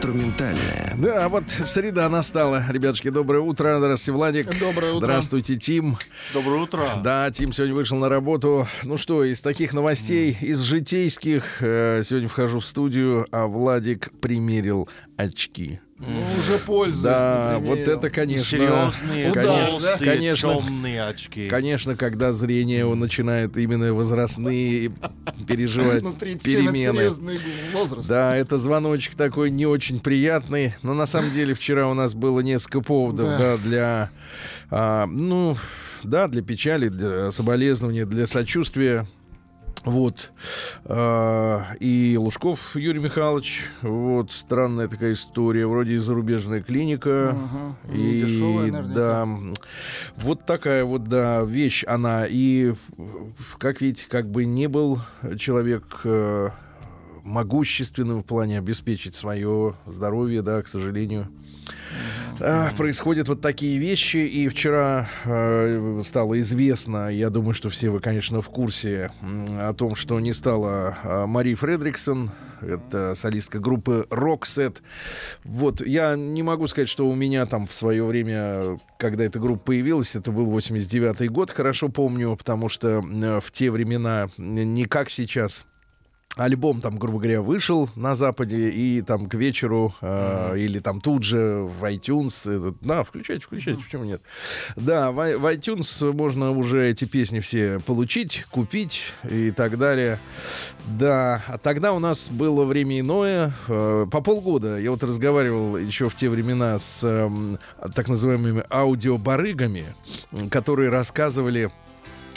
Инструментальная. Да, вот среда настала. Ребятушки, доброе утро. Здравствуйте, Владик. Доброе утро. Здравствуйте, Тим. Доброе утро. Да, Тим сегодня вышел на работу. Ну что, из таких новостей, из житейских, э, сегодня вхожу в студию, а Владик примерил очки. Ну, уже пользуюсь. Да, например. вот это, конечно... Серьезные, толстые, да? Конечно. темные очки. Конечно, когда зрение его начинает именно возрастные переживать 37 это перемены. Да, это звоночек такой не очень приятный. Но на самом деле вчера у нас было несколько поводов Да. да, для, а, ну, да, для печали, для соболезнования, для сочувствия. Вот. А, и Лужков Юрий Михайлович. Вот. Странная такая история. Вроде и зарубежная клиника. Ага. И, Не дешевая, да, вот такая вот, да, вещь она. И, как видите, как бы не был человек э, могущественным в плане обеспечить свое здоровье, да, к сожалению. А, происходят вот такие вещи, и вчера э, стало известно, я думаю, что все вы, конечно, в курсе о том, что не стало а, Мари Фредриксон, это солистка группы Roxette. Вот, я не могу сказать, что у меня там в свое время, когда эта группа появилась, это был 89-й год, хорошо помню, потому что э, в те времена не как сейчас альбом там, грубо говоря, вышел на Западе, и там к вечеру э, или там тут же в iTunes, этот, да, включайте, включайте, почему нет? Да, в, в iTunes можно уже эти песни все получить, купить и так далее. Да, а тогда у нас было время иное, э, по полгода. Я вот разговаривал еще в те времена с эм, так называемыми аудиобарыгами, которые рассказывали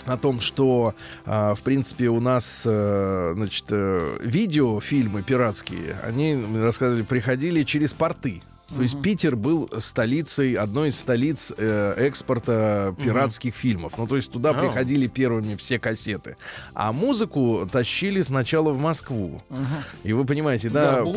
о том, что, а, в принципе, у нас, э, значит, э, видеофильмы пиратские, они рассказывали, приходили через порты. То есть Питер был столицей, одной из столиц э, экспорта пиратских фильмов. Ну, то есть туда приходили первыми все кассеты. А музыку тащили сначала в Москву. И вы понимаете, да, п-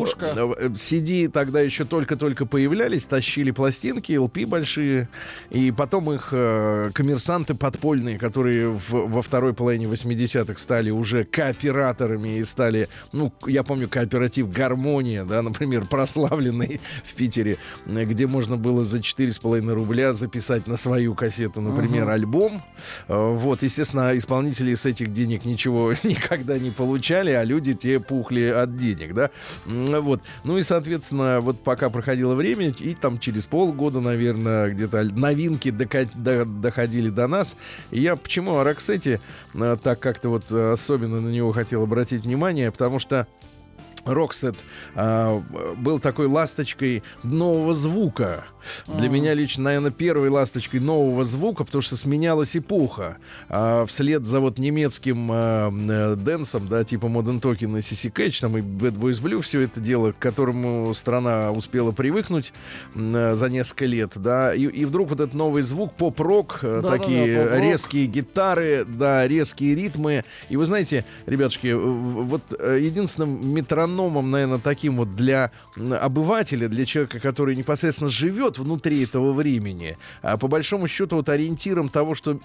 э, CD тогда еще только-только появлялись, тащили пластинки, LP большие, и потом их э, коммерсанты подпольные, которые в- во второй половине 80-х стали уже кооператорами и стали, ну, я помню, кооператив «Гармония», да, например, прославленный в Питере, э, где можно было за 4,5 рубля записать на свою кассету, например, альбом. Э, Вот, естественно, исполнители с этих денег ничего никогда не получали, а люди те пухли от денег, да. Вот. Ну и, соответственно, вот пока проходило время, и там через полгода, наверное, где-то новинки доходили до нас. И я почему о Роксете э, так как-то вот э, особенно на него хотел обратить внимание, потому что Роксет а, был такой ласточкой нового звука. Для меня лично, наверное, первой ласточкой нового звука, потому что сменялась эпоха. А, вслед за вот немецким а, э, дэнсом, да, типа Modern Talking и CC Catch, там и Bad Boys Blue, все это дело, к которому страна успела привыкнуть э, за несколько лет, да, и, и вдруг вот этот новый звук, поп-рок, э, Да-да-да, такие поп-рок. резкие гитары, да, резкие ритмы. И вы знаете, ребятушки, вот э, единственным метрономом, наверное, таким вот для обывателя, для человека, который непосредственно живет внутри этого времени, а по большому счету вот ориентиром того, что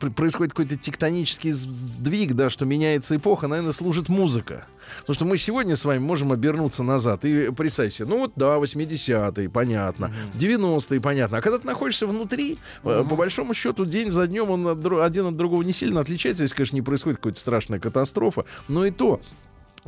происходит какой-то тектонический сдвиг, да, что меняется эпоха, наверное, служит музыка. Потому что мы сегодня с вами можем обернуться назад и представьте себе, ну вот да, 80-е, понятно, 90-е, понятно. А когда ты находишься внутри, э, по большому счету, день за днем он один от другого не сильно отличается, если, конечно, не происходит какая-то страшная катастрофа. Но и то,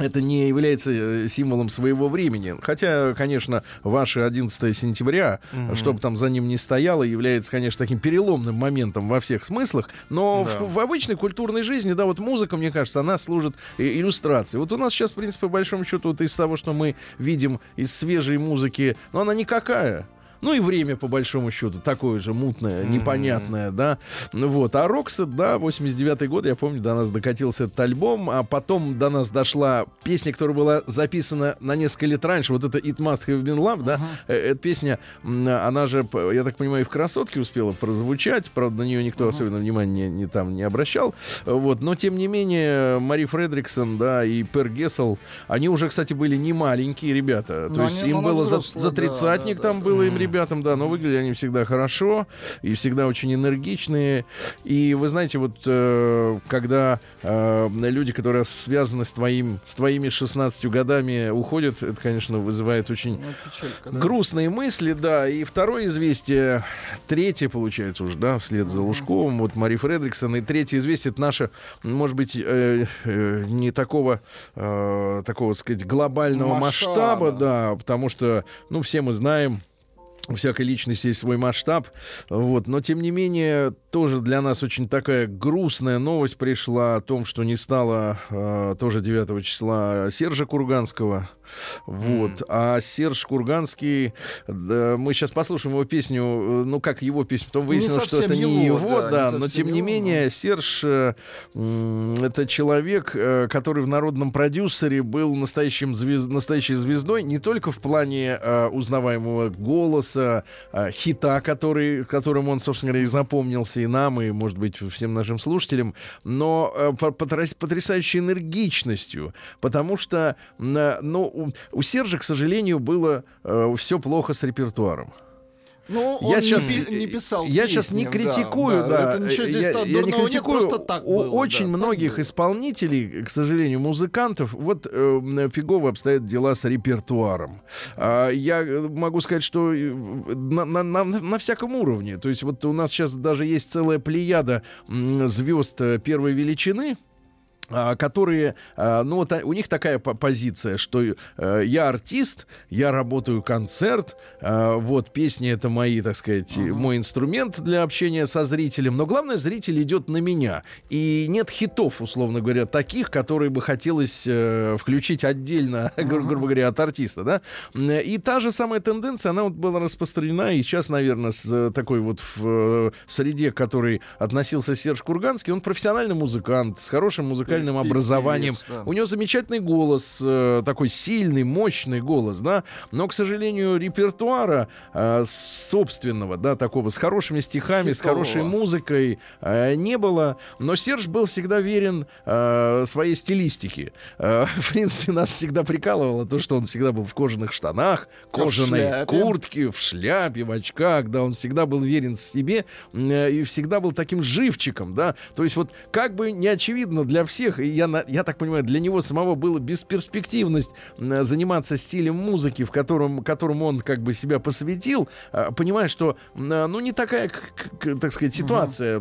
это не является э, символом своего времени. Хотя, конечно, ваше 11 сентября, что бы там за ним ни стояло, является, конечно, таким переломным моментом во всех смыслах. Но Да. в, в обычной культурной жизни, да, вот музыка, мне кажется, она служит и- иллюстрацией. Вот у нас сейчас, в принципе, по большому счету, вот из того, что мы видим из свежей музыки, но она никакая. Ну и время, по большому счету, такое же мутное, непонятное, да. Вот. А Роксет, да, 89-й год, я помню, до нас докатился этот альбом, а потом до нас дошла песня, которая была записана на несколько лет раньше. Вот это It Must Have Been Love, да. Э, Эта песня, она же, я так понимаю, и в «Красотке» успела прозвучать. Правда, на нее никто особенно внимания не, не там не обращал. Вот. Но, тем не менее, Мари Фредриксон, да, и Пер Гессел, они уже, кстати, были не маленькие ребята. То Ну, есть им было за, взрослые, за да, тридцатник да, там да, было им ребятам, да, но выглядели они всегда хорошо и всегда очень энергичные. И вы знаете, вот э, когда э, люди, которые связаны с, твоим, с твоими 16 годами, уходят, это, конечно, вызывает очень Ну, печалька, да. грустные мысли, да. И второе известие, третье, получается уже, да, вслед за Лужковым, вот Мари Фредриксон. И третье известие, это наше, может быть, э, э, не такого, э, такого, так сказать, глобального Масштаба. масштаба, да, потому что, ну, все мы знаем, у всякой личности есть свой масштаб, вот, но тем не менее тоже для нас очень такая грустная новость пришла о том, что не стало э, тоже 9 числа Сержа Курганского, вот, а Серж Курганский, да, мы сейчас послушаем его песню, э, ну как его песню, потом Не выяснилось, что это не его, его, да, да, не но тем не менее Серж э, это человек, э, который в народном продюсере был настоящим звез- настоящей звездой не только в плане э, узнаваемого голоса, э, хита, который, которым он, собственно говоря, и запомнился и нам, и, может быть, всем нашим слушателям, но э, по- потряс- потрясающей энергичностью, потому что, э, ну, у, у Сержа, к сожалению, было все плохо с репертуаром. Ну, он Я не, сейчас, пи- не писал я сейчас не песни, да, критикую, да. Это ничего здесь я, так я не дурного нет, критикую. просто так У было, очень да, так многих было. исполнителей, к сожалению, музыкантов, вот э, фигово обстоят дела с репертуаром. А, я э, могу сказать, что э, на, на- на- на всяком уровне. То есть вот у нас сейчас даже есть целая плеяда звезд э, первой величины, которые, а, ну вот а, у них такая по- позиция, что э, я артист, я работаю концерт, а, вот песни это мои, так сказать, э, мой инструмент для общения со зрителем, но главное зритель идет на меня, и нет хитов, условно говоря, таких, которые бы хотелось э, включить отдельно, гру- грубо говоря, от артиста, да, и та же самая тенденция, она вот была распространена и сейчас, наверное, с э, такой вот в, э, в среде, к которой относился Серж Курганский, он профессиональный музыкант с хорошим музыкальным Певец, образованием. да. У него замечательный голос, э, такой сильный, мощный голос, да, но, к сожалению, репертуара э, собственного, да, такого, с хорошими стихами, с Хитового. хорошей музыкой э, не было, но Серж был всегда верен своей стилистике. В принципе, нас всегда прикалывало то, что он всегда был в кожаных штанах, кожаной шляпе. куртке, в шляпе, в очках, да, он всегда был верен себе и всегда был таким живчиком, да, то есть вот как бы не очевидно для всех, и я, я так понимаю, для него самого было бесперспективность э, заниматься стилем музыки, в котором, которому он как бы себя посвятил, э, понимая, что, э, ну, не такая, так сказать, ситуация,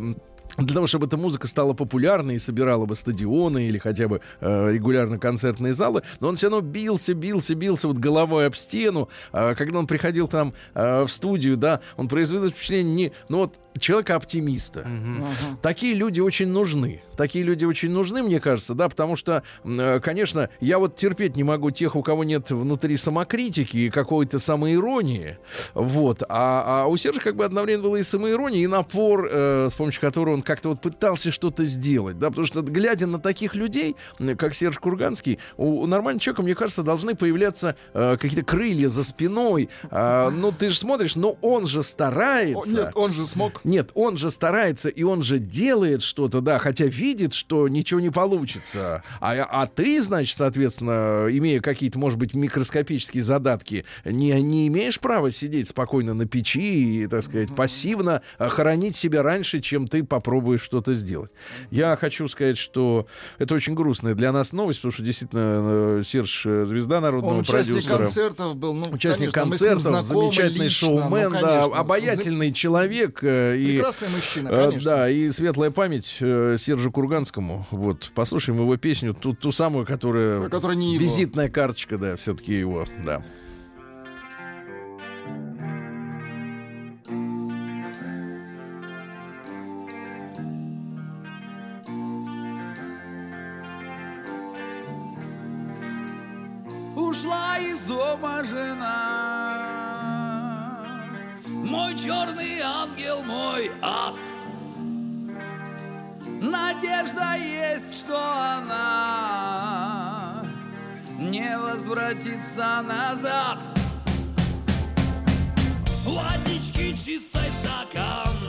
для того, чтобы эта музыка стала популярной и собирала бы стадионы или хотя бы э, регулярно концертные залы, но он все равно бился, бился, бился вот головой об стену. А когда он приходил там э, в студию, да, он производил впечатление не, ну вот человека-оптимиста. Ага. Такие люди очень нужны. Такие люди очень нужны, мне кажется, да, потому что, э, конечно, я вот терпеть не могу тех, у кого нет внутри самокритики и какой-то самоиронии. Вот. А, а у Сержа как бы одновременно была и самоирония, и напор, э, с помощью которого он как-то вот пытался что-то сделать, да, потому что, глядя на таких людей, как Серж Курганский, у, у нормального человека, мне кажется, должны появляться э, какие-то крылья за спиной. А, ну, ты же смотришь, но он же О, старается. Нет, он же смог. Нет, он же старается, и он же делает что-то, да, хотя видит, что ничего не получится. А, а ты, значит, соответственно, имея какие-то, может быть, микроскопические задатки, не, не имеешь права сидеть спокойно на печи и, так сказать, пассивно а, хоронить себя раньше, чем ты попробуешь что-то сделать. Я хочу сказать, что это очень грустная для нас новость, потому что действительно э, Серж э, звезда народного Он участник продюсера. концертов был. Ну, Участник конечно, концертов, знакомы замечательный лично, шоумен, ну, да, обаятельный человек. э, И, Прекрасный мужчина, конечно. да, и светлая память Сержу Курганскому. Вот, послушаем его песню, ту, ту самую, которая... Которая не его. Визитная карточка, да, все-таки его, да. Ангел, мой ад. Надежда есть, что она Не возвратится назад. Водички чистой стакан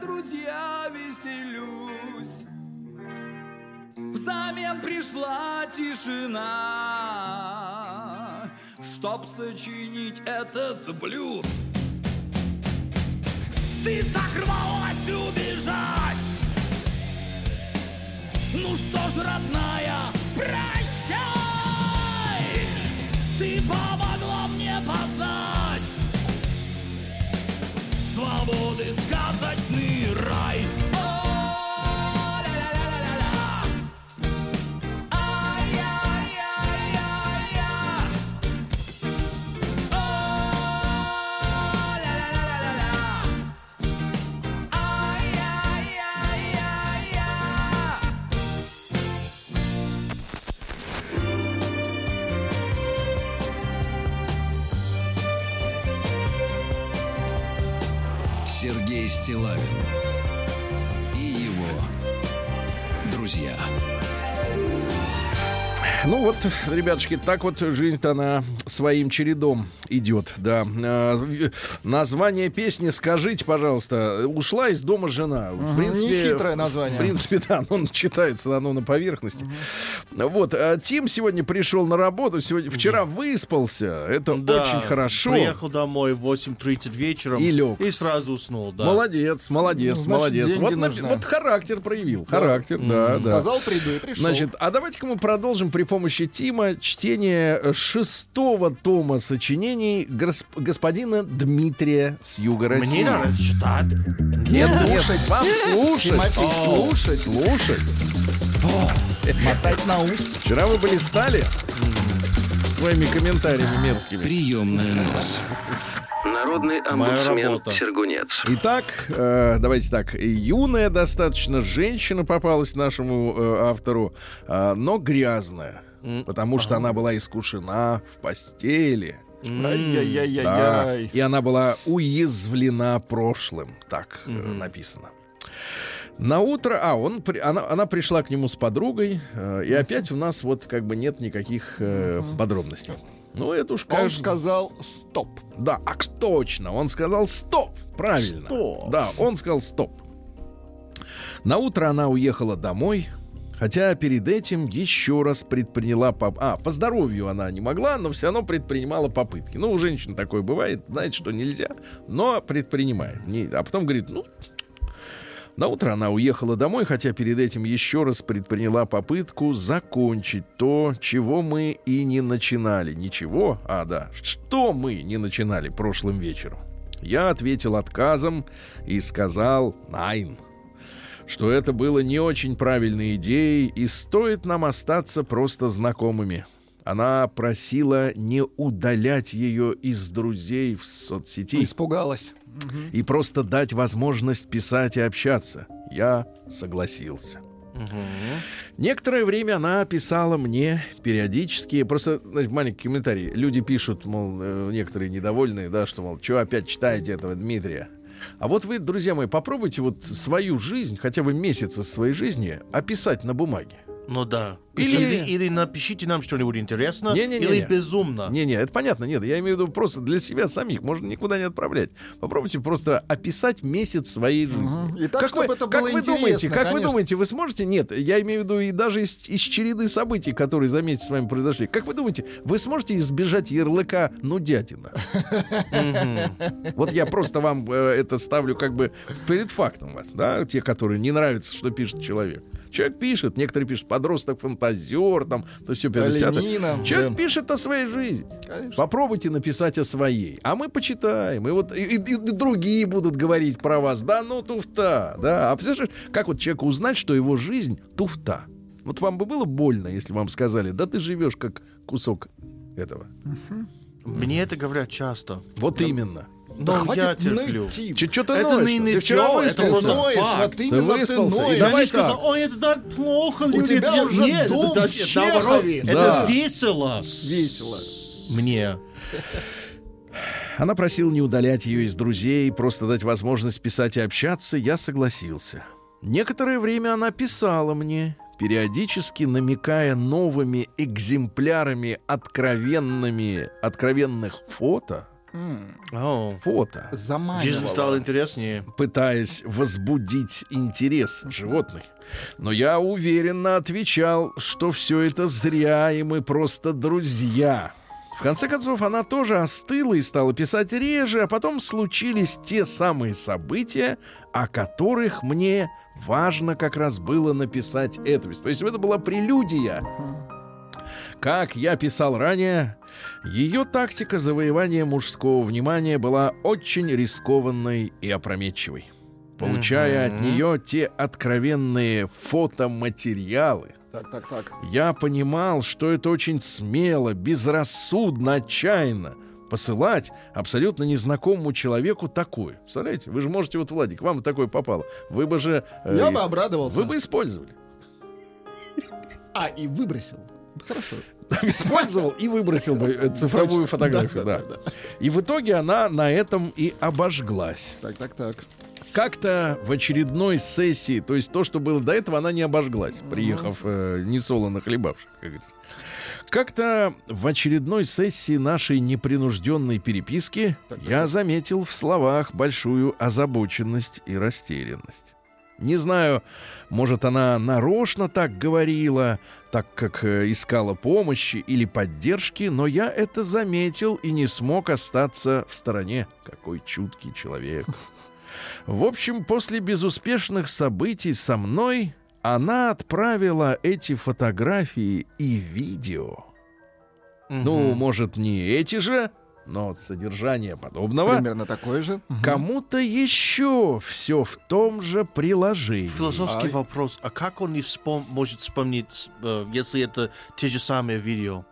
друзья, веселюсь Взамен пришла тишина Чтоб сочинить этот блюз. Ты так рвалась убежать. Ну что ж, родная, прощай. Ты помогла мне познать Свободы сказочный Сергей Ну вот, ребятушки, так вот жизнь-то она своим чередом идет, да. А, в- Название песни «Скажите, пожалуйста». «Ушла из дома жена». В принципе, Нехитрое название. В принципе, да, оно читается, оно на поверхности. Вот, а Тим сегодня пришел на работу, сегодня, вчера выспался. Это Да, очень хорошо. Приехал домой в 8.30 вечером. И лег. И сразу уснул, да. Молодец, молодец, Ну, значит, молодец. Вот, нужны. вот характер проявил. Характер, да, да. Сказал, приду и пришел. Значит, а давайте-ка мы продолжим при помощи Тима чтение э, шестого тома сочинений гос- господина Дмитрия с юга России. Мне надо читать. Нет, слушать, вам слушать. Тимофей, слушать. Слушать. Мотать на ус. Вчера вы блистали своими комментариями мерзкими. Приемная нос. Народный омбудсмен. Сергунец. Итак, э, давайте так. Юная достаточно женщина попалась нашему э, автору, э, но грязная. М, Потому что она была искушена в постели. Да. Ай-яй-яй-яй. И она была уязвлена прошлым. Так э, написано. На утро, а он, она, она пришла к нему с подругой, э, и опять у нас вот как бы нет никаких э, подробностей. Ну это уж Он как сказал стоп. да, а точно, он сказал стоп, правильно. Стоп. Да, он сказал стоп. На утро она уехала домой, хотя перед этим еще раз предприняла... Поп... А, по здоровью она не могла, но все равно предпринимала попытки. Ну, у женщин такое бывает, знает, что нельзя, но предпринимает. Не- А потом говорит, ну, На утро она уехала домой, хотя перед этим еще раз предприняла попытку закончить то, чего мы и не начинали. Ничего, а да, что мы не начинали прошлым вечером. Я ответил отказом и сказал «Найн», что это было не очень правильной идеей и стоит нам остаться просто знакомыми. Она просила не удалять ее из друзей в соцсети. Испугалась. И просто дать возможность писать и общаться. Я согласился. Некоторое время она писала мне периодически, просто значит, маленький комментарий. Люди пишут, мол, э, некоторые недовольные, да, что, мол, что опять читаете этого Дмитрия? А вот вы, друзья мои, попробуйте вот свою жизнь, хотя бы месяц из своей жизни, описать на бумаге. Ну да. Или- Или, или напишите нам что-нибудь интересно, Не-не-не-не. или безумно. Не-не, это понятно, нет, я имею в виду просто для себя самих, можно никуда не отправлять. Попробуйте просто описать месяц своей жизни. Мгм. И так, как чтобы вы, это как было вы думаете, как вы конечно. думаете, вы сможете? Нет, я имею в виду и даже из, из череды событий, которые за месяц с вами произошли. Как вы думаете, вы сможете избежать ярлыка «нудятина»? Вот я просто вам э, это ставлю как бы перед фактом вас, да, те, которые не нравится, что пишет человек. Человек пишет, некоторые пишут подросток-фантазер, там, то все 50 Оленина, Человек да. пишет о своей жизни. Конечно. Попробуйте написать о своей, а мы почитаем. И вот и, и- и другие будут говорить про вас. Да, ну туфта, да. А представляешь, как вот человеку узнать, что его жизнь туфта? Вот вам бы было больно, если вам сказали, да ты живешь как кусок этого. Мне это говорят часто. Вот именно. Но Да я хватит терплю. ныть. Че, что ты Это ноешь? не Ты нытьё, вчера это Ты выспался. просто ноешь, факт. вот именно ты выспался, и ноешь. Я Давай не сказал, ой, это так плохо, люди. тебя это- уже Нет, дом это, в это. Да. Это весело. Весело. Мне. Она просила не удалять ее из друзей, просто дать возможность писать и общаться. Я согласился. Некоторое время она писала мне, периодически намекая новыми экземплярами откровенными, откровенных фото, Фото, Жизнь Заманивала. стала интереснее. пытаясь возбудить интерес животных. Но я уверенно отвечал, что все это зря, и мы просто друзья. В конце концов, она тоже остыла и стала писать реже, а потом случились те самые события, о которых мне важно как раз было написать это. То есть это была прелюдия. Как я писал ранее, ее тактика завоевания мужского внимания была очень рискованной и опрометчивой. Получая от Мгм. нее те откровенные фотоматериалы, Так, так, так. я понимал, что это очень смело, безрассудно, отчаянно посылать абсолютно незнакомому человеку такое. Представляете? Вы же можете, вот, Владик, вам такое попало. Вы бы же... э, Я бы обрадовался. Вы бы использовали. А, и выбросил. Хорошо. Использовал и выбросил бы э, цифровую фотографию, да. да. И в итоге она на этом и обожглась. Так, так, так. Как-то в очередной сессии, то есть то, что было до этого, она не обожглась, приехав э, несолоно хлебавших, как говорится. Как-то в очередной сессии нашей непринужденной переписки я заметил в словах большую озабоченность и растерянность. Не знаю, может, она нарочно так говорила, так как э, искала помощи или поддержки, но я это заметил и не смог остаться в стороне. Какой чуткий человек. В общем, после безуспешных событий со мной она отправила эти фотографии и видео. Ну, может, не эти же, но от содержания подобного. Примерно такой же. Кому-то еще все в том же приложении. Философский Ай. вопрос. А как он не вспом- может вспомнить, э, если это те же самые видео?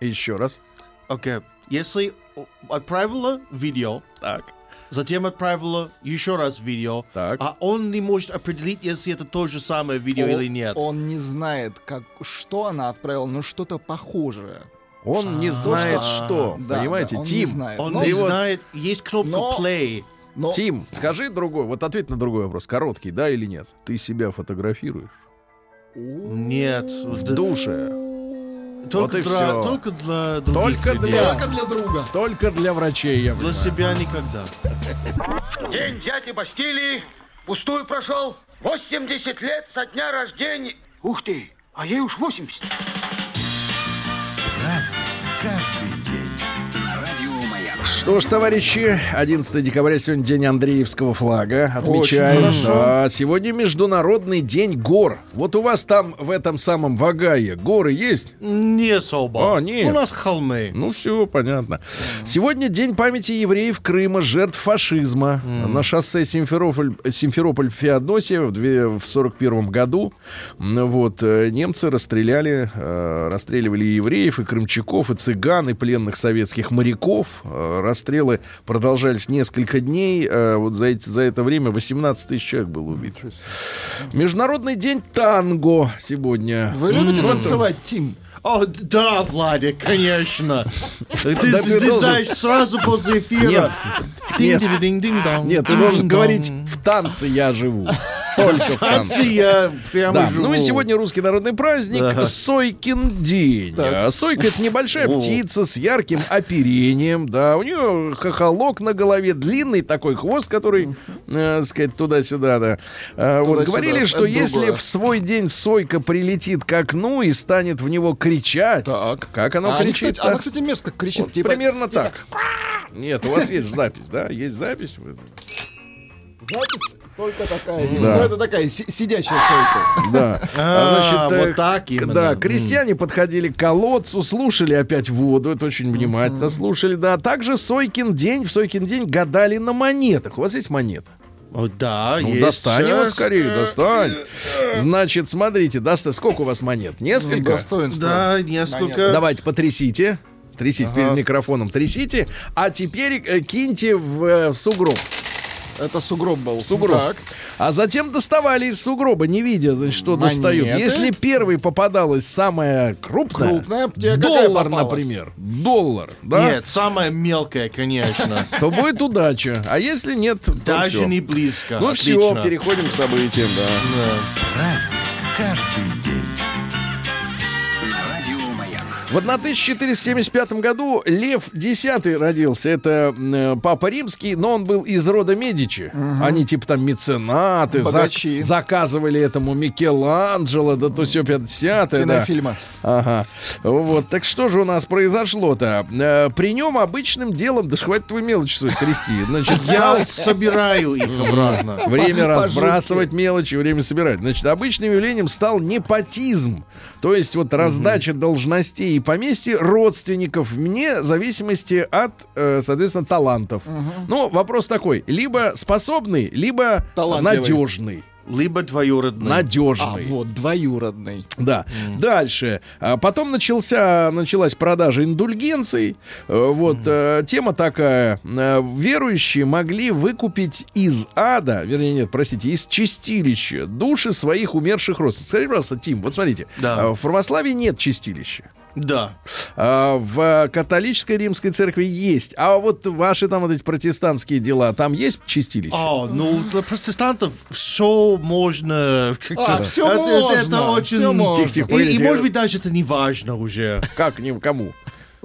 Еще раз. Окей. Если о- отправила видео, Так. затем отправила еще раз видео, Так. а он не может определить, если это то же самое видео Он- или нет. Он не знает, как, что она отправила, но что-то похожее. Он не А, знает, что- Понимаете, Тим. Он не вот- знает, есть кнопка но- play. но Тим, скажи другой. Вот ответь на другой вопрос. Короткий, да или нет? Ты себя фотографируешь? Нет. В душе. Только, и для, всё. только для других Только людей. для- только для друга. Только для врачей, я Для понимаю. себя никогда. День дяди Бастилии пустую прошел. 80 лет со дня рождения. Ух ты, а ей уж 80. Разный, каждый Что ж, товарищи, 11 декабря сегодня день Андреевского флага. Отмечаем. Да, сегодня Международный день гор. Вот у вас там в этом самом Вагае горы есть? Не особо. А, нет. У нас холмы. Ну, все понятно. Сегодня день памяти евреев Крыма, жертв фашизма. На шоссе Симферополь, Симферополь-Феодосия в, две- в 41 году вот, э, немцы расстреляли, э, расстреливали и евреев, и крымчаков, и цыган, и пленных советских моряков. Э, Расстрелы продолжались несколько дней. Э, Вот за, эти- за это время 18 тысяч человек было убито. Международный день танго сегодня. Вы любите танцевать, Тим? О, да, Владик, конечно. Ты, Да ты ты должен- знаешь, сразу после эфира. Нет. Нет. Ты должен говорить «в танце я живу». Только в танце. Танцы я прямо Да, живу. ну и сегодня русский народный праздник. Сойкин день. Так. А Сойка это небольшая О. птица с ярким оперением, да, у нее хохолок на голове, длинный такой хвост, который, э, сказать, туда-сюда, да. А, вот говорили, что это если другое. в свой день Сойка прилетит к окну и станет в него кричать, Так. как она А они, кричит? кстати, она, кстати, мерзко кричит. Вот типа, примерно так. Нет, у вас есть запись, да? Есть запись? Запись только такая есть. Да. Но это такая си- сидящая сойка. Да. А, э, вот так именно. Да, крестьяне подходили к колодцу, слушали опять воду, это очень внимательно слушали, да. Также Сойкин день, в Сойкин день гадали на монетах. У вас есть монета? Да, Ну, есть. достань его Сейчас. скорее, достань. Значит, смотрите, достань. Сколько у вас монет? Несколько? Достоинство. Да, несколько. Давайте потрясите. Трясите перед микрофоном, трясите. А теперь э, киньте в э, сугроб. Это сугроб был. Сугроб. Так. А затем доставали из сугроба, не видя, значит, что Монеты. достают. Если первый попадалась самая крупная, Крупная, какая доллар, например, доллар, да, Нет, самая мелкая, конечно. то будет удача. А если нет, Даже не близко. Ну все, переходим к событиям. Да. Праздник каждый день. В 1475 году Лев X родился. Это э, папа римский, но он был из рода Медичи. Они типа там меценаты, зак- заказывали этому Микеланджело, да то все 50 да. Кинофильма. Ага. Вот. Так что же у нас произошло-то? Э, При нем обычным делом, да ж хватит твою мелочь свою трясти. Значит, Я взял собираю их обратно. время разбрасывать мелочи, время собирать. Значит, обычным явлением стал непотизм. То есть вот раздача должностей и поместья родственников вне зависимости от, э, соответственно, талантов. Ну, вопрос такой. Либо способный, либо Талантливый. надежный. Либо двоюродный. А, Надежный. вот, двоюродный. Да. Дальше. А Потом начался, началась продажа индульгенций. Э, Вот э, тема такая. Э, Верующие могли выкупить из ада, вернее, нет, простите, из чистилища души своих умерших родственников. Скажите, пожалуйста, Тим, вот смотрите. Да. а, В православии нет чистилища. Да. А В католической римской церкви есть. А вот ваши там вот эти протестантские дела, там есть чистилище? О, ну для протестантов все можно. А, всё это, это- это можно, очень. можно. Тихо-тихо, И- и, погодите. может быть даже это не важно уже. Как, не, кому?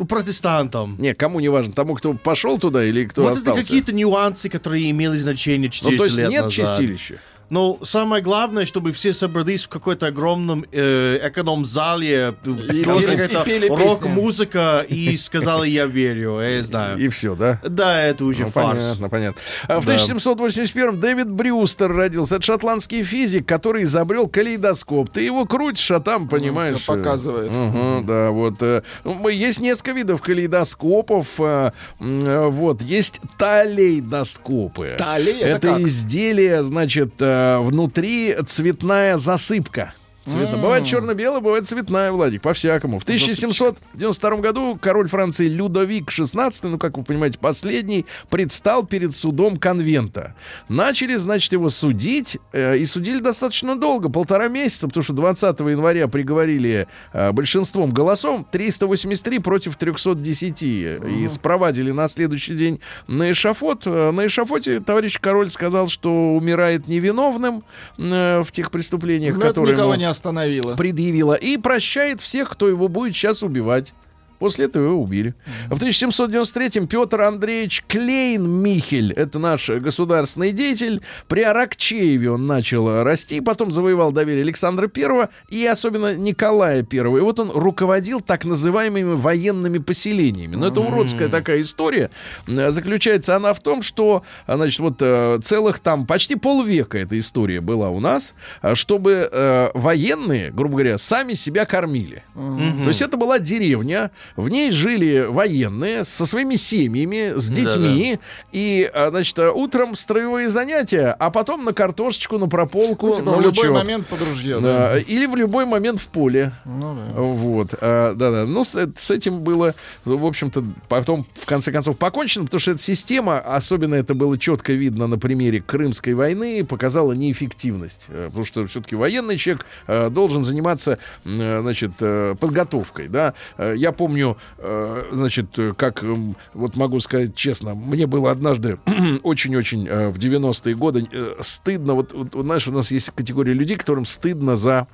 Протестантам. Не, кому не важно. Тому, кто пошел туда или кто вот остался? это какие-то нюансы, которые имели значение 400 Ну, то есть лет нет назад. чистилища? Но самое главное, чтобы все собрались в какой-то огромном э, эконом-зале, была какая-то рок-музыка и сказали «я верю», я знаю. И все, да? Да, это уже Ну, фарс. понятно, понятно. А в Да. 1781 Дэвид Брюстер родился. Это шотландский физик, который изобрел калейдоскоп. Ты его крутишь, а там, понимаешь... тебя показывает. мгм, да, вот. э, ну, Есть несколько видов калейдоскопов. э, м, э, Вот. Есть талейдоскопы. Талей это как? изделие, значит, э, внутри цветная засыпка. Цветно. Бывает черно-белая, бывает цветная, Владик, по-всякому. В 1792 году король Франции Людовик XVI, ну, как вы понимаете, последний, предстал перед судом конвента. Начали, значит, его судить, э, и судили достаточно долго, полтора месяца, потому что 20 января приговорили э, большинством голосов 383 против 310 и спровадили на следующий день на эшафот. Э, На эшафоте товарищ король сказал, что умирает невиновным э, в тех преступлениях, Но это которые никого ему не остановило. предъявила, и прощает всех, кто его будет сейчас убивать. После этого его убили. В 1793-м Петр Андреевич Клейн-Михель, это наш государственный деятель, при Аракчееве он начал расти, потом завоевал доверие Александра I и особенно Николая I. И вот он руководил так называемыми военными поселениями. Но это уродская такая история. Заключается она в том, что, значит, вот э, целых там почти полвека эта история была у нас, чтобы э, военные, грубо говоря, сами себя кормили. То есть это была деревня, в ней жили военные со своими семьями, с детьми, и, а, значит, утром строевые занятия, а потом на картошечку, на прополку, Ну, типа, на в любой лучок. момент под ружье, да. Да, Или в любой момент в поле. Ну да. Вот, а, да-да. Ну, с, с этим было, в общем-то, потом, в конце концов, покончено, потому что эта система, особенно это было четко видно на примере Крымской войны, показала неэффективность. Э, Потому что все-таки военный человек э, должен заниматься, э, значит, подготовкой, да. Я помню, э, значит, э, как, м, вот могу сказать честно, мне было однажды очень-очень э, в 90-е годы э, стыдно, вот, вот, знаешь, у нас есть категория людей, которым стыдно за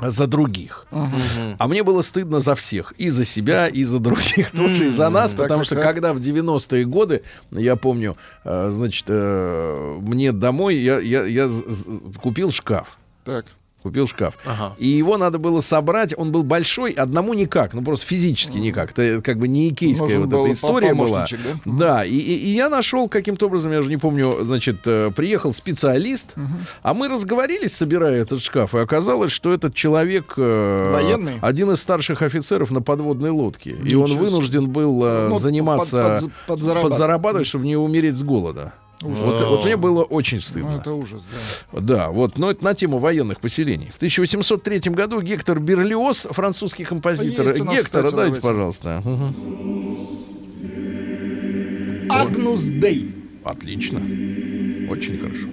за других. А мне было стыдно за всех. И за себя, и за других тоже, и за нас. Потому так, что так. когда в 90-е годы, я помню, значит, мне домой, я, я, я купил шкаф. Так. Купил шкаф. Ага. И его надо было собрать. Он был большой, одному никак. Ну, просто физически никак. Это как бы не икейская Нужен вот эта история была. да? Да, и, и- и я нашел каким-то образом, я же не помню, значит, э, приехал специалист, а мы разговорились, собирая этот шкаф, и оказалось, что этот человек... э, Военный? Один из старших офицеров на подводной лодке. И Ничего он себе. вынужден был э, Ну, заниматься... под- под- подзарабатывать. подзарабатывать, чтобы не умереть с голода. Вот, вот мне было очень стыдно. Ну, это ужас, да. Да, вот, но это на тему военных поселений. В 1803 году Гектор Берлиоз, французский композитор. Есть у нас, Гектора, кстати, дайте, давайте. пожалуйста. Агнус Дей. Отлично. Очень хорошо.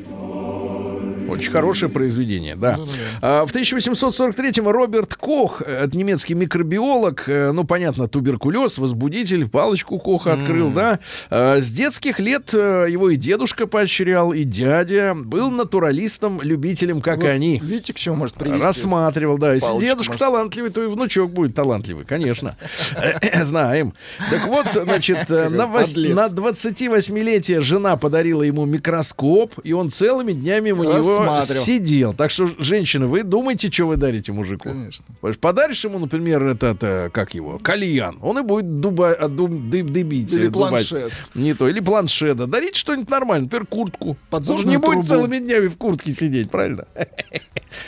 Очень хорошее произведение, да. А, В 1843-м Роберт Кох, э, немецкий микробиолог, э, ну, понятно, туберкулез, возбудитель, палочку Коха открыл, да. А, С детских лет э, его и дедушка поощрял, и дядя. Был натуралистом, любителем, как и они. Видите, к чему может привести? Рассматривал, да. Если дедушка может. талантливый, то и внучок будет талантливый, конечно. Знаем. Так вот, значит, на 28-летие жена подарила ему микроскоп, и он целыми днями у него Рассматривал. сидел. Так что, женщины, вы думаете, что вы дарите мужику? Конечно. Подаришь ему, например, этот, э, как его, кальян, он и будет дуба, а, дум- дыб- дыбить. Или э, дубать. планшет. Не то, или планшета. Дарить что-нибудь нормальное, например, куртку. Он же Подзорную не будет трубу. целыми днями в куртке сидеть, правильно?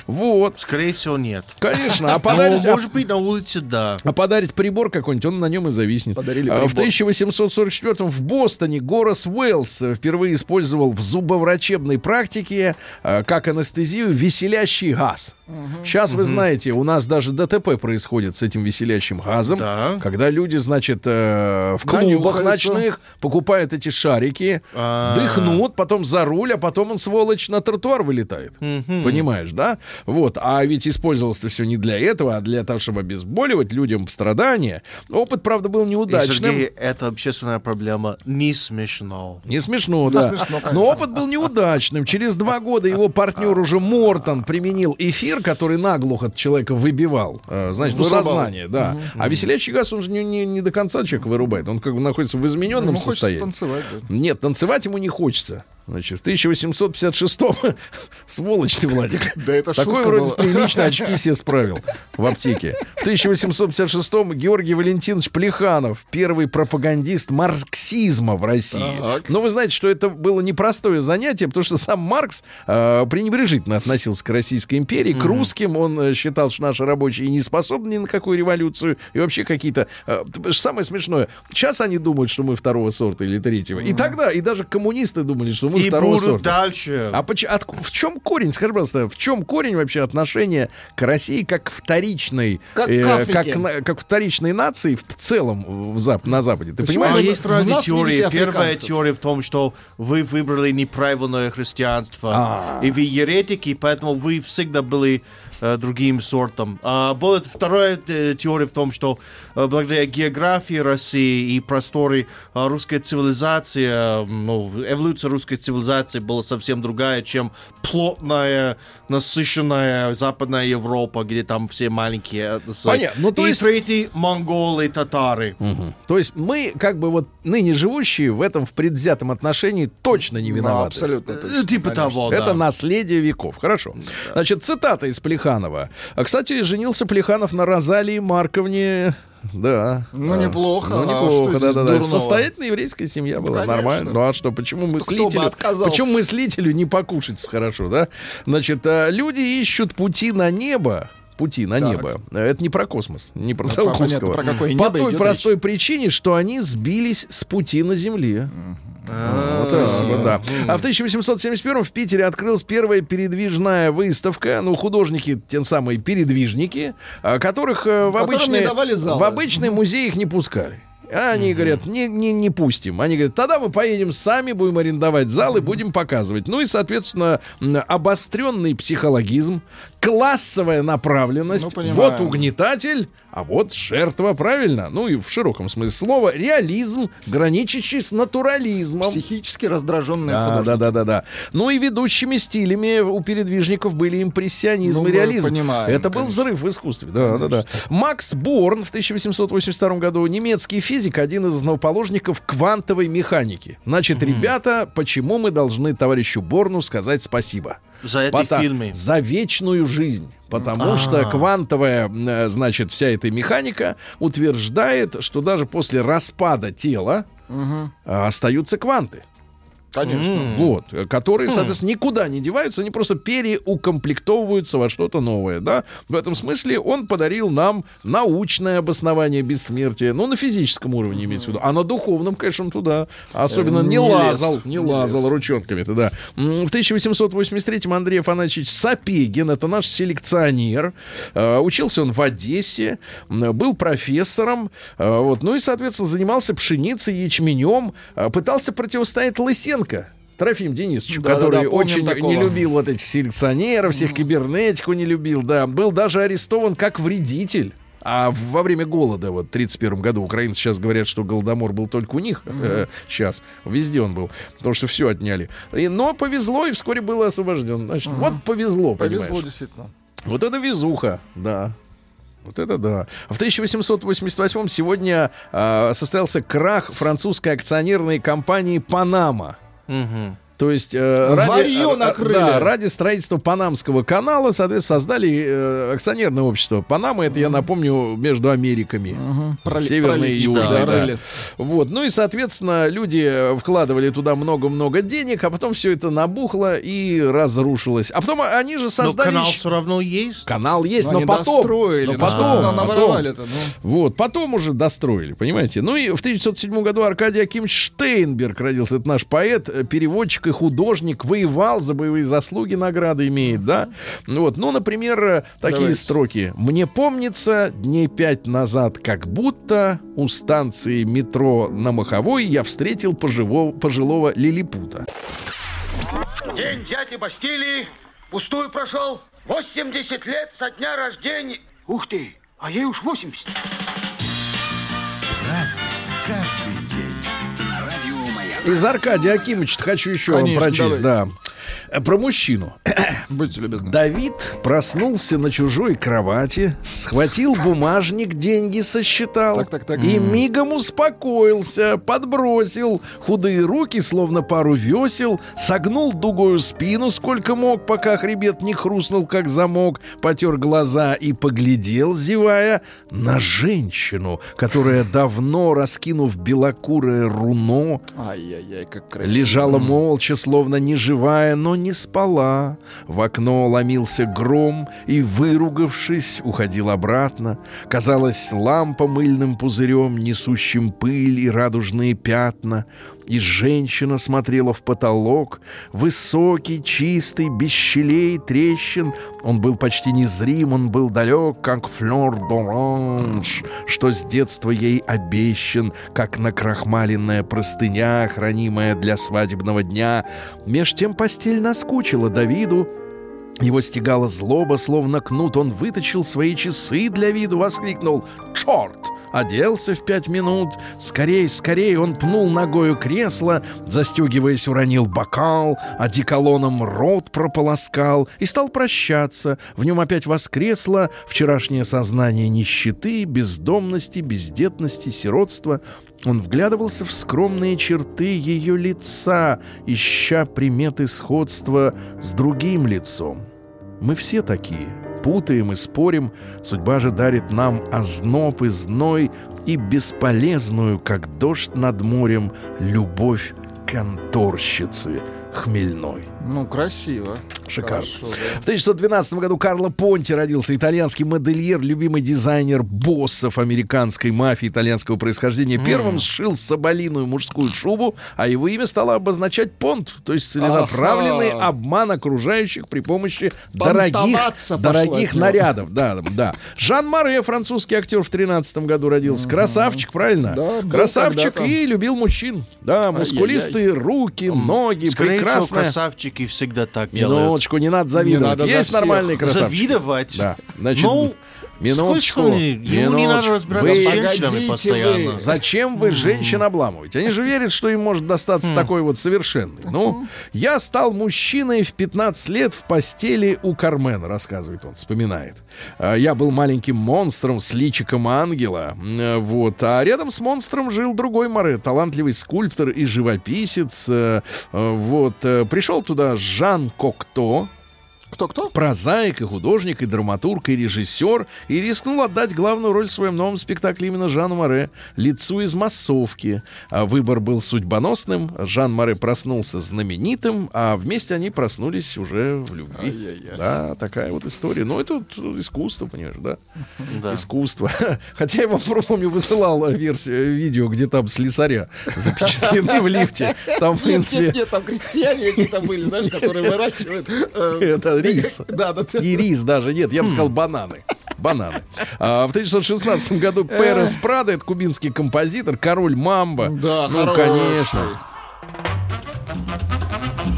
Вот. Скорее всего, нет. Конечно, а Ну, подарить, а, может быть, на улице, да. а подарить прибор какой-нибудь, он на нем и зависнет. Подарили А, В прибор. 1844 в Бостоне Горас Уэллс э, впервые использовал в зубоврачебной практике э, как анестезию веселящий газ. Сейчас вы знаете, у нас даже ДТП происходит с этим веселящим газом, Да. когда люди, значит, э, в клубах Нанюхаются. ночных покупают эти шарики, А. дыхнут, потом за руль, а потом он, сволочь, на тротуар вылетает. Понимаешь, да? Вот. А ведь использовалось-то все не для этого, а для того, чтобы обезболивать людям страдания. Опыт, правда, был И, неудачным. Сергей, это общественная проблема. Не смешно. Не смешно, да. смешно, конечно. Но опыт был неудачным. Через два года его партнер уже Мортон применил эфир, который наглухо от человека выбивал. э, Значит, ну, Вырубал. сознание, да. А веселящий газ, он же не, не- не до конца человека вырубает. Он как бы находится в измененном хочется состоянии. Нет, танцевать ему не хочется. Значит, в 1856-м, сволочь ты, Владик. Да это Такой шутка вроде была. прилично очки себе справил в аптеке. В 1856-м Георгий Валентинович Плеханов, первый пропагандист марксизма в России. Так. Но вы знаете, что это было непростое занятие, потому что сам Маркс э, пренебрежительно относился к Российской империи, к русским. Он э, считал, что наши рабочие не способны ни на какую революцию. И вообще какие-то... э, самое смешное, сейчас они думают, что мы второго сорта или третьего. И тогда, и даже коммунисты думали, что мы И второго будут сорта. дальше. А поч- от- в чем корень, скажи, пожалуйста, в чем корень вообще отношения к России как вторичной, Как э, как, на- как вторичной нации в целом в зап- на Западе? Ты Почему понимаешь? вы- есть разные теории. Первая теория в том, что вы выбрали неправильное христианство, А. и вы еретики, поэтому вы всегда были другим сортом. А была вторая э, теория в том, что э, благодаря географии России и просторы э, русская цивилизация, ну, эволюция русской цивилизации была совсем другая, чем плотная, насыщенная Западная Европа, где там все маленькие. э, Понятно. Ну, то и есть- третий монголы, татары. То есть мы, как бы вот ныне живущие, в этом в предвзятом отношении точно не Ну, виноваты. абсолютно Э, точно, Типа конечно. того, Это да. наследие веков. Хорошо. Значит, цитата из Плеханова. А, кстати, женился Плеханов на Розалии Марковне. Да. Ну, А, неплохо. Ну, А неплохо, что да, да, да. Состоятельная еврейская семья была. конечно. Нормально. Ну, а что, почему мы Кто бы слителю... отказался? Почему мыслителю не покушать хорошо, да? Значит, а, люди ищут пути на небо, пути на Так. небо. Это не про космос, не про Ну, Циолковского. понятно, про какое По той простой причине, что они сбились с пути на Земле. Вот так вот, да. А в 1871 в Питере открылась первая передвижная выставка. Ну, художники, те самые передвижники, а, которых э, в обычные, в обычные музеи их не пускали. А Они говорят, не, не, не пустим. Они говорят, тогда мы поедем сами, будем арендовать зал и будем показывать. Ну и, соответственно, обостренный психологизм, классовая направленность. Ну, вот угнетатель, а вот жертва, правильно? Ну и в широком смысле слова, реализм, граничащий с натурализмом. Психически раздраженные Да, художники. да, да, да, да. Ну и ведущими стилями у передвижников были импрессионизм Ну, и реализм. понимаем, Это был конечно. взрыв в искусстве. Да, да, да. Макс Борн в 1882 году немецкий физик, один из основоположников квантовой механики. Значит, ребята, почему мы должны товарищу Борну сказать спасибо? За эти Пота- фильмы. За вечную жизнь. Потому что квантовая, э, значит, вся эта механика утверждает, что даже после распада тела э, остаются кванты. Конечно. Вот, э, которые, соответственно, никуда не деваются, они просто переукомплектовываются во что-то новое, да. В этом смысле он подарил нам научное обоснование бессмертия, ну, на физическом уровне имеется в виду, а на духовном, конечно, он туда особенно Э, не, не лазал, не, Не лазал ручонками-то, да. В 1883-м Андрей Афанасьевич Сапегин, это наш селекционер, э, учился он в Одессе, был профессором, э, вот, ну и, соответственно, занимался пшеницей, ячменем, пытался противостоять Лысенко. Трофим Денисович, Да-да-да, который помним очень такого. не любил вот этих селекционеров, всех кибернетику не любил, да. Был даже арестован как вредитель. А во время голода, вот, в 31 году, украинцы сейчас говорят, что голодомор был только у них, э, сейчас, везде он был, потому что все отняли. И- но повезло, и вскоре был освобожден. Значит, вот повезло, Повезло, понимаешь. действительно. Вот это везуха, да. Вот это да. В 1888 сегодня а, состоялся крах французской акционерной компании «Панама». 嗯哼。То есть э, Варьё э, э, накрыли. да, ради строительства Панамского канала, соответственно, создали э, акционерное общество. Панама, это, я напомню, между Америками. Проли- Северной и южной, да, да. Вот. Ну и, соответственно, люди вкладывали туда много-много денег, а потом все это набухло и разрушилось. А потом они же Но создали... канал еще- все равно есть. Канал есть, Но но, потом. достроили, но потом. ну, потом. наворовали-то, ну. Вот, потом уже достроили, понимаете? Ну и в 1907 году Аркадий Акимович Штейнберг родился. Это наш поэт, э, переводчик и художник, воевал за боевые заслуги, награды имеет, да? Ну Вот, ну, например, э, такие Давайте. строки. «Мне помнится, дней пять назад, как будто у станции метро на Маховой я встретил поживо- пожилого лилипута». День дяди Бастилии пустую прошел. 80 лет со дня рождения. Ух ты, а ей уж 80. Разный, каждый Из Аркадия Акимовича хочу еще вам Конечно, прочесть, да. Э, Про мужчину. Будьте любезны. Давид проснулся на чужой кровати, схватил бумажник, деньги сосчитал Так, так, так. и мигом успокоился, подбросил худые руки, словно пару весел, согнул дугою спину сколько мог, пока хребет не хрустнул, как замок, потер глаза и поглядел, зевая, на женщину, которая давно, раскинув белокурое руно, Ай-яй-яй, как красиво. Лежала молча, словно неживая, но не спала. В окно ломился гром и, выругавшись, уходил обратно. Казалось, лампа мыльным пузырем, несущим пыль и радужные пятна. И женщина смотрела в потолок, высокий, чистый, без щелей, трещин. Он был почти незрим, он был далек, как флёр д'оранж, что с детства ей обещан, как накрахмаленная простыня, хранимая для свадебного дня. Меж тем постель наскучила Давиду, Его стегала злоба, словно кнут. Он вытащил свои часы для виду, воскликнул «Черт!» Оделся в пять минут. Скорей, скорей он пнул ногою кресло, застегиваясь, уронил бокал, одеколоном рот прополоскал и стал прощаться. В нем опять воскресло вчерашнее сознание нищеты, бездомности, бездетности, сиротства. Он вглядывался в скромные черты ее лица, ища приметы сходства с другим лицом. Мы все такие. Путаем и спорим. Судьба же дарит нам озноб и зной и бесполезную, как дождь над морем, любовь конторщицы хмельной. Ну, красиво. Шикарно. Хорошо, В 1912 году Карло Понти родился итальянский модельер, любимый дизайнер боссов американской мафии итальянского происхождения. Первым сшил соболиную мужскую шубу, а его имя стало обозначать понт, то есть целенаправленный Ага. обман окружающих при помощи дорогих, дорогих нарядов. Да, да. Жан Маре, французский актер, в 13 году родился. Красавчик, правильно? Да, Красавчик и любил мужчин. Да, мускулистые руки, ноги, Скорее всего, красавчики всегда так делают. Минуточку, не надо завидовать. надо за Есть всех. нормальные красавчики. Завидовать? Да. Значит, ну, минуточку. с? Ему не надо разбираться с Вы- женщинами Погодите постоянно. вы. Зачем вы женщин обламываете? Они же верят, что им может достаться такой вот совершенный. Ну, я стал мужчиной в 15 лет в постели у Кармена, рассказывает он, вспоминает. А, Я был маленьким монстром с личиком ангела. М, Вот. А рядом с монстром жил другой Море, талантливый скульптор и живописец. Э, э, Вот. Э, Пришел туда Жан Кокто, Кто-кто? прозаик и художник, и драматург, и режиссер, и рискнул отдать главную роль в своем новом спектакле именно Жану Море, лицу из массовки. А выбор был судьбоносным, Жан Море проснулся знаменитым, а вместе они проснулись уже в любви. Ай-яй-яй. Да, такая вот история. Ну, это вот искусство, понимаешь, да? Да. Искусство. Хотя я вам, помню, высылал версию, видео, где там слесаря запечатлены в лифте. Там, в нет, принципе, нет, там крестьяне какие-то были, знаешь, которые выращивают. э, это рис. Да, да. И рис даже нет, я бы сказал бананы. Бананы. А в 1916 году Перес Прадо, это кубинский композитор, король мамба. Да, ну, хороший. конечно.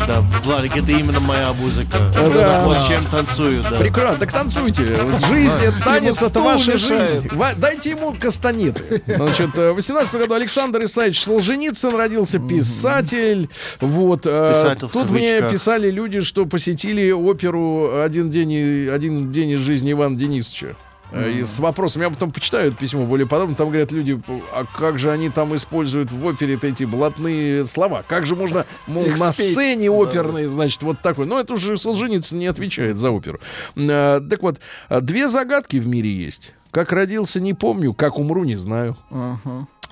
Да, Владик, это именно моя музыка. Да. Вот чем танцую, да. Прекрасно, так танцуйте. Жизнь, танец, это ваша мешает. жизнь. Дайте ему кастанеты. Значит, э, в 18 году Александр Исаевич Солженицын родился, писатель. Вот. э, Писатель Тут мне писали люди, что посетили оперу «Один день, один день из жизни Ивана Денисовича. Э, И с вопросом, я потом почитаю это письмо более подробно, там говорят люди, а как же они там используют в опере эти блатные слова? Как же можно, мол, Их на спеть. сцене Да. оперной, значит, вот такой. Но это уже Солженицын не отвечает за оперу. Э, Так вот, э, две загадки в мире есть. Как родился, не помню, как умру, не знаю.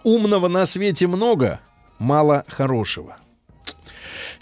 Умного на свете много, мало хорошего.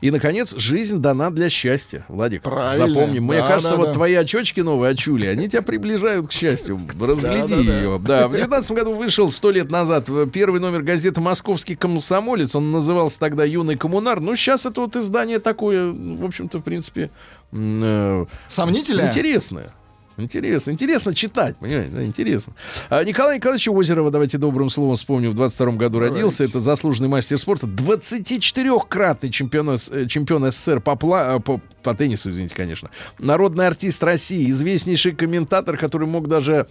И, наконец, жизнь дана для счастья, Владик. Правильно. Запомни. Мне Да, кажется, да, вот да. твои очечки новые очули, они тебя приближают к счастью. Разгляди Да, да, да. ее. Да, в 19 году вышел сто лет назад э, первый номер газеты «Московский комсомолец». Он назывался тогда «Юный коммунар». Ну, сейчас это вот издание такое, в общем-то, в принципе, э, Сомнительное? Интересное. Интересно, интересно читать, понимаете, да, интересно. А Николай Николаевич Озерова, давайте добрым словом вспомню, в 22 году родился. Это заслуженный мастер спорта, 24-кратный чемпион, э, чемпион СССР по, пла- э, по, по теннису, извините, конечно. Народный артист России, известнейший комментатор, который мог даже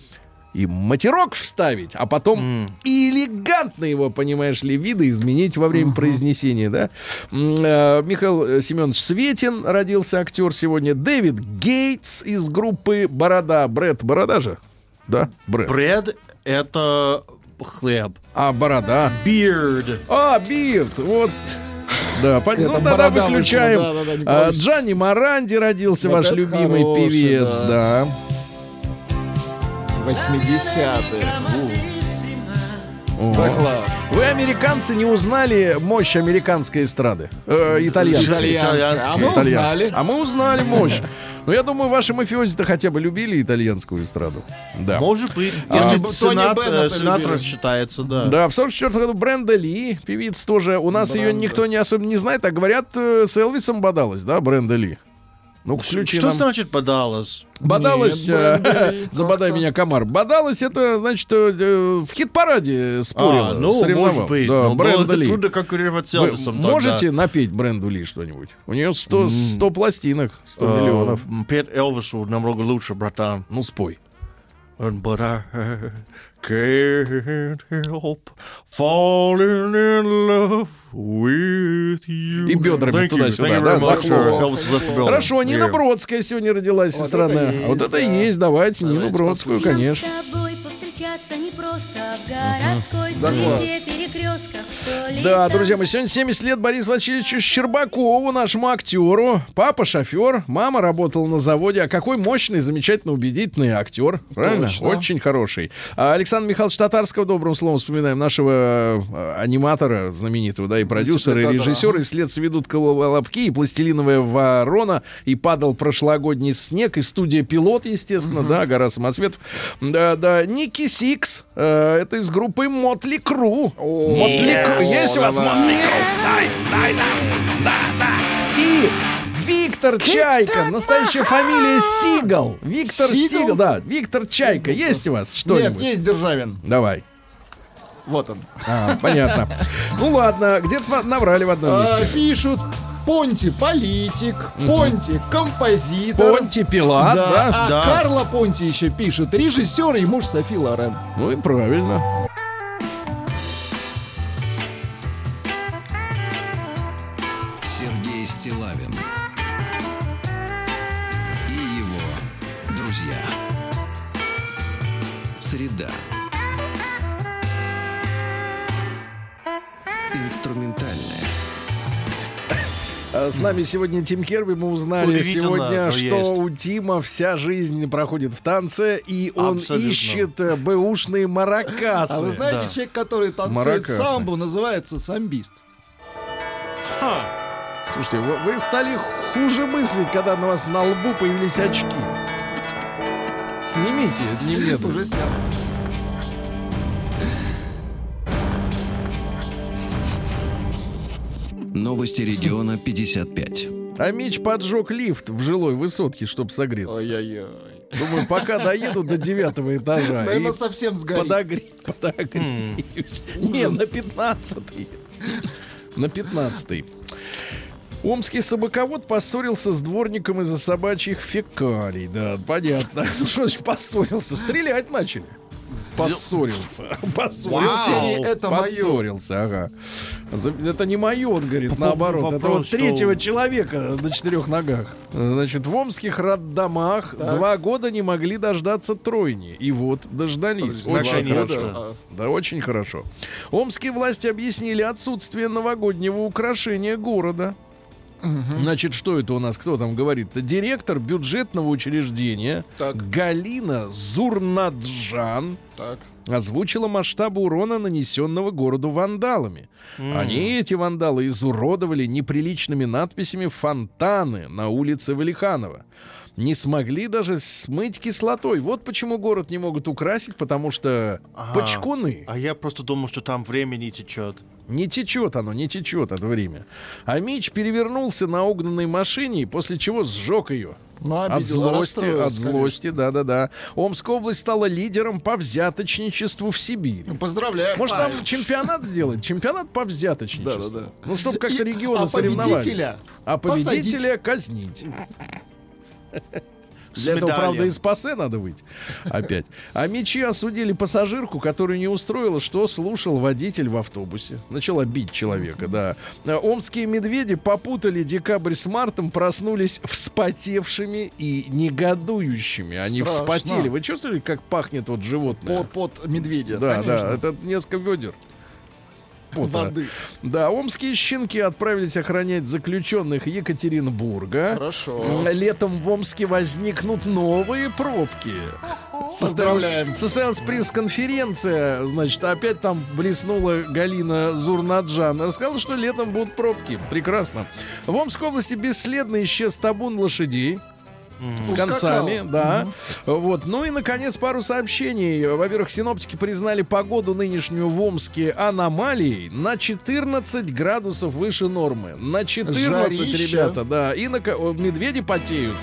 и матерок вставить, а потом и элегантно его, понимаешь ли, виды изменить во время произнесения, да. Э, Михаил э, Семенович Светин родился актер сегодня. Дэвид Гейтс из группы Борода. Брэд Борода же? Да, Брэд. Бред — это хлеб. А, Борода. Beard. А, Бирд, вот. Да, пон- Это ну тогда выключаем. вышла, да-да-да, не А. Джанни Маранди родился, Вот ваш любимый хороший, певец, да. да. 80-е. О. Да класс. Вы, американцы, не узнали мощь американской эстрады? Э, итальянской. Итальянская. А мы Итальян- узнали. А мы узнали мощь. Но я думаю, ваши мафиози-то хотя бы любили итальянскую эстраду. Да. Может быть. А, Если Тони Сенат, э, Сенатор считается, да. Да, в 44 году Бренда Ли, певица тоже. У нас ее Бренда. никто не особо не знает, а говорят, э, с Элвисом бодалась, да, Бренда Ли? Ну, включи Что нам. значит подалась? Бодалась, э, забодай меня, комар. Бодалась, это, значит, э, в хит-параде спорила, А, ну, соревновалась. может быть. Да, но Бренда было Ли. трудно конкурировать с Вы Элвисом тогда. можете напеть Бренду Ли что-нибудь? У нее 100, 100 пластинок, 100 Э, миллионов. Петь Элвису намного лучше, братан. Ну, спой. But I can't help falling in love with you. И бедрами Thank you. туда-сюда, Thank you да, захлопал. uh. Хорошо, Нина. Бродская сегодня родилась, сестра. А вот это да. есть, давайте Давайте Бродскую, конечно. Повстречаться непросто в городской Да суете перекрестках. Да, друзья, мы сегодня 70 лет Борису Васильевичу Щербакову, нашему актеру. Папа шофер, мама работала на заводе. А какой мощный, замечательно убедительный актер. Правильно? Точно. Очень хороший. А Александр Михайлович Татарского, добрым словом вспоминаем, нашего э, аниматора знаменитого, да, и продюсера, и режиссера. И следствие ведут колобки, и пластилиновая ворона, и падал прошлогодний снег, и студия пилот, естественно, да, гора самоцветов. Да, да, Ники Сикс, э, это из группы Mötley Crüe. Mötley Crüe. Есть у вас Mötley Crüe? И Виктор Чайка, настоящая фамилия Сигал. Виктор Сигал? Сигал, да, Виктор Чайка. Есть у вас Нет, что-нибудь? есть Державин. Давай. Вот он. А, понятно. Ну ладно, где-то наврали в одном А, месте. пишут Понти политик, Понти композитор. Понти Пилат, да, да? а Да. Карла Понти еще пишет, режиссер и муж Софи Лорен. Ну и правильно. Сергей Стилавин и его друзья. Среда. Инструментальная. А С нами сегодня Тим Керби. Мы узнали сегодня, что есть. у Тима вся жизнь проходит в танце, и он Абсолютно. ищет э, бэушные маракасы. А вы знаете, Да. человек, который танцует Маракасы. самбу, называется самбист. Слушайте, вы, вы стали хуже мыслить, когда на вас на лбу появились очки. Снимите немедленно. Уже снял. Новости региона 55. А Мич поджег лифт в жилой высотке, чтобы согреться. Ой-ой-ой. Думаю, пока доеду до девятого этажа. Наверное, совсем сгорит. подогре- подогреюсь. Не, на пятнадцатый. На пятнадцатый. Омский собаковод поссорился с дворником из-за собачьих фекалий. Да, понятно. Ну что ж поссорился? Стрелять начали. Поссорился. Поссорился. Вау. Это. Поссорился, ага. За- Это не мое, он говорит, наоборот. Это вопрос, вот что- третьего человека на четырех ногах. Значит, в омских роддомах Так. два года не могли дождаться тройни. И вот дождались. Значит, Очень хорошо. это- Да, очень хорошо. Омские власти объяснили отсутствие новогоднего украшения города. Значит, что это у нас? Кто там говорит? Директор бюджетного учреждения Так. Галина Зурнаджан Так. озвучила масштабы урона, нанесенного городу вандалами. Они, эти вандалы, изуродовали неприличными надписями фонтаны на улице Валиханова. Не смогли даже смыть кислотой. Вот почему город не могут украсить, потому что Ага. почкуны. А я просто думал, что там время не течет. Не течет оно, не течет это время. А Мич перевернулся на угнанной машине, после чего сжег ее. Ну, От обидел, злости, расстроился, от злости, да-да-да. Омская область стала лидером по взяточничеству в Сибири. Ну, Поздравляю. Может, там Ай. чемпионат сделать? Чемпионат по взяточничеству. Да-да-да. Ну, чтобы как-то И- регионы а соревновались. победителя А победителя казнить. Для этого, правда, из пассе надо выйти. Опять. А мечи осудили пассажирку, которую не устроило, что слушал водитель в автобусе. Начала бить человека, да. Омские медведи попутали декабрь с мартом, проснулись вспотевшими и негодующими. Они Страшно. вспотели. Вы чувствовали, как пахнет вот животное? Под, под медведя. Да, конечно. да, это несколько ведер. Пота. Воды. Да, омские щенки отправились охранять заключенных Екатеринбурга. Хорошо. Летом в Омске возникнут новые пробки. Состоялась, состоялась пресс-конференция, значит, опять там блеснула Галина Зурнаджан. Рассказала, что летом будут пробки. Прекрасно. В Омской области бесследно исчез табун лошадей. С Ускакал. концами, да. Вот. Ну и, наконец, пару сообщений. Во-первых, синоптики признали погоду нынешнюю в Омске аномалией на 14 градусов выше нормы. На 14, Жарища. ребята, да. И на... медведи потеют.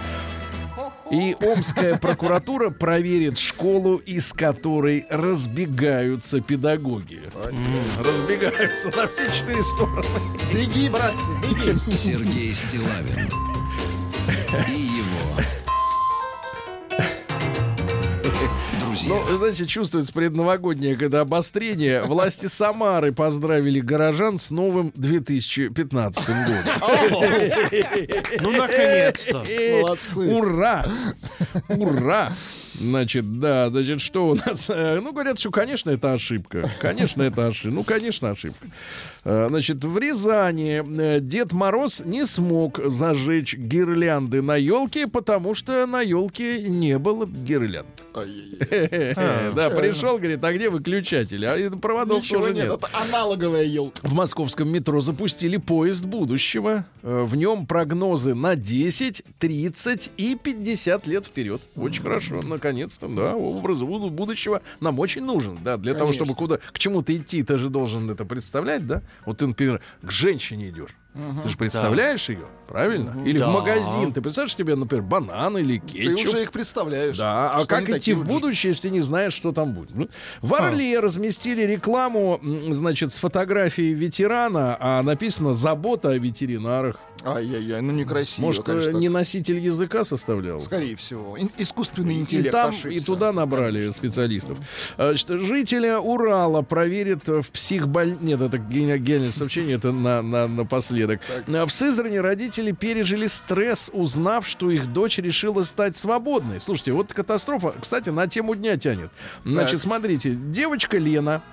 И Омская прокуратура проверит школу, из которой разбегаются педагоги. Разбегаются на все четыре стороны. Беги, братцы, беги. Сергей Стилавин и Ну, знаете, чувствуется предновогоднее когда обострение. Власти Самары поздравили горожан с новым 2015 годом. Ну, наконец-то. Молодцы. Ура! Ура! Значит, да, значит, что у нас? Э, Ну, говорят, что, конечно, это ошибка. Конечно, это ошибка. Ну, конечно, ошибка. Э, Значит, в Рязани э, Дед Мороз не смог зажечь гирлянды на елке, потому что на елке не было гирлянд. Да, пришел, говорит, а где выключатель? А проводов тоже нет, это аналоговая елка. В московском метро запустили поезд будущего. В нем прогнозы на 10, 30 и 50 лет вперед. Очень хорошо, наконец-то, да, образ буду- будущего нам очень нужен, да, для того, чтобы куда, к чему-то идти, ты же должен это представлять, да. Вот ты, например, к женщине идешь. Ты же представляешь ее, правильно? Или в Да. магазин. Ты представляешь тебе, например, банан или Ты кетчуп? уже их представляешь. Да, а как идти в будущее, если не знаешь, что там будет? В Орле разместили рекламу, значит, с фотографией ветерана, а написано «Забота о ветеринарах». Ай-яй-яй, ну некрасиво, Может, конечно. э, не носитель языка составлял? Скорее всего. Искусственный И интеллект там, ошибся. и туда набрали специалистов. А, Значит, жителя Урала проверят в психболь... Нет, это ге- гениальное сообщение, это на, на, напоследок. А В Сызрани родители пережили стресс, узнав, что их дочь решила стать свободной. Слушайте, вот катастрофа, кстати, на тему дня тянет. Значит, смотрите, девочка Лена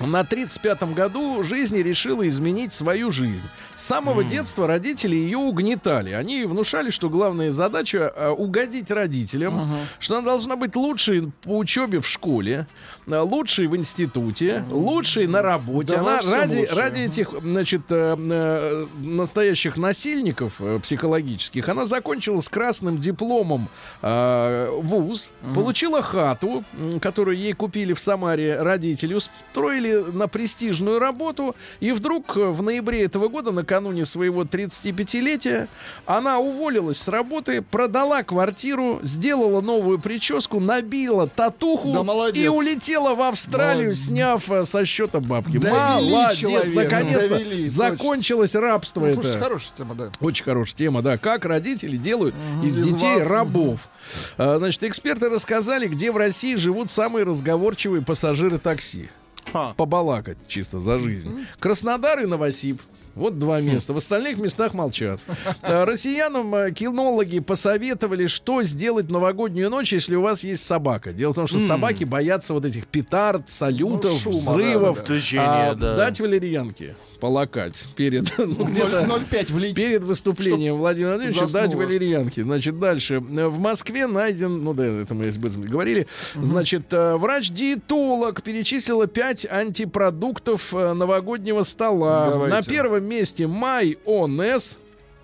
на 35-м году жизни решила изменить свою жизнь. С самого детства родители ее угнетали. Они внушали, что главная задача э, угодить родителям, что она должна быть лучшей по учебе в школе, э, лучшей в институте, лучшей на работе. Да она ради, ради этих, значит, э, э, настоящих насильников э, психологических, она закончила с красным дипломом э, вуз, получила хату, которую ей купили в Самаре родители, устроили на престижную работу, и вдруг э, в ноябре этого года, накануне своего 35-летия, она уволилась с работы, продала квартиру, сделала новую прическу, набила татуху Да молодец. и улетела в Австралию, Молодец. сняв э, со счета бабки. Довели Молодец, наконец-то довели, точно. закончилось рабство Ну, это. слушайте, хорошая тема, да. Очень хорошая тема, да. Как родители делают из, из детей вас, рабов. А, значит, эксперты рассказали, где в России живут самые разговорчивые пассажиры такси. Ха. Побалакать чисто за жизнь. Краснодар и Новосиб. Вот два места. В остальных местах молчат. А, Россиянам э, кинологи посоветовали, что сделать новогоднюю ночь, если у вас есть собака. Дело в том, что собаки боятся вот этих петард, салютов, Ну, шума, взрывов. да, да, А, да. Дать валерьянки полакать перед, ну, где-то 0,5 влить. перед выступлением Владимира Владимировича заснула. дать валерьянки. Значит, дальше. В Москве найден, ну да, это мы говорили, значит, э, врач-диетолог перечислила 5 антипродуктов э, новогоднего стола. Давайте. На первом месте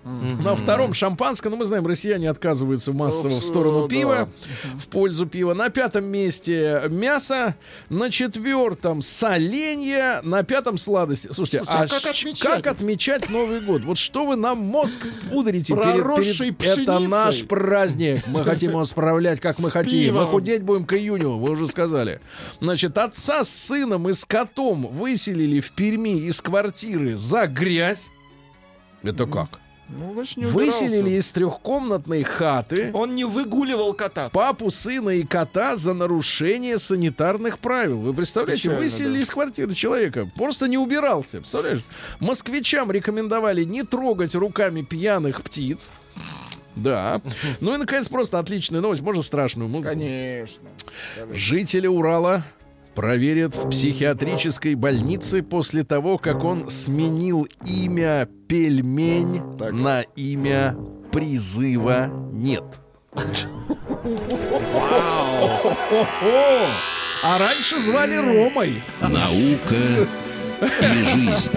На втором шампанское, ну мы знаем, россияне отказываются массово в сторону да. пива, в пользу пива. На пятом месте мясо, на четвертом соленья, на пятом сладости. Слушайте, Слушайте, а а как отмечать как отмечать Новый год? Вот что вы нам мозг пудрите Проросшей перед, перед... Это наш праздник. Мы хотим его справлять, как мы хотим. Мы худеть будем к июню, вы уже сказали. Значит, отца с сыном и с котом выселили в Перми из квартиры за грязь. Это как? Ну, значит, не Выселили из трехкомнатной хаты Он не выгуливал кота. папу, сына и кота за нарушение санитарных правил. Вы представляете, Печально, выселили да. из квартиры человека. Просто не убирался. Представляешь? Москвичам рекомендовали не трогать руками пьяных птиц. Да. Ну и, наконец, просто отличная новость. Можно страшную? Ну, Конечно. Жители Урала проверят в психиатрической больнице после того, как он сменил имя пельмень Так. на имя призыва нет. А раньше звали Ромой. Наука и жизнь.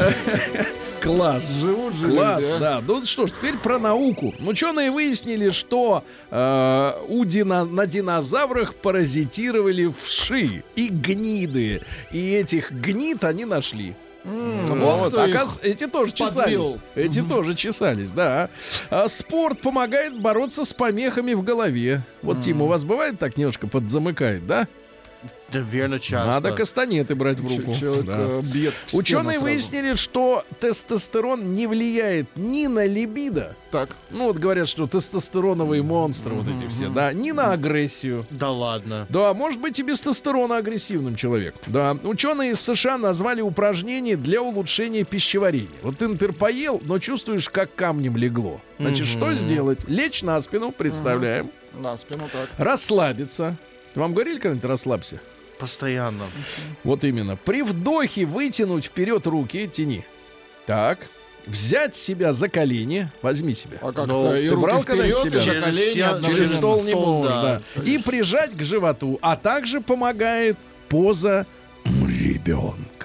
Класс. Живут же Класс, люди, а. да. Ну что ж, теперь про науку. Ученые выяснили, что э, у дина- на динозаврах паразитировали вши и гниды. И этих гнид они нашли. вот кто их оказ- эти тоже чесались. подвел. Эти тоже чесались, да. А спорт помогает бороться с помехами в голове. Вот, Тим, у вас бывает так немножко подзамыкает, да? Наверное, часто. Надо кастанеты брать в руку. Человек Да. э, бьет в Ученые сразу. выяснили, что тестостерон не влияет ни на либидо, Так, ну вот говорят, что тестостероновые монстры вот эти все, да, ни на агрессию. Да ладно. Да, может быть и без тестостерона агрессивным человек. Да, ученые из США назвали упражнение для улучшения пищеварения. Вот ты, например, поел, но чувствуешь, как камнем легло. Значит, что сделать? Лечь на спину, представляем, на спину так. расслабиться. Вам говорили когда-нибудь расслабься? Постоянно. Вот именно. При вдохе вытянуть вперед руки, тяни. Так. Взять себя за колени. Возьми себя. А как Ну, ты брал когда-нибудь себя? Через колени одновременно. Через стол не стол, можешь, да. да. И прижать к животу. А также помогает поза ребенка.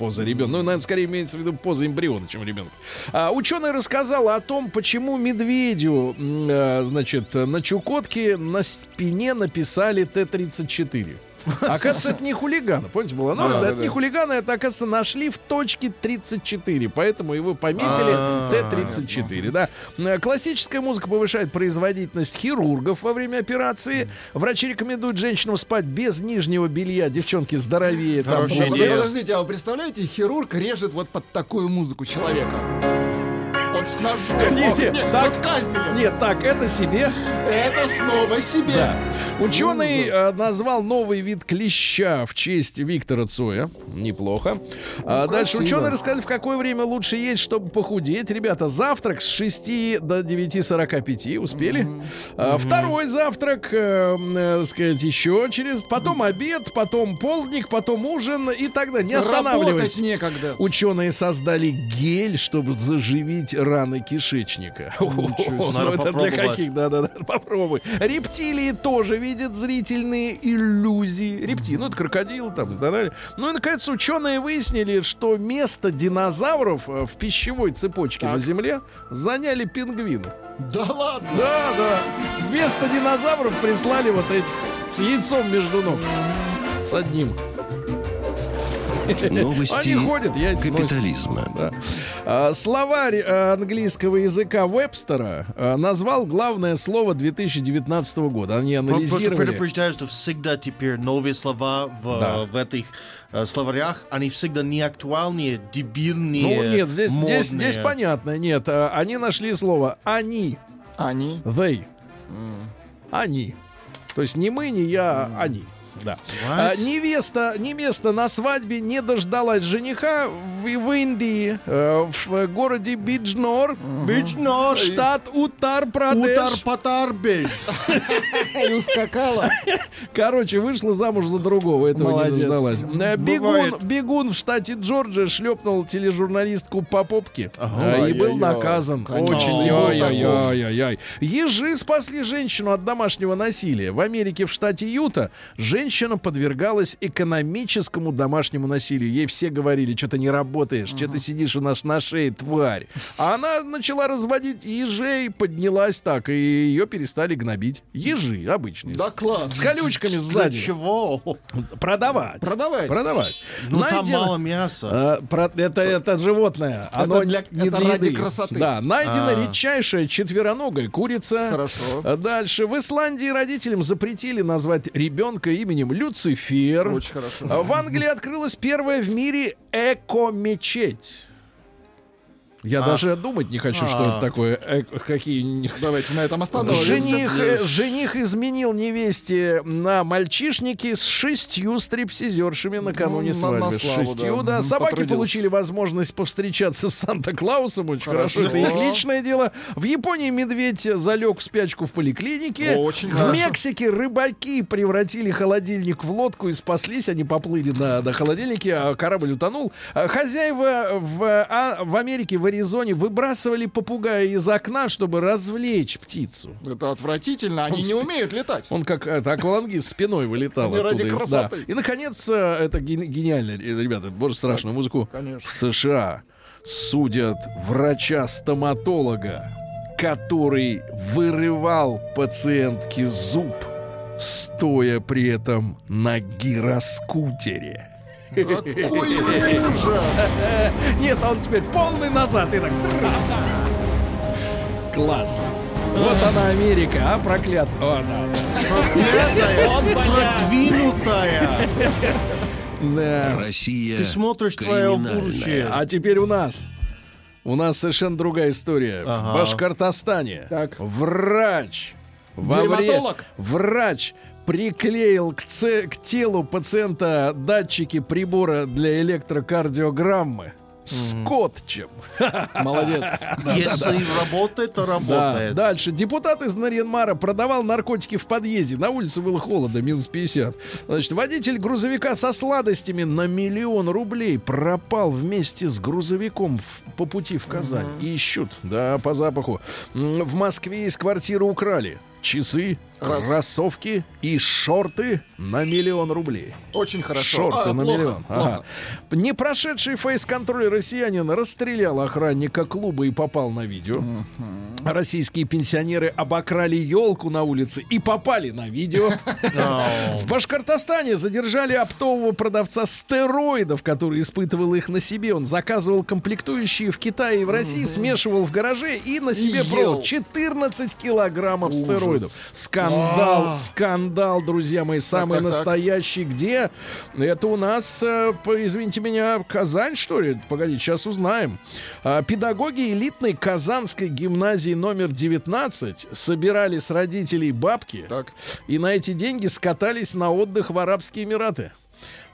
Поза ребенка. Ну, наверное, скорее имеется в виду поза эмбриона, чем ребенка. А, ученый рассказал о том, почему медведю, э, значит, на Чукотке на спине написали Т-34. Оказывается, это не хулигана. Помните, было? Ну, Да, это да, не да. хулигана, это, оказывается, нашли в точке 34. Поэтому его пометили А, Т-34. Да. Э, Классическая музыка повышает производительность хирургов во время операции. Врачи рекомендуют женщинам спать без нижнего белья. Девчонки здоровее. Там. Подождите, а вы представляете, хирург режет вот под такую музыку человека? Вот с ножом. Не, Ох, не, нет, так. со скальпелем. Нет, так, это себе. Это снова себе. Да. Ученый э, назвал новый вид клеща в честь Виктора Цоя. Неплохо. А дальше красиво. ученые рассказали, в какое время лучше есть, чтобы похудеть. Ребята, завтрак с 6 до 9.45. Успели? А, Второй завтрак, э, э, сказать, еще через... Потом обед, потом полдник, потом ужин и так далее. Не Работать останавливайтесь. некогда. Ученые создали гель, чтобы заживить раны кишечника. Ну, это для каких? Да-да-да, попробуй. Рептилии тоже видят зрительные иллюзии. Рептилии, ну это крокодил там так далее. Ну и, наконец, ученые выяснили, что место динозавров э, в пищевой цепочке на Земле заняли пингвины. Да ладно. Да, да. Вместо динозавров прислали вот этих с яйцом между ног. С одним. Новости Они ходят, яйца носят. капитализма. Да. А, Словарь э, английского языка Вебстера э, назвал главное слово 2019 года. Они Просто анализировали. предупреждаю, что всегда теперь новые слова в, Да. в этих э, словарях, они всегда не актуальнее, дебильнее, Ну нет, здесь, модные. здесь, здесь понятно. Нет, они нашли слово они, Они. they, они. То есть не мы, не я, а они. Да. А, невеста, невеста на свадьбе не дождалась жениха в, в Индии, э, в городе Биджнор, Биджнор, штат Утар-Прадеш. Утар-патар беж. И ускакала. Короче, вышла замуж за другого, этого Молодец. не дождалась. Э, Бегун, бегун в штате Джорджия шлепнул тележурналистку по попке Ага. э, и был наказан. Конечно, Очень. Ай-яй-яй-яй-яй. Ежи спасли женщину от домашнего насилия. В Америке, в штате Юта, женщина подвергалась экономическому домашнему насилию. Ей все говорили, что ты не работаешь, что ты сидишь у нас на шее, тварь. А она начала разводить ежей, поднялась так, и ее перестали гнобить. Ежи обычные. Да класс. С колючками Для сзади. чего? Продавать. Продавать. Продавать. Ну там мало мяса. А, про- это, это животное. Оно для- не это для ради еды. красоты. Да, найдена А. редчайшая четвероногая курица. Хорошо. Дальше. В Исландии родителям запретили назвать ребенка именем Люцифер. Очень хорошо. В Англии открылась первая в мире эко-мечеть. Я А. даже думать не хочу, что А. это такое. Эко- какие Давайте на этом остановимся. Жених, э, жених изменил невесте на мальчишнике с шестью стриптизершами накануне Ну, на- на свадьбы. С славу, шестью, да. да. Мгм, Собаки потрудился. получили возможность повстречаться с Санта-Клаусом. Очень хорошо. Хорошо. Это их личное дело. В Японии медведь залег в спячку в поликлинике. Очень в хорошо. Мексике рыбаки превратили холодильник в лодку и спаслись. Они поплыли на, на холодильнике, а корабль утонул. А Хозяева в, а, в Америке, в Аризоне выбрасывали попугая из окна, чтобы развлечь птицу. Это отвратительно. Они не умеют летать. Он как это, аквалангист спиной вылетал оттуда. из- да. И, наконец, э, это ген- гениально, э, ребята, боже, страшную музыку. Конечно. В США судят врача-стоматолога, который вырывал пациентке зуб, стоя при этом на гироскутере. Какой ужас! Нет, он теперь полный назад и так. Класс. Вот она Америка, а проклят. О, да. Продвинутая. Да. Россия Ты смотришь твое будущее. А теперь у нас. У нас совершенно другая история. Ага. В Башкортостане Так. врач во вре- врач приклеил к, це- к телу пациента датчики прибора для электрокардиограммы скотчем. Молодец. Если работает, то работает. Дальше. Депутат из Нарьянмара продавал наркотики в подъезде. На улице было холодно, минус 50. Значит, водитель грузовика со сладостями на миллион рублей пропал вместе с грузовиком по пути в Казань. Ищут, да, по запаху. В Москве из квартиры украли часы. Кроссовки и шорты на миллион рублей. Очень хорошо. Шорты А, на плохо, миллион. плохо. Ага. Не прошедший фейс-контроль россиянин расстрелял охранника клуба и попал на видео. Российские пенсионеры обокрали елку на улице и попали на видео. В Башкортостане задержали оптового продавца стероидов, который испытывал их на себе. Он заказывал комплектующие в Китае и в России, смешивал в гараже и на себе пробовал 14 килограммов стероидов. Скандал, А. скандал, друзья мои, самый настоящий. Где? Это у нас, э, извините меня, Казань, что ли? Погодите, сейчас узнаем. А, Педагоги элитной Казанской гимназии номер 19 собирали с родителей бабки Так. и на эти деньги скатались на отдых в Арабские Эмираты.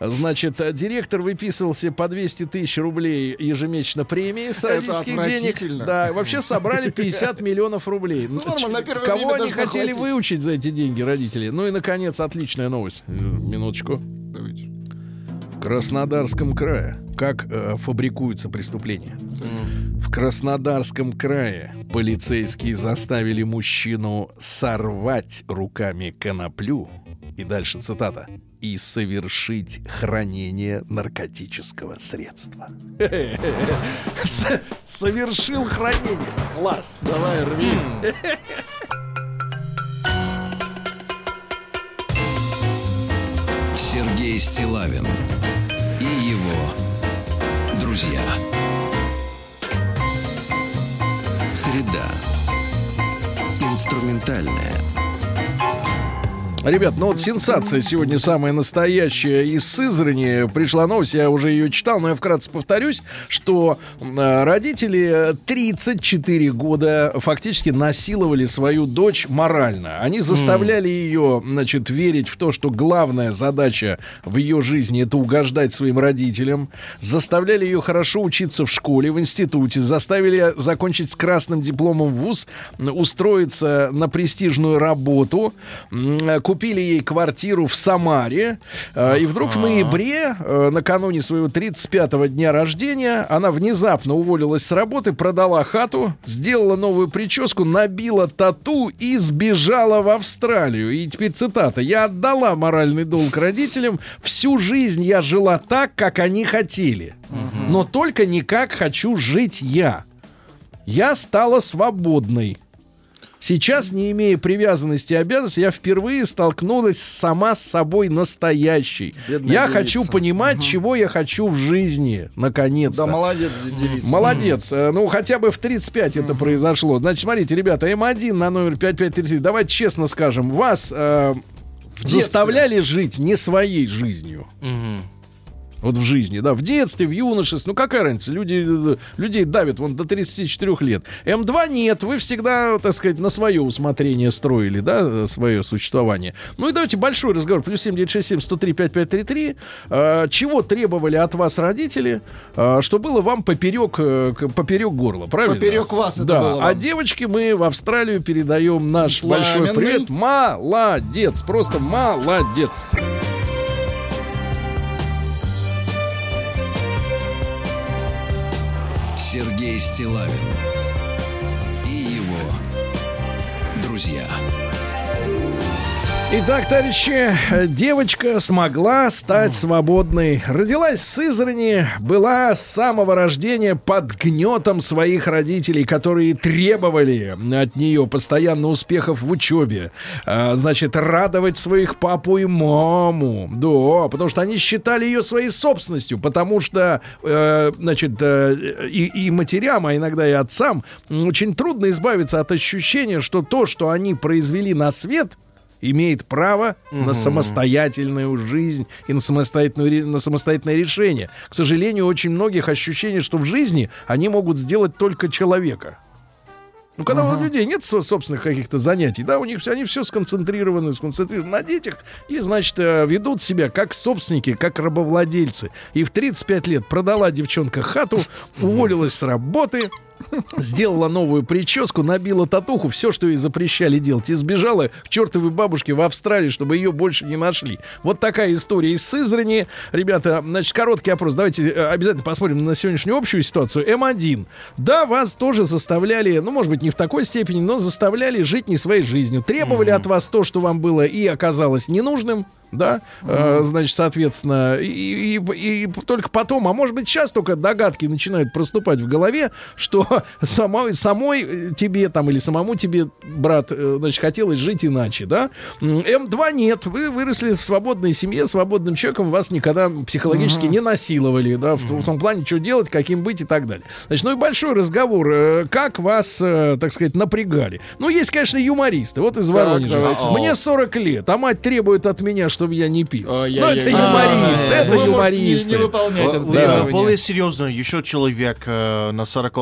Значит, э, директор выписывался по 200 тысяч рублей ежемесячно премии с родительских денег. Да, вообще собрали 50 миллионов рублей. Ну, нормально, на первое Кого они хотели хватить. выучить за эти деньги, родители? Ну и, наконец, отличная новость. Э, Минуточку. Давайте. В Краснодарском крае. Как э, фабрикуются преступления? В Краснодарском крае полицейские заставили мужчину сорвать руками коноплю. И дальше цитата. И совершить хранение наркотического средства. Совершил хранение. Класс. Давай, рви. Сергей Стилавин и его друзья. Среда. Инструментальная. Ребят, ну вот сенсация сегодня самая настоящая из Сызрани. Пришла новость, я уже ее читал, но я вкратце повторюсь, что э, родители 34 года фактически насиловали свою дочь морально. Они заставляли ее, значит, верить в то, что главная задача в ее жизни это угождать своим родителям. Заставляли ее хорошо учиться в школе, в институте. Заставили закончить с красным дипломом вуз, устроиться на престижную работу. М, Купили ей квартиру в Самаре. Э, И вдруг в ноябре, э, накануне своего 35-го дня рождения, она внезапно уволилась с работы, продала хату, сделала новую прическу, набила тату и сбежала в Австралию. И теперь цитата. «Я отдала моральный долг родителям. Всю жизнь я жила так, как они хотели. Но только не как хочу жить я. Я стала свободной. Сейчас, не имея привязанности и обязанностей, я впервые столкнулась сама с собой настоящей. Бедная я девица. хочу понимать, чего я хочу в жизни, наконец-то. Да, молодец, девица. Молодец. Э, Ну, хотя бы в 35 это произошло. Значит, смотрите, ребята, М1 на номер 5533. Давайте честно скажем, вас э, заставляли жить не своей жизнью. Вот в жизни, да, в детстве, в юношестве, ну какая разница, люди, людей давят вон до 34 лет. М2 нет, вы всегда, так сказать, на свое усмотрение строили, да, свое существование. Ну и давайте большой разговор, плюс 7967 103 5533. Э, чего требовали от вас родители, э, что было вам поперек, э, поперек горла, правильно? Поперек вас это да. было А вам. девочки мы в Австралию передаем наш большой Пламенный. привет. Молодец, просто молодец. Сергей Стилавин Итак, товарищи, девочка смогла стать свободной. Родилась в Сызрани, была с самого рождения под гнетом своих родителей, которые требовали от нее постоянно успехов в учебе. А, значит, радовать своих папу и маму. Да, потому что они считали ее своей собственностью, потому что, э, значит, э, и, и матерям, а иногда и отцам очень трудно избавиться от ощущения, что то, что они произвели на свет, имеет право на самостоятельную жизнь и на самостоятельное, на самостоятельное решение. К сожалению, очень многих ощущение, что в жизни они могут сделать только человека. Ну, когда у людей нет со- собственных каких-то занятий, да, у них они все сконцентрированы, сконцентрированы на детях, и, значит, э, ведут себя как собственники, как рабовладельцы. И в 35 лет продала девчонка хату, уволилась с работы, сделала новую прическу, набила татуху, все, что ей запрещали делать, и сбежала к чертовой бабушке в Австралии, чтобы ее больше не нашли. Вот такая история из Сызрани. Ребята, значит, короткий опрос. Давайте э, обязательно посмотрим на сегодняшнюю общую ситуацию. М1. Да, вас тоже заставляли, ну, может быть, не в такой степени, но заставляли жить не своей жизнью. Требовали от вас то, что вам было и оказалось ненужным да, э, значит, соответственно, и, и- и только потом, а может быть, сейчас только догадки начинают проступать в голове, что самой, самой э, тебе там или самому тебе, брат, э, значит, хотелось жить иначе, да. М, М2 нет, вы выросли в свободной семье, свободным человеком, вас никогда психологически не насиловали, да, в, том- в том плане, что делать, каким быть и так далее. Значит, ну и большой разговор, э, как вас, так сказать, напрягали. Ну, есть, конечно, юмористы, вот из Воронежа. давайте. Мне 40 лет, а мать требует от меня, чтобы я не пил. Ну, это юморист, А, это вы можете не- юмористы. не выполнять это. Более серьезно, еще человек э, на 40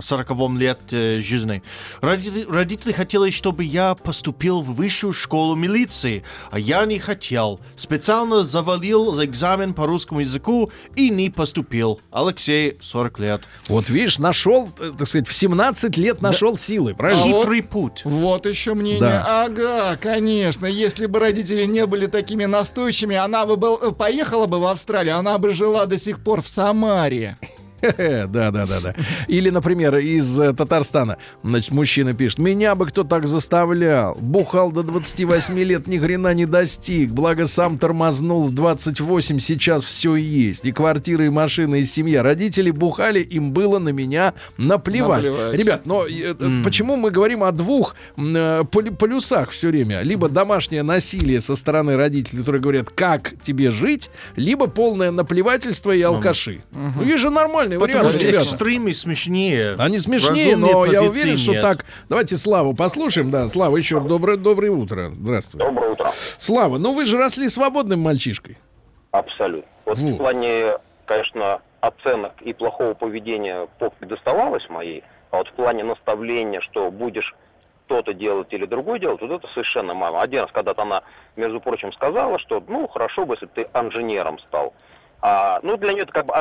40 лет э, жизни. Родители, родители хотели, чтобы я поступил в высшую школу милиции, а я не хотел. Специально завалил экзамен по русскому языку и не поступил. Алексей, 40 лет. Вот видишь, нашел, э, так сказать, в 17 лет нашел силы, правильно? Хитрый путь. Вот еще мнение. Да. Ага, конечно. Если бы родители не были такими настойчивыми, она бы был, поехала бы в Австралию, она бы жила до сих пор в Самаре. Да, да, да, да. Или, например, из э, Татарстана, значит, мужчина пишет: Меня бы кто так заставлял. Бухал до 28 лет, ни хрена не достиг. Благо сам тормознул в 28, сейчас все есть. И квартира, и машина, и семья. Родители бухали, им было на меня наплевать. Наплевать. Ребят, но э, почему мы говорим о двух э, полюсах все время? Либо домашнее насилие со стороны родителей, которые говорят, как тебе жить, либо полное наплевательство и алкаши. Ну, есть же нормальные Потому варианты, что ребята. экстремы смешнее. Они смешнее, но я уверен, что нет. так. Давайте Славу послушаем. Да, Слава, еще доброе, доброе утро. Здравствуй. Доброе утро. Слава, ну вы же росли свободным мальчишкой. Абсолютно. Вот Вот. в плане, конечно, оценок и плохого поведения поп не доставалось моей, а вот в плане наставления, что будешь то-то делать или другое делать, вот это совершенно мама. Один раз когда-то она, между прочим, сказала, что, ну, хорошо бы, если бы ты инженером стал. А, ну, для нее это как бы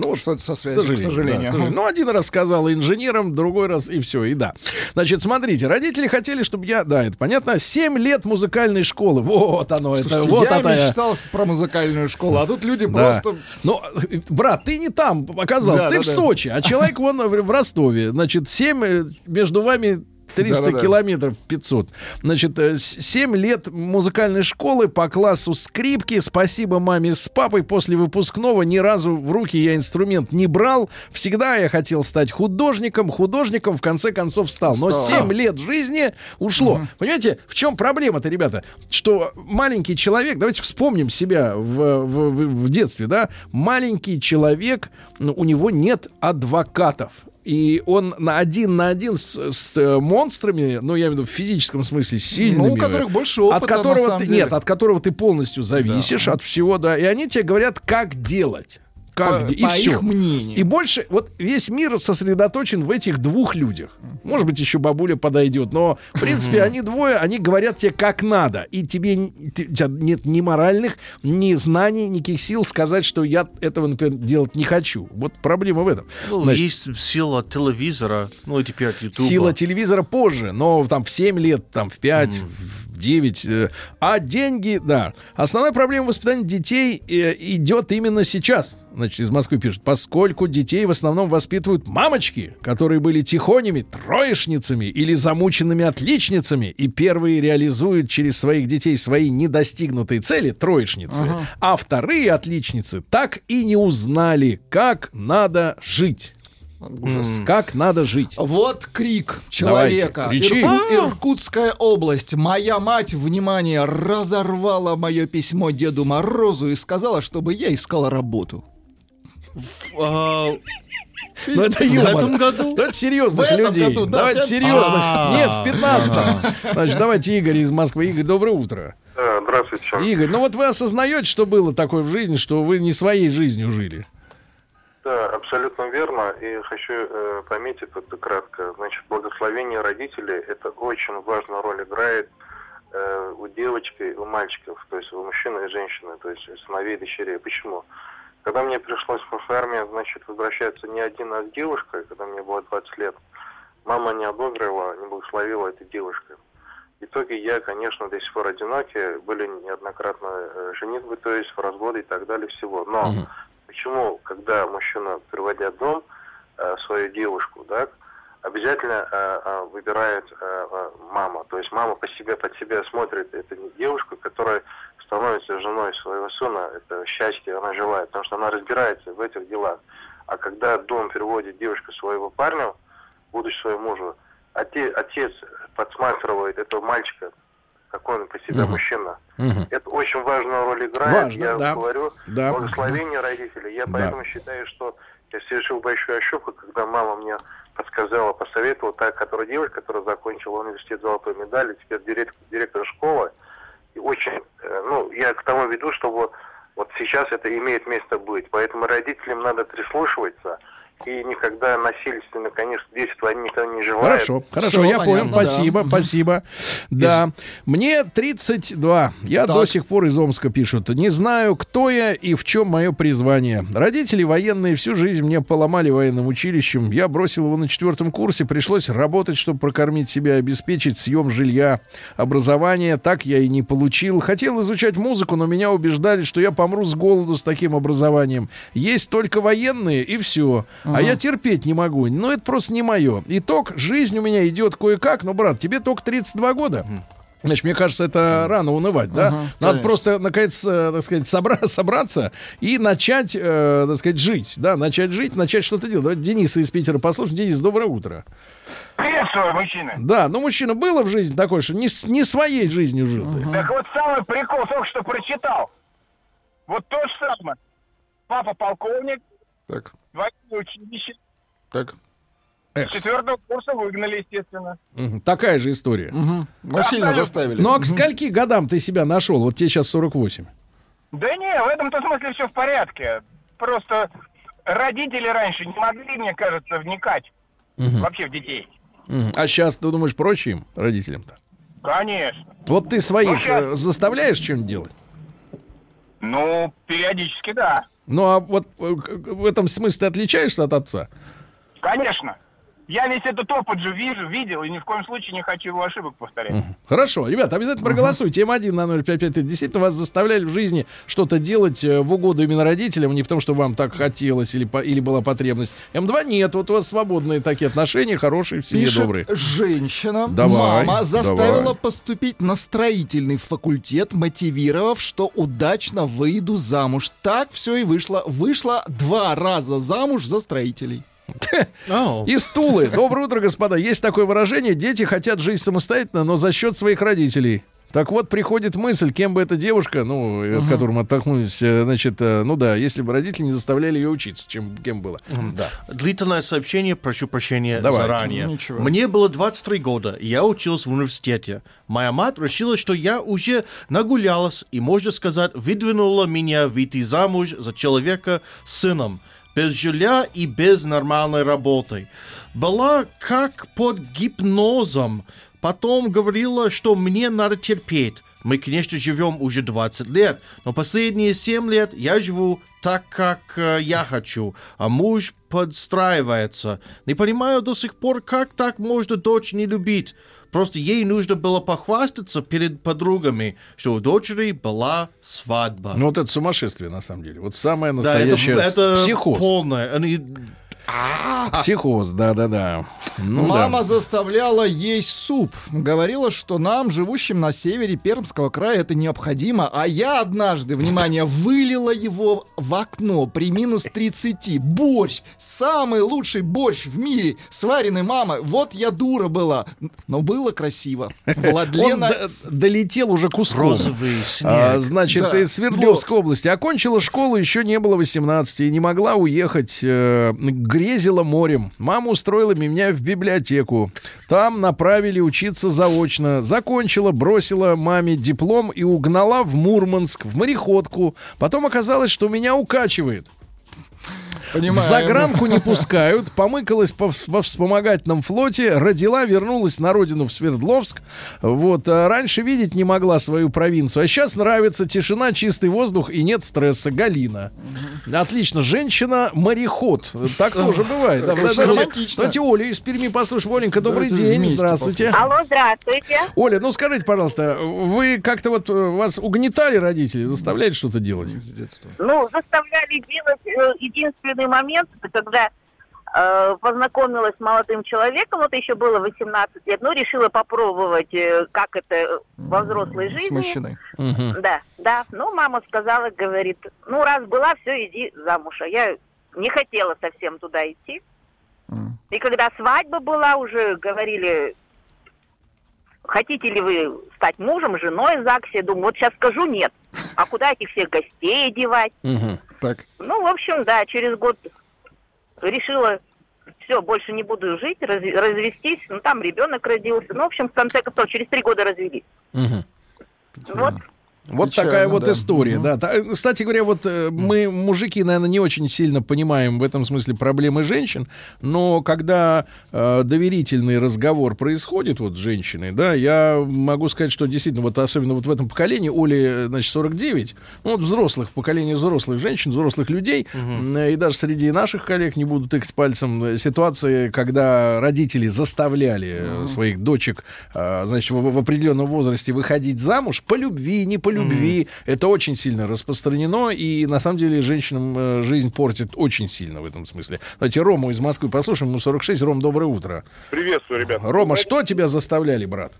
Ну, что-то со К связью, к сожалению. да, Ну, один раз сказала инженером, другой раз и все, и да. Значит, смотрите, родители хотели, чтобы я, да, это понятно, 7 лет музыкальной школы. Вот оно, это, Слушайте, вот я это. мечтал про музыкальную школу, а тут люди Да. просто... Ну, э, брат, ты не там оказался, Да, ты да, в да. Сочи, а человек вон в в Ростове. Значит, 7 между вами 300 Да-да-да. километров 500. Значит, 7 лет музыкальной школы по классу скрипки. Спасибо маме с папой. После выпускного ни разу в руки я инструмент не брал. Всегда я хотел стать художником. Художником в конце концов стал. Но Стал. 7 лет жизни ушло. Понимаете, в чем проблема-то, ребята? Что маленький человек, давайте вспомним себя в, в- в- детстве, да? Маленький человек, у него нет адвокатов. И он на один на один с, с, э, монстрами, ну, я имею в виду в физическом смысле, сильными. Ну, у которых больше опыта, От которого на самом ты, деле. Нет, от которого ты полностью зависишь, от всего, да. И они тебе говорят, как делать. Как, По- де- и по их мнению. И больше, вот весь мир сосредоточен в этих двух людях. Может быть, еще бабуля подойдет, но, в принципе, они двое, они говорят тебе, как надо. И тебе нет ни моральных, ни знаний, никаких сил сказать, что я этого, например, делать не хочу. Вот проблема в этом. Ну, Значит, есть сила телевизора, ну и теперь от Ютуба. Сила телевизора позже, но там в 7 лет, там в 5, в 9. э, А деньги, да. Основная проблема воспитания детей э, идет именно сейчас. Значит, из Москвы пишет. Поскольку детей в основном воспитывают мамочки, которые были тихонями, троечницами или замученными отличницами, и первые реализуют через своих детей свои недостигнутые цели, троечницы, а вторые отличницы так и не узнали, как надо жить. Как надо жить. Вот крик человека. Давайте, кричи. Ирку- Иркутская область. Моя мать, внимание, разорвала мое письмо Деду Морозу и сказала, чтобы я искала работу. А, Ну, это в юмор. этом году? Давайте серьезных В этом людей. году, да, давайте опять? серьезных. А. Нет, в 15 Значит, давайте Игорь из Москвы. Игорь, доброе утро. Здравствуйте. Игорь, ну вот вы осознаете, что было такое в жизни, что вы не своей жизнью жили? Да, абсолютно верно. И хочу э, пометить это кратко. Значит, благословение родителей – это очень важную роль играет э, у девочки и у мальчиков, то есть у мужчины и женщины, то есть сыновей и дочерей. Почему? Когда мне пришлось в армию, значит, возвращаться не один, а с девушкой, когда мне было 20 лет, мама не обыгрывала, не благословила этой девушкой. В итоге я, конечно, до сих пор одинокий, были неоднократно э, женитьбы, то есть разводы и так далее всего. Но почему, когда мужчина, приводя дом э, свою девушку, да, обязательно э, э, выбирает мама. То есть мама по себе, под себя смотрит. Это не девушка, которая становится женой своего сына. Это счастье она желает, потому что она разбирается в этих делах. А когда дом переводит девушка своего парня, будущего своему мужу, оте- отец подсматривает этого мальчика, какой он по себе мужчина. Это очень важную роль играет. Важно, я да. говорю, Да. благословение родителей. Я Да. поэтому считаю, что я совершил большую ошибку, когда мама мне подсказала, посоветовала, та, которая девушка, которая закончила университет золотой медали, теперь директор, директор школы. И очень, э, ну, я к тому веду, чтобы вот сейчас это имеет место быть. Поэтому родителям надо прислушиваться и никогда насильственно, конечно, действовать они никогда не желают. Хорошо, хорошо, Всё я понятно, понял. да. Спасибо, спасибо. Да. Мне 32. Я Так. до сих пор из Омска пишут. Не знаю, кто я и в чем мое призвание. Родители военные всю жизнь мне поломали военным училищем. Я бросил его на четвертом курсе. Пришлось работать, чтобы прокормить себя, обеспечить съем жилья, образование. Так я и не получил. Хотел изучать музыку, но меня убеждали, что я помру с голоду с таким образованием. Есть только военные и все. А я терпеть не могу. Но это просто не мое. Итог, жизнь у меня идет кое-как. Но, брат, тебе только 32 года. Значит, мне кажется, это рано унывать, да? Ага, Надо конечно. просто, наконец, э, так сказать, собра- собраться и начать, э, так сказать, жить, да, начать жить, начать что-то делать. Давайте Дениса из Питера послушаем. Денис, доброе утро. Приветствую, мужчины. Да, ну, мужчина, было в жизни такое, что не, не своей жизнью жил ты. Так вот самый прикол только что прочитал. Вот то же самое. Папа полковник, Так, военное училище, так. Эх, с четвертого курса выгнали, естественно. мгм, Такая же история. Мгм. Насильно заставили. Ну, а к скольки годам ты себя нашел? Вот тебе сейчас 48. Да не, в этом-то смысле все в порядке. Просто родители раньше не могли, мне кажется, вникать вообще в детей. А сейчас, ты думаешь, проще им, родителям-то? Конечно. Вот ты своих Ну, щас- э, заставляешь что-нибудь делать? Ну, периодически, да. Ну, а вот э, в этом смысле ты отличаешься от отца? Конечно. Я весь этот опыт же вижу, видел, и ни в коем случае не хочу его ошибок повторять. Хорошо, ребята, обязательно проголосуйте. Тема 1 на 055. Действительно, вас заставляли в жизни что-то делать э, в угоду именно родителям, не потому что вам так хотелось или, по- или была потребность. М2 нет, вот у вас свободные такие отношения, хорошие, в семье Пишет добрые. женщина. Давай, Мама заставила давай. поступить на строительный факультет, мотивировав, что удачно выйду замуж. Так все и вышло. Вышла два раза замуж за строителей. И стулы. Доброе утро, господа. Есть такое выражение. Дети хотят жить самостоятельно, но за счет своих родителей. Так вот, приходит мысль, кем бы эта девушка, ну, от которой мы оттолкнулись, э, значит, э, ну да, если бы родители не заставляли ее учиться, чем кем было. Да. Длительное сообщение, прошу прощения Давайте. заранее. Ничего. Мне было 23 года, и я учился в университете. Моя мать решила, что я уже нагулялась и, можно сказать, выдвинула меня выйти замуж за человека с сыном, без жилья и без нормальной работы. Была как под гипнозом. Потом говорила, что мне надо терпеть. Мы, конечно, живем уже 20 лет, но последние 7 лет я живу так, как э, я хочу, а муж подстраивается. Не понимаю до сих пор, как так можно дочь не любить. Просто ей нужно было похвастаться перед подругами, что у дочери была свадьба. Ну, вот это сумасшествие, на самом деле. Вот самое да, это, настоящее это психоз. полное. Они- Психоз, да-да-да. Ну, Мама да. заставляла есть суп. Говорила, что нам, живущим на севере Пермского края, это необходимо. А я однажды, внимание, вылила его в окно при минус 30. Борщ! Самый лучший борщ в мире, сваренный мамой. Вот я дура была. Но было красиво. Он Владлена... д- долетел уже куском. Розовый снег. А, значит, Да. из Свердловской области. Окончила школу, еще не было 18 и не могла уехать. э, грезила морем. Мама устроила меня в библиотеку. Там направили учиться заочно. Закончила, бросила маме диплом и угнала в Мурманск, в мореходку. Потом оказалось, что меня укачивает. В Понимаю. загранку не пускают, помыкалась по- во вспомогательном флоте, родила, вернулась на родину в Свердловск. Вот, а раньше видеть не могла свою провинцию, а сейчас нравится тишина, чистый воздух и нет стресса. Галина. Отлично, женщина-мореход. Так тоже бывает. Да, давайте, давайте Олю из Перми послушаем. Оленька, добрый Давайте день. Здравствуйте. Алло, здравствуйте. Оля, ну скажите, пожалуйста, вы как-то вот э, вас угнетали родители, заставляли что-то делать? Ну, заставляли делать э, единственный момент, это когда э, познакомилась с молодым человеком, вот еще было 18 лет, ну, решила попробовать, э, как это во взрослой С жизни. мужчиной. Мгм. Да, да. Ну, мама сказала, говорит, ну, раз была, все, иди замуж. А я не хотела совсем туда идти. М. И когда свадьба была, уже говорили, хотите ли вы стать мужем, женой в ЗАГСе? Я думаю, вот сейчас скажу нет. А куда этих всех гостей одевать? Мгм. Так. Ну, в общем, да, через год решила, все, больше не буду жить, раз- развестись. Ну, там ребенок родился. Ну, в общем, в конце концов, через три года развелись. Мгм. Вот. Вот Печально, такая вот да. история, Мгм. да. Э, Кстати говоря, вот э, мы, мужики, наверное, не очень сильно понимаем в этом смысле проблемы женщин, но когда э, доверительный разговор происходит вот с женщиной, да, я могу сказать, что действительно, вот особенно вот в этом поколении, Оле, значит, 49, ну, вот взрослых, поколение взрослых женщин, взрослых людей, м, и даже среди наших коллег, не буду тыкать пальцем, э, ситуации, когда родители заставляли э, своих дочек, э, значит, в, в определенном возрасте выходить замуж по любви, не по любви. Это очень сильно распространено, и на самом деле женщинам э, жизнь портит очень сильно в этом смысле. Давайте Рому из Москвы послушаем, ему 46. Ром, доброе утро. Приветствую, ребят. Рома, что тебя заставляли, брат?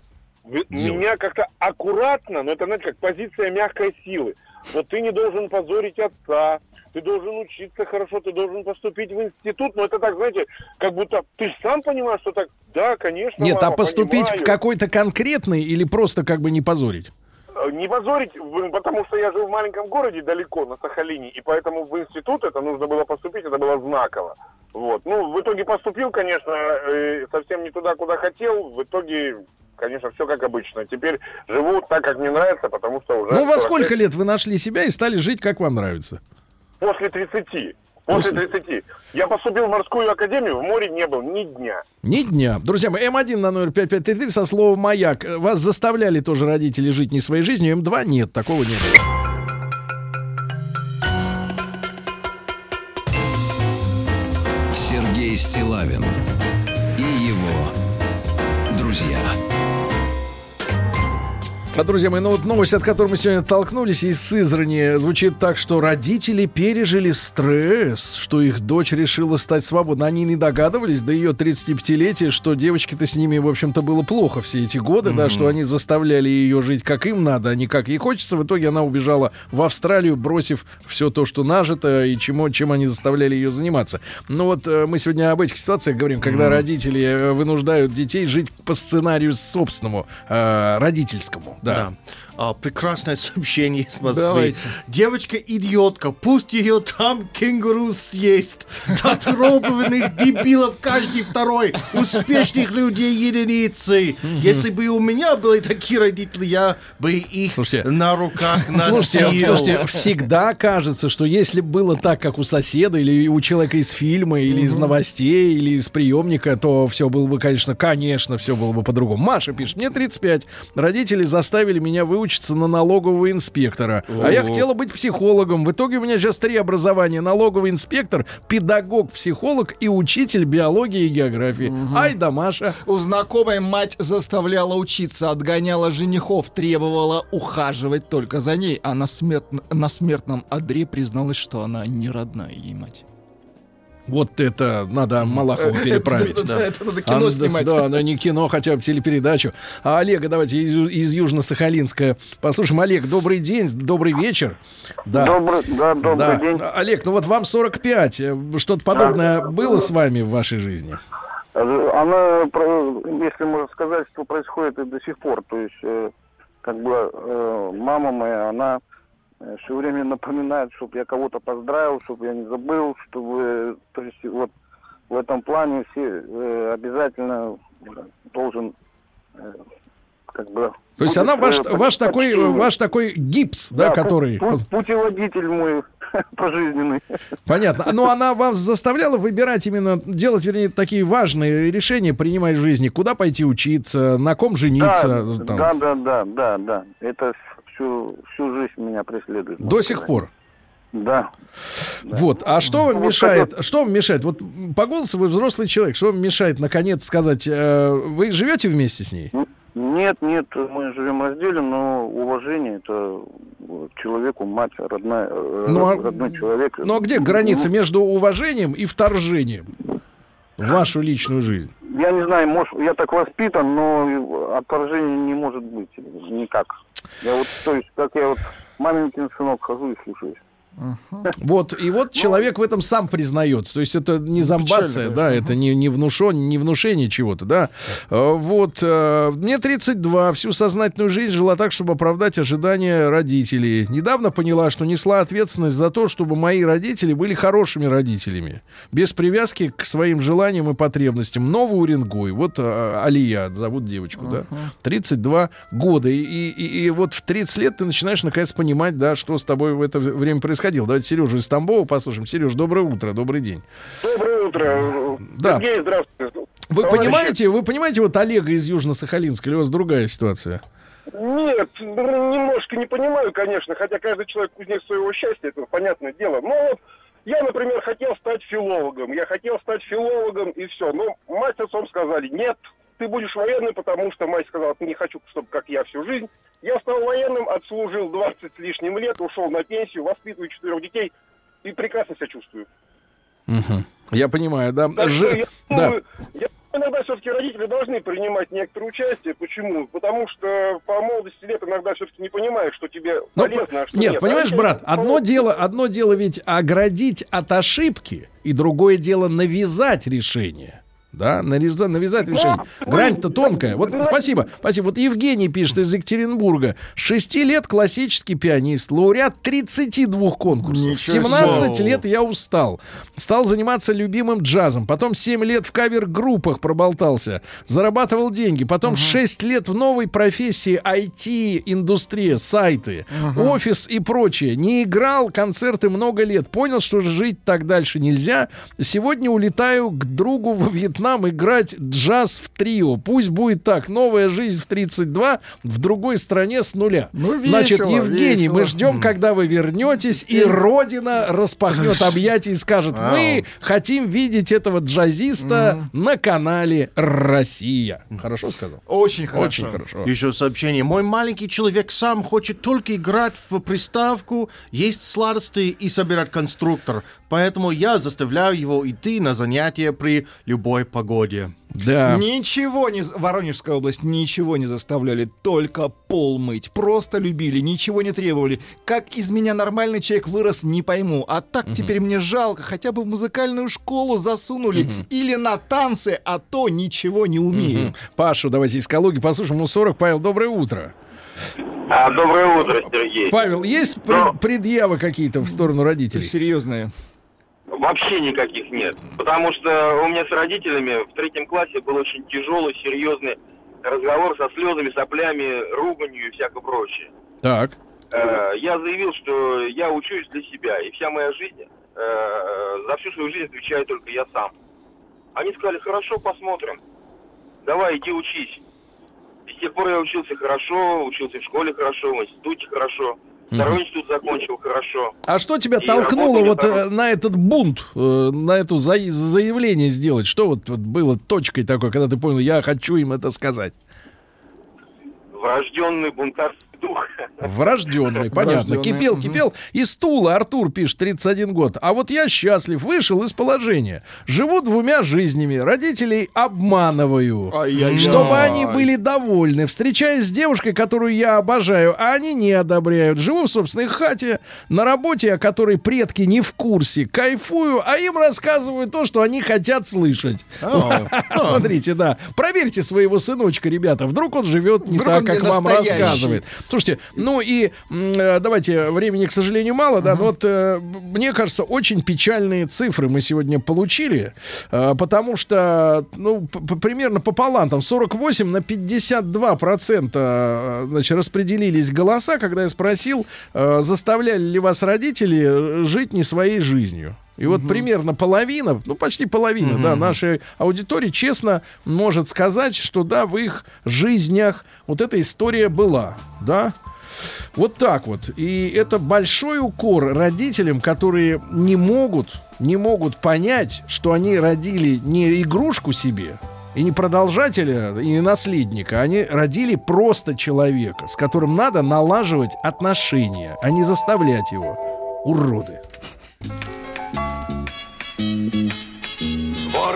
Вы- меня как-то аккуратно, но это, знаете, как позиция мягкой силы. Вот ты не должен позорить отца, ты должен учиться хорошо, ты должен поступить в институт, но это так, знаете, как будто ты сам понимаешь, что так, да, конечно, Нет, а мама, поступить в понимаю. какой-то конкретный или просто как бы не позорить? Э, Не позорить, потому что я жил в маленьком городе далеко, на Сахалине, и поэтому в институт это нужно было поступить, это было знаково. Вот. Ну, в итоге поступил, конечно, э, совсем не туда, куда хотел. В итоге, конечно, все как обычно. Теперь живу так, как мне нравится, потому что уже... Ну, во 45 сколько лет вы нашли себя и стали жить, как вам нравится? После 30. После 30. Я поступил в морскую академию, в море не был ни дня. Ни дня. Друзья мои, М1 на номер 5533 со словом «Маяк». Э, Вас заставляли тоже родители жить не своей жизнью, М2 нет, такого не было. Сергей Стилавин А, друзья мои, ну вот новость, от которой мы сегодня оттолкнулись из Сызрани, звучит так, что родители пережили стресс, что их дочь решила стать свободной. Они не догадывались до ее 35-летия, что девочке-то с ними, в общем-то, было плохо все эти годы, да, что они заставляли ее жить как им надо, а не как ей хочется. В итоге она убежала в Австралию, бросив все то, что нажито, и чему, чем они заставляли ее заниматься. Ну вот э, мы сегодня об этих ситуациях говорим, когда родители э, вынуждают детей жить по сценарию собственному, э, родительскому. Да. Да. А, прекрасное сообщение из Москвы. Давайте. Девочка идиотка, пусть ее там кенгуру съест. Татуированных дебилов каждый второй, успешных людей единицы. Если бы у меня были такие родители, я бы их Слушайте, на руках носил. Слушайте, слушайте, всегда кажется, что если было так, как у соседа, или у человека из фильма, или из новостей, или из приемника, то все было бы, конечно, конечно, все было бы по-другому. Маша пишет, мне 35. Родители заставили меня выучить выучиться на налогового инспектора. А я хотела быть психологом. В итоге у меня сейчас три образования. Налоговый инспектор, педагог, психолог и учитель биологии и географии. Ай да Маша. У знакомой мать заставляла учиться, отгоняла женихов, требовала ухаживать только за ней, а на, смертн- на смертном одре призналась, что она не родная ей мать. Вот это надо Малахову Это- переправить. это- да. это надо кино А, снимать. Да, да, не кино, хотя бы телепередачу. А Олега давайте из, из Южно-Сахалинска послушаем. Олег, добрый день, добрый вечер. Да. Добрый, да, добрый Да. день. Олег, ну вот вам 45. Э, Что-то подобное было с вами в вашей жизни? Она, если можно сказать, что происходит и до сих пор. То есть, э, как бы э, мама моя, она все время напоминает, чтобы я кого-то поздравил, чтобы я не забыл, чтобы, то есть, вот в этом плане все э, обязательно должен, э, как бы. То есть она ваш, э, ваш, такой, э, ваш такой гипс, да, Да, который... пу- путеводитель мой пожизненный. Понятно. Но она вас заставляла выбирать именно, делать, вернее, такие важные решения принимать в жизни. Куда пойти учиться, на ком жениться. Да, там. да, да, да, да, да. Это всю, всю жизнь меня преследует. До сих сказать. пор. Да. Вот. А что вам Вот мешает? Что вам мешает? Вот по голосу вы взрослый человек. Что вам мешает, наконец, сказать, э, вы живете вместе с ней? Нет, нет, мы живем раздельно, но уважение это человеку, мать, родная, э, Ну, а- родной человек. Ну а где граница между уважением и вторжением в вашу личную жизнь? Я не знаю, может, я так воспитан, но отторжения не может быть никак. Я вот, то есть, как я вот маменькин сынок хожу и слушаюсь. Вот, и вот человек в этом сам признается. То есть это не зомбация, печально, да, это не, не, внушен, не внушение чего-то, да. Э, Вот, э, мне 32, всю сознательную жизнь жила так, чтобы оправдать ожидания родителей. Недавно поняла, что несла ответственность за то, чтобы мои родители были хорошими родителями. Без привязки к своим желаниям и потребностям. Новый Уренгой. Вот э, Алия, зовут девочку, да. 32 года. И, и, и- вот в 30 лет ты начинаешь наконец понимать, да, что с тобой в это время происходило. Давайте Сережу из Тамбова послушаем. Сереж, доброе утро, добрый день. Доброе утро. Да. Сергей, здравствуйте. Вы Товарищи, понимаете, вы понимаете вот Олега из Южно-Сахалинска, или у вас другая ситуация? Нет, ну, немножко не понимаю, конечно, хотя каждый человек кузнец своего счастья, это понятное дело. Но вот я, например, хотел стать филологом. Я хотел стать филологом и все. Но мать с отцом сказали, нет, ты будешь военным, потому что мать сказала, не хочу, чтобы как я всю жизнь. Я стал военным, отслужил 20 с лишним лет, ушел на пенсию, воспитываю четырех детей и прекрасно себя чувствую. Мгм. Я понимаю, да. Так Ж- я да. думаю, я иногда все-таки родители должны принимать некоторое участие. Почему? Потому что по молодости лет иногда все-таки не понимаешь, что тебе Ну, полезно, а что Нет, нет. понимаешь, брат, одно дело, одно дело ведь оградить от ошибки, и другое дело навязать решение. Да, нареза- навязать решение. Грань-то тонкая. Вот спасибо. Спасибо. Вот Евгений пишет из Екатеринбурга. Шести лет классический пианист, лауреат 32 конкурсов. Ничего В 17 себе. лет я устал. Стал заниматься любимым джазом. Потом 7 лет в кавер-группах проболтался. Зарабатывал деньги. Потом 6 лет в новой профессии IT-индустрия, сайты, офис и прочее. Не играл концерты много лет. Понял, что жить так дальше нельзя. Сегодня улетаю к другу во Вьетнам играть джаз в трио. Пусть будет так. Новая жизнь в 32 в другой стране с нуля. Ну, весело, Значит, Евгений, весело. мы ждем, когда вы вернетесь, и Родина распахнет объятия и скажет, мы хотим видеть этого джазиста на канале «Россия». Хорошо сказал? Очень хорошо. Очень хорошо. Еще сообщение. Мой маленький человек сам хочет только играть в приставку, есть сладости и собирать конструктор. Поэтому я заставляю его идти на занятия при любой погоде. Да. Ничего не... Воронежская область ничего не заставляли, только пол мыть. Просто любили, ничего не требовали. Как из меня нормальный человек вырос, не пойму. А так теперь мне жалко, хотя бы в музыкальную школу засунули. Или на танцы, а то ничего не умею. Мгм. Пашу давайте из Калуги послушаем. Ему 40. Павел, доброе утро. А, доброе утро, Сергей. Павел, есть пред- предъявы какие-то в сторону родителей? Серьезные. Вообще никаких нет. Потому что у меня с родителями в третьем классе был очень тяжелый, серьезный разговор со слезами, соплями, руганью и всякое прочее. Так. Э, Я заявил, что я учусь для себя, и вся моя жизнь, э, за всю свою жизнь отвечаю только я сам. Они сказали, хорошо, посмотрим. Давай, иди учись. с тех пор я учился хорошо, учился в школе хорошо, в институте хорошо. Второй институт закончил хорошо. А что тебя И толкнуло вот я э, на этот бунт, э, на это за- заявление сделать? Что вот, вот было точкой такой, когда ты понял, я хочу им это сказать? Врожденный бунтарский дух. Врожденный, понятно. Врожденный, Кипел, кипел. Из Тула Артур пишет, 31 год. А вот я счастлив, вышел из положения. Живу двумя жизнями. Родителей обманываю. Ай-яй-яй. Чтобы они были довольны. Встречаюсь с девушкой, которую я обожаю, а они не одобряют. Живу в собственной хате, на работе, о которой предки не в курсе. Кайфую, а им рассказываю то, что они хотят слышать. Смотрите, да. Проверьте своего сыночка, ребята. Вдруг он живет не так, как вам рассказывает. Слушайте, ну и э, давайте, времени, к сожалению, мало, да, но вот э, мне кажется, очень печальные цифры мы сегодня получили, э, потому что, ну, примерно пополам, там 48 на 52 процента, значит, распределились голоса, когда я спросил, заставляли ли вас родители жить не своей жизнью. И вот примерно половина, ну почти половина, да, нашей аудитории честно может сказать, что да, в их жизнях вот эта история была, да. Вот так вот. И это большой укор родителям, которые не могут, не могут понять, что они родили не игрушку себе, и не продолжателя, и не наследника. Они родили просто человека, с которым надо налаживать отношения, а не заставлять его. Уроды.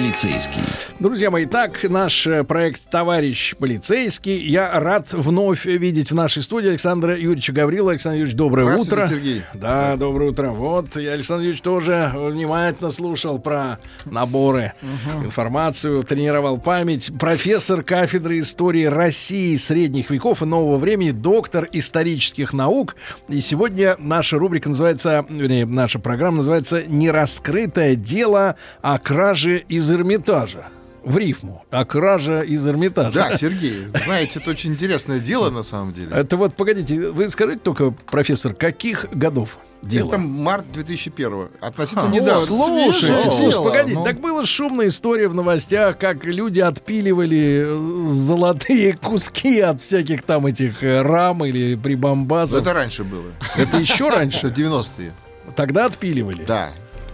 полицейский. Друзья мои, так наш э, проект «Товарищ полицейский». Я рад вновь видеть в нашей студии Александра Юрьевича Гаврила. Александр Юрьевич, доброе утро. Сергей. Да, доброе утро. Вот, я, Александр Юрьевич, тоже внимательно слушал про наборы, информацию, тренировал память. Профессор кафедры истории России средних веков и нового времени, доктор исторических наук. И сегодня наша рубрика называется, вернее, наша программа называется «Нераскрытое дело о краже из Эрмитажа». В рифму. О краже из Эрмитажа. Да, Сергей, знаете, это очень интересное дело на самом деле. Это вот, погодите, вы скажите только, профессор, каких годов дело? Это март 2001 Относительно Ха, недавно. Слушайте, слушайте, дело, погодите, ну. так была шумная история в новостях, как люди отпиливали э, золотые куски от всяких там этих э, рам или прибамбасов. Это раньше было. Это еще раньше? Это 90-е. Тогда отпиливали? Да.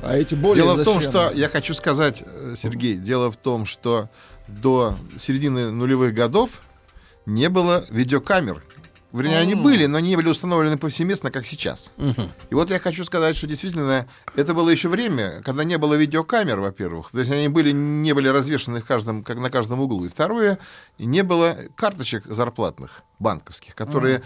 А эти более Дело в том, что я хочу сказать, э, Сергей, дело в том, что до середины нулевых годов не было видеокамер. Вернее, они М. были, но не были установлены повсеместно, как сейчас. И вот я хочу сказать, что действительно это было еще время, когда не было видеокамер, во-первых. То есть они были, не были развешаны в каждом, как на каждом углу. И второе, не было карточек зарплатных банковских, которые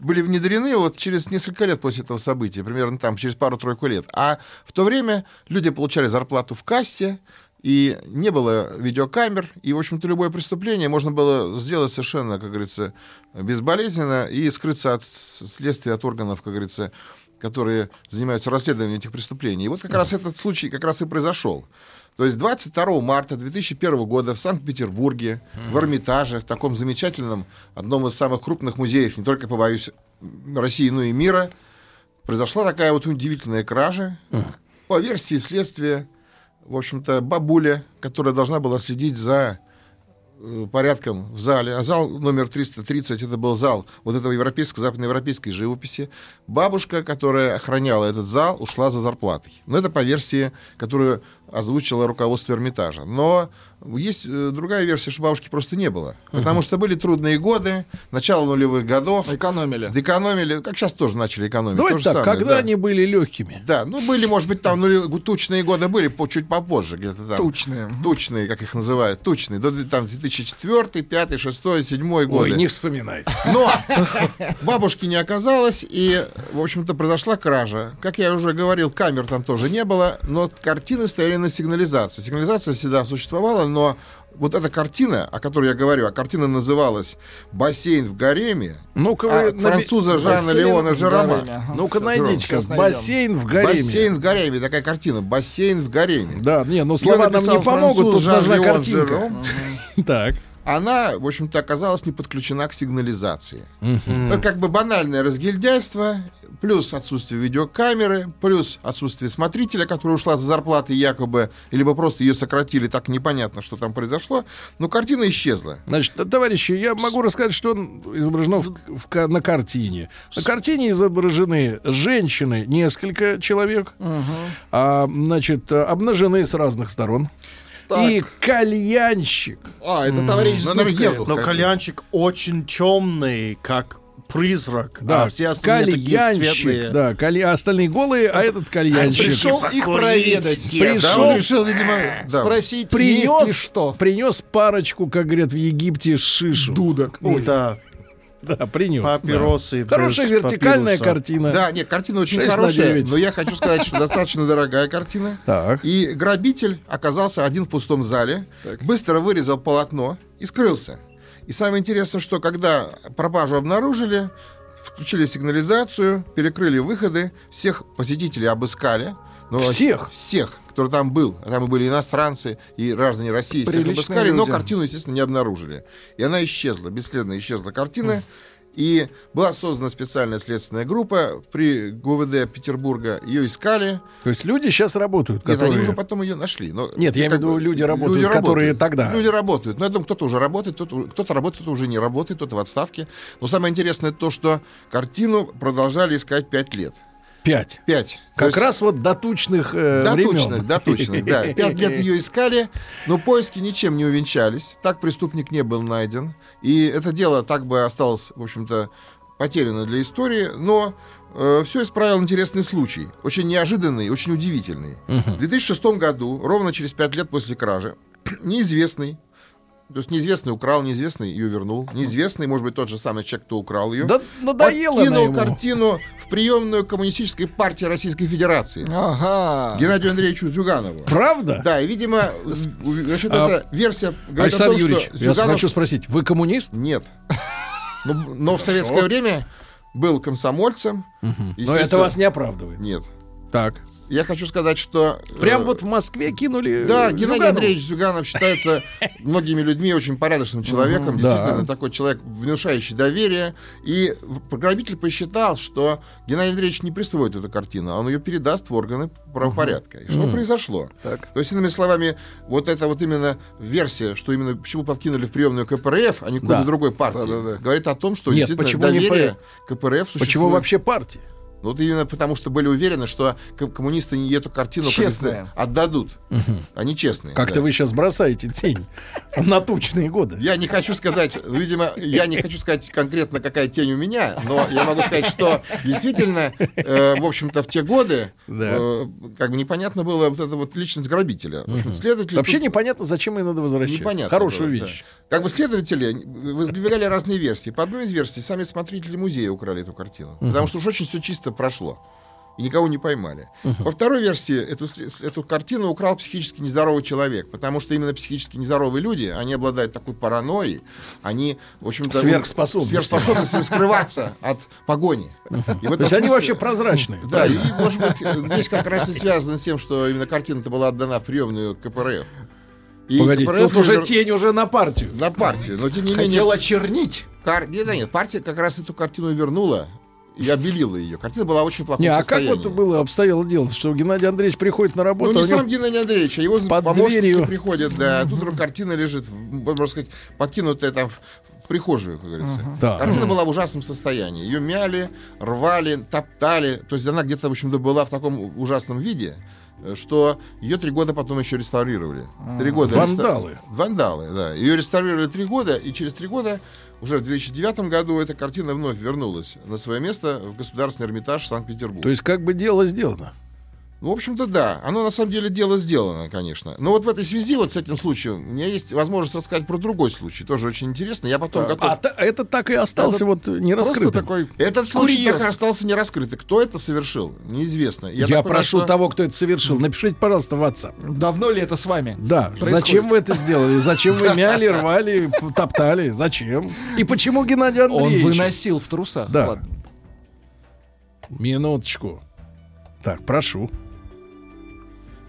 были внедрены вот через несколько лет после этого события, примерно там через пару-тройку лет. А в то время люди получали зарплату в кассе, и не было видеокамер, и, в общем-то, любое преступление можно было сделать совершенно, как говорится, безболезненно и скрыться от следствия, от органов, как говорится, которые занимаются расследованием этих преступлений. И вот как раз этот случай как раз и произошел. То есть 22 марта 2001 года в Санкт-Петербурге, в Эрмитаже, в таком замечательном, одном из самых крупных музеев, не только, побоюсь, России, но и мира, произошла такая вот удивительная кража. По версии следствия, в общем-то, бабуля, которая должна была следить за э, порядком в зале, а зал номер 330, это был зал вот этого европейской, западноевропейской живописи. Бабушка, которая охраняла этот зал, ушла за зарплатой. Но это по версии, которую озвучило руководство Эрмитажа. Но есть э, другая версия, что бабушки просто не было. Потому что были трудные годы, начало нулевых годов. Экономили. Экономили, как сейчас тоже начали экономить. Давайте То так, самое, когда да. они были легкими? Да, ну были, может быть, там нули- тучные годы были, по, чуть попозже где-то там. Тучные. Тучные, как их называют, тучные. До там 2004, 5, 6, 7 годы. Ой, не вспоминайте. Но бабушки не оказалось, и, в общем-то, произошла кража. Как я уже говорил, камер там тоже не было, но картины стояли на сигнализации. Сигнализация всегда существовала, но вот эта картина, о которой я говорю, а картина называлась «Бассейн в гареме», Ну-ка а вы наби- француза Жана Бассейн Леона Жерома. ага. Ну-ка найдите-ка, «Бассейн в гареме». Бассейн в гареме, такая картина, «Бассейн в гареме». Да, не, ну Её слова нам не помогут, тут нужна Жан-Леон картинка. Так. она, в общем-то, оказалась не подключена к сигнализации. Это как бы банальное разгильдяйство, плюс отсутствие видеокамеры, плюс отсутствие смотрителя, которая ушла за зарплатой якобы, либо просто ее сократили, так непонятно, что там произошло. Но картина исчезла. Значит, товарищи, я могу рассказать, что он изображено в- в на картине. На картине изображены женщины, несколько человек, а, значит, обнажены с разных сторон. Так. И кальянщик. А, это товарищ дудкой. Евдоков Но какой-то. кальянчик очень темный, как призрак. Да, а все остальные такие кальянщик. светлые. Да, а остальные голые, а этот кальянщик. Пришел их проведать. Да, Пришел, он решил, видимо, да. Спросить, есть ли принес, что. принес парочку, как говорят в Египте, шишу. Дудок. Ой, да, Да, принес. папиросы. да. Хорошая вертикальная папируса. картина. Да, нет, картина очень 6 на хорошая, 9. но я хочу сказать, что достаточно дорогая картина. Так. И грабитель оказался один в пустом зале, быстро вырезал полотно и скрылся. И самое интересное, что когда пропажу обнаружили, включили сигнализацию, перекрыли выходы, всех посетителей обыскали. Но Всех? Всех, кто там был. Там и были иностранцы, и граждане России. Всех Приличные обыскали, но люди. картину, естественно, не обнаружили. И она исчезла, бесследно исчезла картина. И была создана специальная следственная группа при ГУВД Петербурга. Ее искали. То есть люди сейчас работают, Нет, которые... они уже потом ее нашли. Но, Нет, я имею в виду, люди работают, которые тогда. Люди работают. Но я думаю, кто-то уже работает, кто-то, кто-то работает, кто-то уже не работает, кто-то в отставке. Но самое интересное то, что картину продолжали искать пять лет. Пять. Пять. Как есть- раз вот до тучных э, до времен. до точных, да. Пять лет ее искали, но поиски ничем не увенчались. Так преступник не был найден. И это дело так бы осталось, в общем-то, потеряно для истории, но все исправил интересный случай. Очень неожиданный, очень удивительный. В 2006 году, ровно через пять лет после кражи, неизвестный, то есть неизвестный украл, неизвестный ее вернул, неизвестный, может быть, тот же самый человек, кто украл ее, Да надоело подкинул ему. картину в приемную коммунистической партии Российской Федерации. Ага. Геннадию Андреевичу Зюганову. Правда? Да, и, видимо, значит, А, эта версия говорит Александр о том, Юрьевич, что я Зюганов... хочу спросить, вы коммунист? Нет. Но, но в советское время был комсомольцем. Но Естественно- это вас не оправдывает. Нет. Так. Я хочу сказать, что... э, Прям вот в Москве кинули Да, э, Геннадий? Андреевич Зюганов считается многими людьми очень порядочным человеком. Действительно, такой человек, внушающий доверие. И грабитель посчитал, что Геннадий Андреевич не присвоит эту картину, а он ее передаст в органы правопорядка. И что произошло? То есть, иными словами, вот эта вот именно версия, что именно почему подкинули в приемную КПРФ, а не какой-то другой партии, говорит о том, что действительно доверие КПРФ существует. Почему вообще партия? Ну, Вот именно потому, что были уверены, что коммунисты не эту картину отдадут. Они честные. Как-то да. вы сейчас бросаете тень на тучные годы. Я не хочу сказать, видимо, я не хочу сказать конкретно, какая тень у меня, но я могу сказать, что действительно, э, в общем-то, в те годы, Да. э, как бы непонятно было вот эта вот личность грабителя. В общем, следователи Вообще тут- непонятно, зачем ее надо возвращать. Непонятно. Хорошую было, да. вещь. Как бы следователи выдвигали разные версии. По одной из версий сами смотрители музея украли эту картину. Мгм. Потому что уж очень все чисто прошло. И никого не поймали. По второй версии, эту, эту картину украл психически нездоровый человек. Потому что именно психически нездоровые люди, они обладают такой паранойей, они, в общем-то... Сверхспособностью. Сверхспособностью скрываться от погони. И То есть они смысле- вообще прозрачные. Да, и, может быть, здесь как раз и связано с тем, что именно картина-то была отдана в приемную КПРФ. И Погодите, КПРФ тут уже тень уже на партию. на партию, но тем не менее... Хотел очернить. Кар... Нет, да нет, партия как раз эту картину вернула и обелила ее. Картина была очень плохом Не, а как состоянии. вот было обстояло дело, что Геннадий Андреевич приходит на работу, Ну, не а сам Геннадий Андреевич, а его под помощники дверью. приходят, да. а Тут вдруг картина лежит, можно сказать, подкинутая там в, прихожую, как говорится. Да. Картина была в ужасном состоянии. Ее мяли, рвали, топтали. То есть она где-то, в общем-то, была в таком ужасном виде, э, что ее три года потом еще реставрировали. Три года. Вандалы. реста- Вандалы, да. Ее реставрировали три года, и через три года, уже в 2009 году, эта картина вновь вернулась на свое место в Государственный Эрмитаж Санкт-Петербург. То есть как бы дело сделано. Ну, в общем-то, да. Оно на самом деле дело сделано, конечно. Но вот в этой связи, вот с этим случаем, у меня есть возможность рассказать про другой случай. Тоже очень интересно. Я потом готов... А та- это так и остался Это вот не раскрытым. такой Этот случай курьез. так и остался не раскрытый. Кто это совершил, неизвестно. Я, понимаю, прошу что- того, кто это совершил, напишите, пожалуйста, в WhatsApp. Давно ли это с вами? Да, происходит? зачем вы это сделали? Зачем вы мяли, рвали, топтали? Зачем? И почему Геннадий Он Андреевич? выносил в трусах. Да. Ладно. Минуточку. Так, прошу.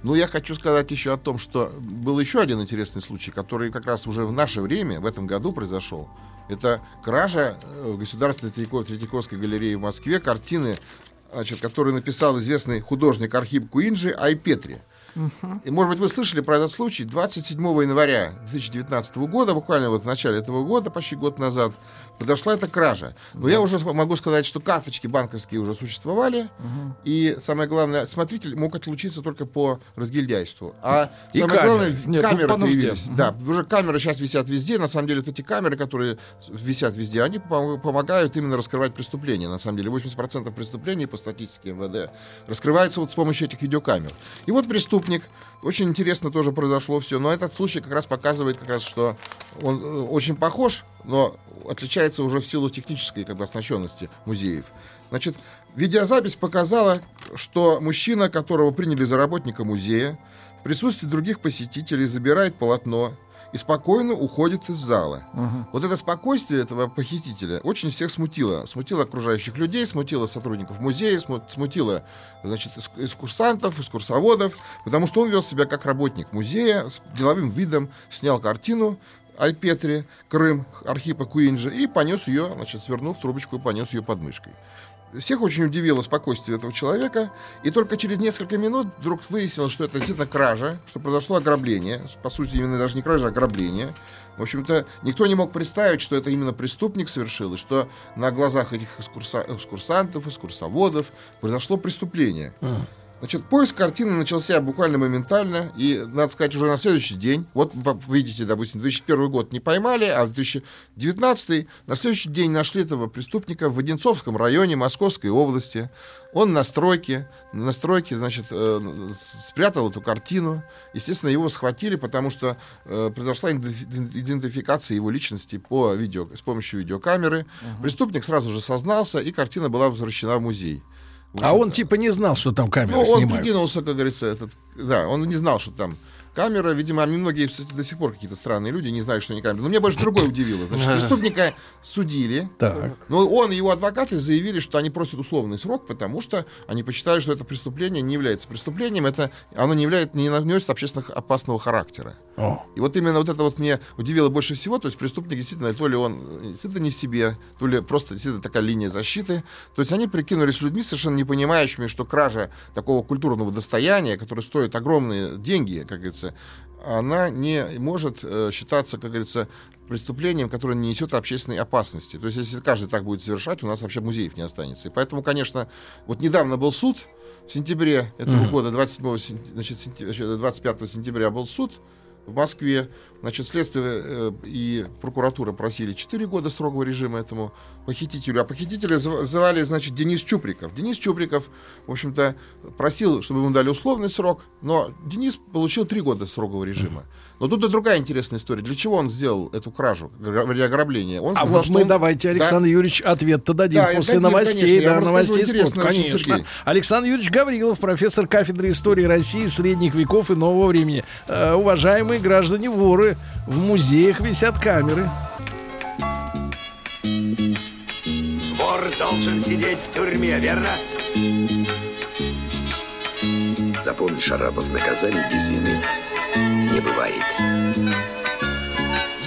Но я хочу сказать еще о том, что был еще один интересный случай, который как раз уже в наше время, в этом году произошел. Это кража э, в Государственной Третьяко- Третьяковской галерее в Москве картины, значит, которую написал известный художник Архип Куинджи Айпетри. И, может быть, вы слышали про этот случай. 27 января 2019 года, буквально вот в начале этого года, почти год назад, подошла эта кража. Но я уже могу сказать, что карточки банковские уже существовали. И самое главное, смотритель мог отлучиться только по разгильдяйству. А И самое камеры. главное, Нет, камеры появились. Да, уже камеры сейчас висят везде. На самом деле, вот эти камеры, которые висят везде, они пом- помогают именно раскрывать преступления. На самом деле, 80% преступлений по статистике МВД раскрываются вот с помощью этих видеокамер. И вот преступник, очень интересно тоже произошло все, но этот случай как раз показывает, как раз, что он э, очень похож, но отличается уже в силу технической как бы, оснащенности музеев. Значит, видеозапись показала, что мужчина, которого приняли за работника музея, в присутствии других посетителей забирает полотно и спокойно уходит из зала. Вот это спокойствие этого похитителя очень всех смутило. Смутило окружающих людей, смутило сотрудников музея, сму- смутило значит, экскурсантов, экскурсоводов, потому что он вел себя как работник музея, с деловым видом снял картину Айпетри, Крым, Архипа Куинджи, и понес ее, значит, свернув трубочку и понес ее под мышкой. Всех очень удивило спокойствие этого человека, и только через несколько минут вдруг выяснилось, что это действительно кража, что произошло ограбление, по сути, именно даже не кража, а ограбление. В общем-то, никто не мог представить, что это именно преступник совершил, и что на глазах этих экскурса- экскурсантов, экскурсоводов произошло преступление. Значит, поиск картины начался буквально моментально, и, надо сказать, уже на следующий день, вот вы видите, допустим, 2001 год не поймали, а в 2019 на следующий день нашли этого преступника в Одинцовском районе Московской области. Он на стройке, на стройке, значит, э, спрятал эту картину. Естественно, его схватили, потому что э, произошла иденти- идентификация его личности по видео, с помощью видеокамеры. Преступник сразу же сознался, и картина была возвращена в музей. А он типа не знал, что там камеры Ну, он снимают. прикинулся, как говорится, этот, да, он не знал, что там камера. Видимо, они многие, кстати, до сих пор какие-то странные люди не знают, что они камеры. Но меня больше другое удивило. Значит, преступника судили. Так. Но он и его адвокаты заявили, что они просят условный срок, потому что они посчитали, что это преступление не является преступлением, это оно не является, не носит общественно опасного характера. О. И вот именно вот это вот меня удивило больше всего, то есть преступник действительно, то ли он действительно не в себе, то ли просто действительно такая линия защиты. То есть они прикинулись людьми, совершенно не понимающими, что кража такого культурного достояния, которое стоит огромные деньги, как говорится, она не может э, считаться, как говорится, преступлением, которое не несет общественной опасности. То есть, если каждый так будет совершать, у нас вообще музеев не останется. И поэтому, конечно, вот недавно был суд, в сентябре этого Мгм. года, 27 сен- значит, сентя- 25 сентября был суд в Москве. Значит, следствие э, и прокуратура просили 4 года строгого режима этому похитителю. А похитителя зв- звали, значит, Денис Чуприков. Денис Чуприков, в общем-то, просил, чтобы ему дали условный срок, но Денис получил 3 года строгого режима. Но тут и другая интересная история. Для чего он сделал эту кражу, ограбление? Он А сказал, вот что мы он- давайте, Да. Александр Юрьевич, ответ-то дадим Да, после дадим, новостей. конечно, да, новостей спорта, конечно. Сергей. Александр Юрьевич Гаврилов, профессор кафедры истории России, средних веков и нового времени. Э, уважаемые граждане воры, в музеях висят камеры. Вор должен сидеть в тюрьме, верно? Запомни, Шарапов, наказаний без вины не бывает.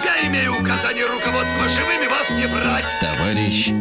Я имею указание руководства живыми вас не брать. Товарищ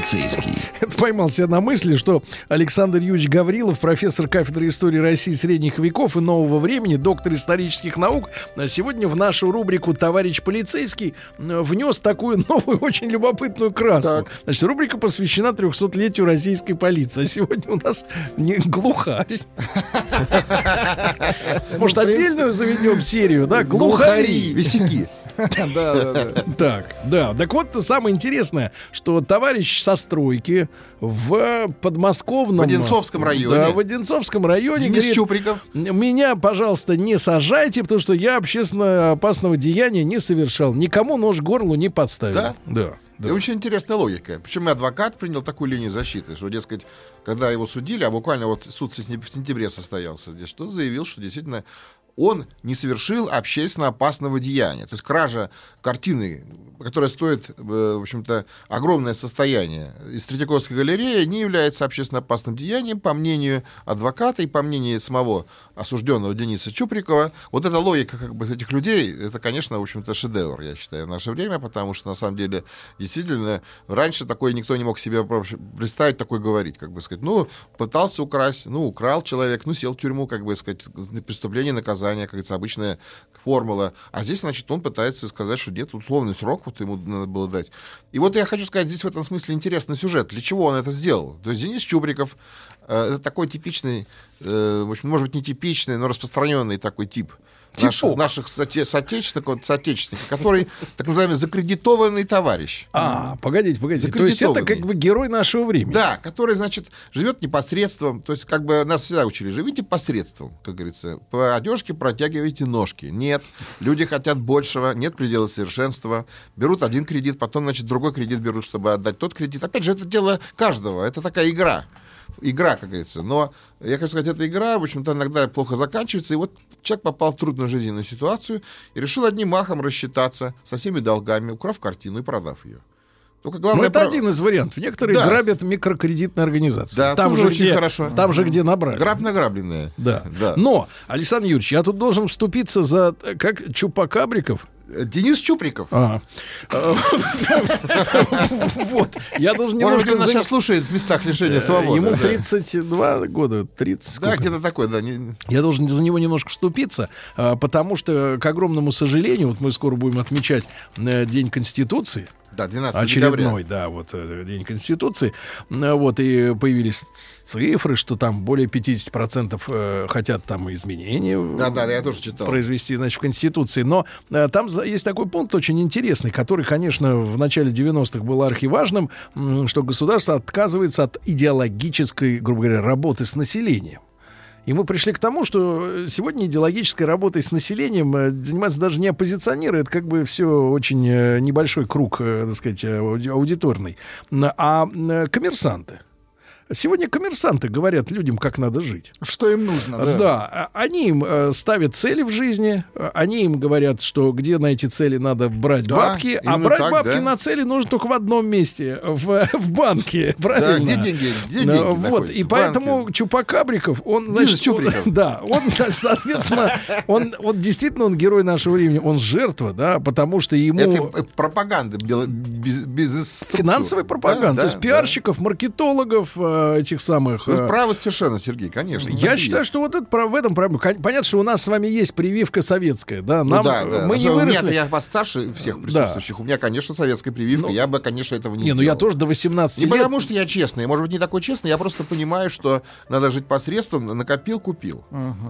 полицейский. Это поймался на мысли, что Александр Юрьевич Гаврилов, профессор кафедры истории России средних веков и нового времени, доктор исторических наук, а сегодня в нашу рубрику «Товарищ полицейский» внес такую новую, очень любопытную краску. Значит, рубрика посвящена 300-летию российской полиции. А сегодня у нас не глухарь. Может, отдельную заведем серию, да? Глухари. Висяки. Да, да, да. Так, да. Так вот, самое интересное, что товарищ со стройки в подмосковном... В Одинцовском районе. Да, в Одинцовском районе. Денис говорит, Чуприков. Меня, пожалуйста, не сажайте, потому что я общественно опасного деяния не совершал. Никому нож горлу не подставил. Да? Да. И очень интересная логика. Причем и адвокат принял такую линию защиты, что, дескать, когда его судили, а буквально вот суд в сентяб- в сентябре состоялся здесь, что заявил, что действительно он не совершил общественно опасного деяния. То есть кража картины, которая стоит, э, в общем-то, огромное состояние из Третьяковской галереи, не является общественно опасным деянием, по мнению адвоката и по мнению самого осужденного Дениса Чуприкова. Вот эта логика как бы этих людей, это, конечно, в общем-то, шедевр, я считаю, в наше время, потому что, на самом деле, действительно, раньше такое никто не мог себе представить, такое говорить, как бы сказать, ну, пытался украсть, ну, украл человек, ну, сел в тюрьму, как бы сказать, преступление, наказание, как говорится, обычная формула. А здесь, значит, он пытается сказать, что нет, условный срок вот ему надо было дать. И вот я хочу сказать, здесь в этом смысле интересный сюжет. Для чего он это сделал? То есть Денис Чубриков, э, это такой типичный, э, в общем, может быть, не типичный, но распространенный такой тип наших, наших соте- соотечественников, соотечественников, который так называемый закредитованный товарищ. А, погодите, погодите. То есть это как бы герой нашего времени. Да, который, значит, живет непосредством. То есть, как бы нас всегда учили, живите посредством, как говорится. По одежке протягивайте ножки. Нет, люди хотят большего, нет предела совершенства. Берут один кредит, потом, значит, другой кредит берут, чтобы отдать тот кредит. Опять же, это дело каждого. Это такая игра игра, как говорится. Но, я хочу сказать, эта игра, в общем-то, иногда плохо заканчивается. И вот человек попал в трудную жизненную ситуацию и решил одним махом рассчитаться со всеми долгами, украв картину и продав ее. Только главное, ну, это про... один из вариантов. Некоторые да. грабят микрокредитные организации. Да, там же очень где, хорошо. Там же где набрали. Граб награбленное. Да. да. Но, Александр Юрьевич, я тут должен вступиться за, как Чупакабриков, Денис Чуприков. А. Вот. Я должен немножко... Он сейчас слушает в местах лишения Э, свободы. Ему 32 года, 30 Да, где-то такой, да. Я должен за него немножко вступиться, а, потому что, к огромному сожалению, вот мы скоро будем отмечать э, День Конституции, да, 12 очередной, декабря. да, вот э, День Конституции. Вот, и появились цифры, что там более 50% э, хотят там изменения да, да, я тоже читал. произвести, значит, в Конституции. Но э, там есть такой пункт очень интересный, который, конечно, в начале 90-х был архиважным, что государство отказывается от идеологической, грубо говоря, работы с населением. И мы пришли к тому, что сегодня идеологической работой с населением э, занимаются даже не оппозиционеры, это как бы все очень э, небольшой круг, э, так сказать, э, ауди- аудиторный, а э, коммерсанты. Сегодня коммерсанты говорят людям, как надо жить. Что им нужно, да. Да, а- они им э, ставят цели в жизни, э, они им говорят, что где на эти цели надо брать Да, бабки, а брать так, бабки да. на цели нужно только в одном месте, в, в банке, правильно? где деньги- где Да, деньги Вот, находятся? и поэтому Чупакабриков, он, значит, Чуприков. он- да, он, значит, соответственно, он, он действительно он герой нашего времени, он жертва, да, потому что ему... Это э, пропаганда без Финансовая пропаганда, Да, то есть да, пиарщиков, маркетологов э, этих самых... Вы э, правы совершенно, Сергей, конечно. я считаю, есть. что вот это в этом проблема. Понятно, что у нас с вами есть прививка советская, да? Ну Нам, да, да. Мы не У меня-то выросли. я постарше всех присутствующих. У меня, конечно, советская прививка. я бы, конечно, этого не Не, ну я сделал. тоже до 18 Не лет. потому, что я честный, может быть, не такой честный, я просто понимаю, что надо жить посредством, накопил, купил.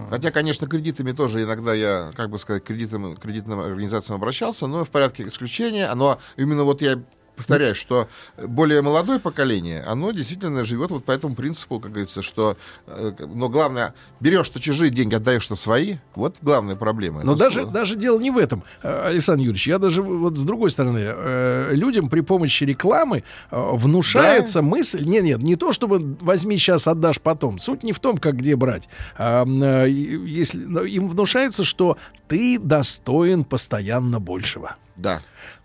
Хотя, конечно, кредитами тоже иногда я, как бы сказать, кредитам, кредитным организациям обращался, но в порядке исключения. Но именно вот я повторяю, что более молодое поколение, оно действительно живет вот по этому принципу, как говорится, что, э, но главное, берешь что чужие деньги, отдаешь что свои, вот главная проблема. Но Это даже, слово. даже дело не в этом, э, Александр Юрьевич. Я даже вот с другой стороны, э, людям при помощи рекламы внушается мысль, нет, нет, не то, чтобы возьми сейчас, отдашь потом. Суть не в том, как где брать. Если, им внушается, что ты достоин постоянно большего. Да.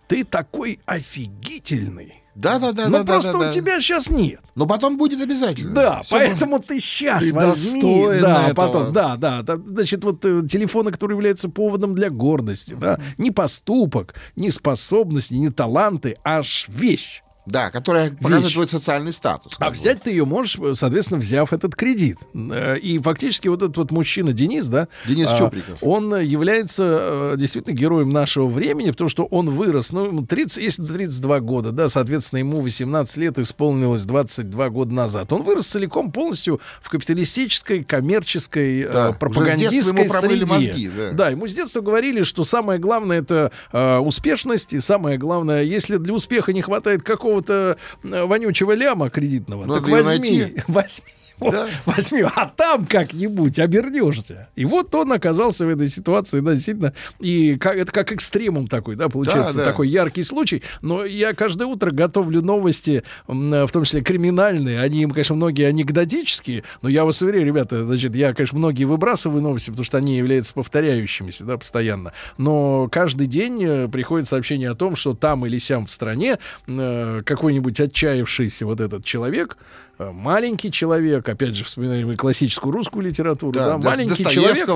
Ты такой офигительный. Да, да, да. Но да, просто да, у да. тебя сейчас нет. Но потом будет обязательно. Да, Всё поэтому ты сейчас Ты возьми. Да, этого. потом, да, да, да. Значит, вот э, телефоны, которые являются поводом для гордости, да, не поступок, не способности, не таланты, аж вещь. Да, которая показывает твой социальный статус. А взять ты ее можешь, соответственно, взяв этот кредит. Э, И фактически вот этот вот мужчина Денис, да, Денис а, Чуприков. он является э, действительно героем нашего времени, потому что он вырос, ну, ему 30, если 32 года, да, соответственно, ему 18 лет исполнилось 22 года назад. Он вырос целиком полностью в капиталистической, коммерческой, э, Да, пропагандистской ему среде. мозги, да. да, ему с детства говорили, что самое главное это э, успешность, и самое главное, если для успеха не хватает какого-то э, вонючего ляма кредитного, Надо так возьми, найти. возьми, его возьми, а там как-нибудь обернешься. И вот он оказался в этой ситуации, да, действительно, и как, это как экстремум такой, да, получается, Да, да. такой яркий случай. Но я каждое утро готовлю новости, в том числе криминальные. Они, конечно, многие анекдотические, но я вас уверяю, ребята, значит, я, конечно, многие выбрасываю новости, потому что они являются повторяющимися, да, постоянно. Но каждый день э, приходит сообщение о том, что там или сям в стране э, какой-нибудь отчаявшийся вот этот человек, маленький человек, опять же, вспоминаем и классическую русскую литературу, да, Да, маленький человек.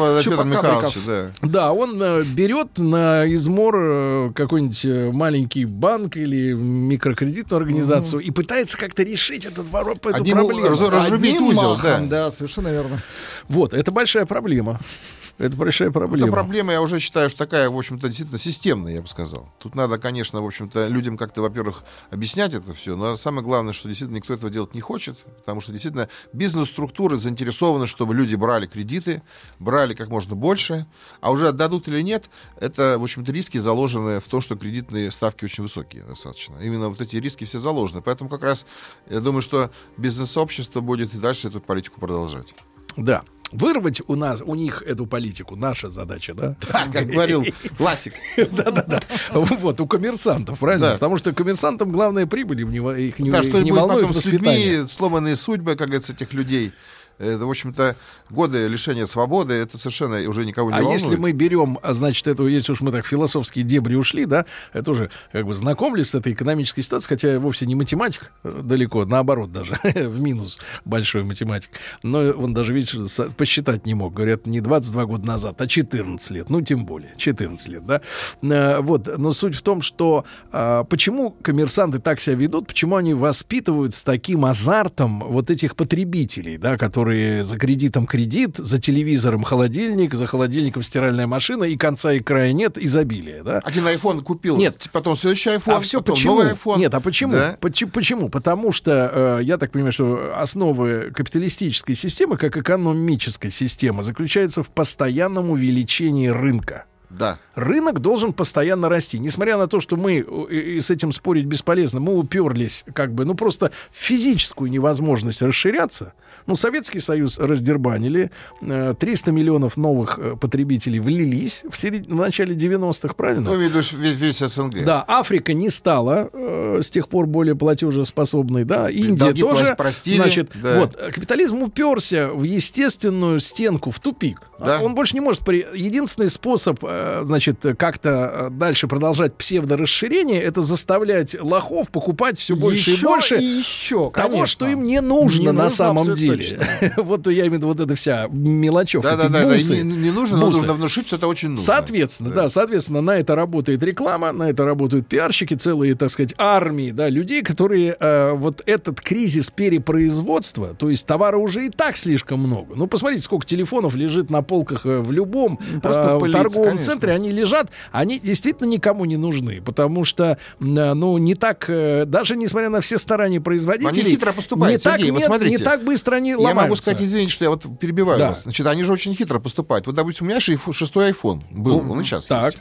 Да, да. Он э, берет на измор э, какой-нибудь э, маленький банк или микрокредитную организацию и пытается как-то решить этот вопрос, эту Одним проблему. раз- разрубить Одним узел, махом, да. да, совершенно верно. Вот, это большая проблема. Это большая проблема. Эта проблема, я уже считаю, что такая, в общем-то, действительно системная, я бы сказал. Тут надо, конечно, в общем-то, людям как-то, во-первых, объяснять это все, но самое главное, что действительно никто этого делать не хочет, потому что действительно бизнес-структуры заинтересованы, чтобы люди брали кредиты, брали как можно больше, а уже отдадут или нет, это, в общем-то, риски заложены в том, что кредитные ставки очень высокие достаточно. Именно вот эти риски все заложены. Поэтому как раз я думаю, что бизнес-сообщество будет и дальше эту политику продолжать. Да. Вырвать у нас, у них эту политику, наша задача, да? Да, как говорил классик. Да-да-да. Вот, у коммерсантов, правильно? Потому что коммерсантам главная прибыль, им не, их не, Да, что не волнует потом с людьми, сломанные судьбы, как говорится, этих людей. Это, в общем-то, годы лишения свободы, это совершенно уже никого не А волнует. если мы берем, а, значит, это, если уж мы так философские дебри ушли, да, это уже как бы знакомились с этой экономической ситуацией, хотя я вовсе не математик, э, далеко, наоборот даже, в минус большой математик. Но он даже, видишь, посчитать не мог. Говорят, не 22 года назад, а 14 лет. Ну, тем более, 14 лет, да. Э, Вот, но суть в том, что а, почему коммерсанты так себя ведут, почему они воспитывают с таким азартом вот этих потребителей, да, которые за кредитом кредит, за телевизором холодильник, за холодильником стиральная машина, и конца и края нет, изобилия, да. Один iPhone купил, Нет. потом следующий iPhone, А все потом почему? новый iPhone. Нет, а почему? Да. Почему? Потому что э, я так понимаю, что основы капиталистической системы, как экономической системы, заключается в постоянном увеличении рынка. Да. Рынок должен постоянно расти. Несмотря на то, что мы, э, и с этим спорить бесполезно, мы уперлись как бы, ну просто в физическую невозможность расширяться. Ну, Советский Союз раздербанили, э, 300 миллионов новых э, потребителей влились в, серед- в начале 90-х, правильно? Ну, видишь, весь, весь СНГ. Да, Африка не стала э, с тех пор более платежеспособной, да, Индия Долги тоже. простили, значит, да. вот э, капитализм уперся в естественную стенку, в тупик. Да. А Он больше не может. При... Единственный способ, э, значит, как-то э, дальше продолжать псевдорасширение, это заставлять лохов покупать все больше Еще и больше и еще, того, конечно. что им не нужно Не на нужно, самом абсолютно деле. вот я имею в виду вот эта вся мелочевка. Да, да, да, да, и не, не нужно, но нужно внушить, что это очень нужно. Соответственно, да. соответственно, на это работает реклама, на это работают пиарщики, целые, так сказать, армии, да, людей, которые э, вот этот кризис перепроизводства, то есть товара уже и так слишком много. Ну, посмотрите, сколько телефонов лежит на полках э, в любом просто э, пылится, торговом конечно. центре, они лежат, они действительно никому не нужны, потому что, э, ну, не так, э, даже несмотря на все старания производителей, Они хитро поступают, не так, вот нет, смотрите. не так быстро они Я ломаются. могу сказать, извините, что я вот перебиваю Да. вас. Значит, они же очень хитро поступают. Вот, допустим, у меня шестой iPhone был, он и сейчас так. есть.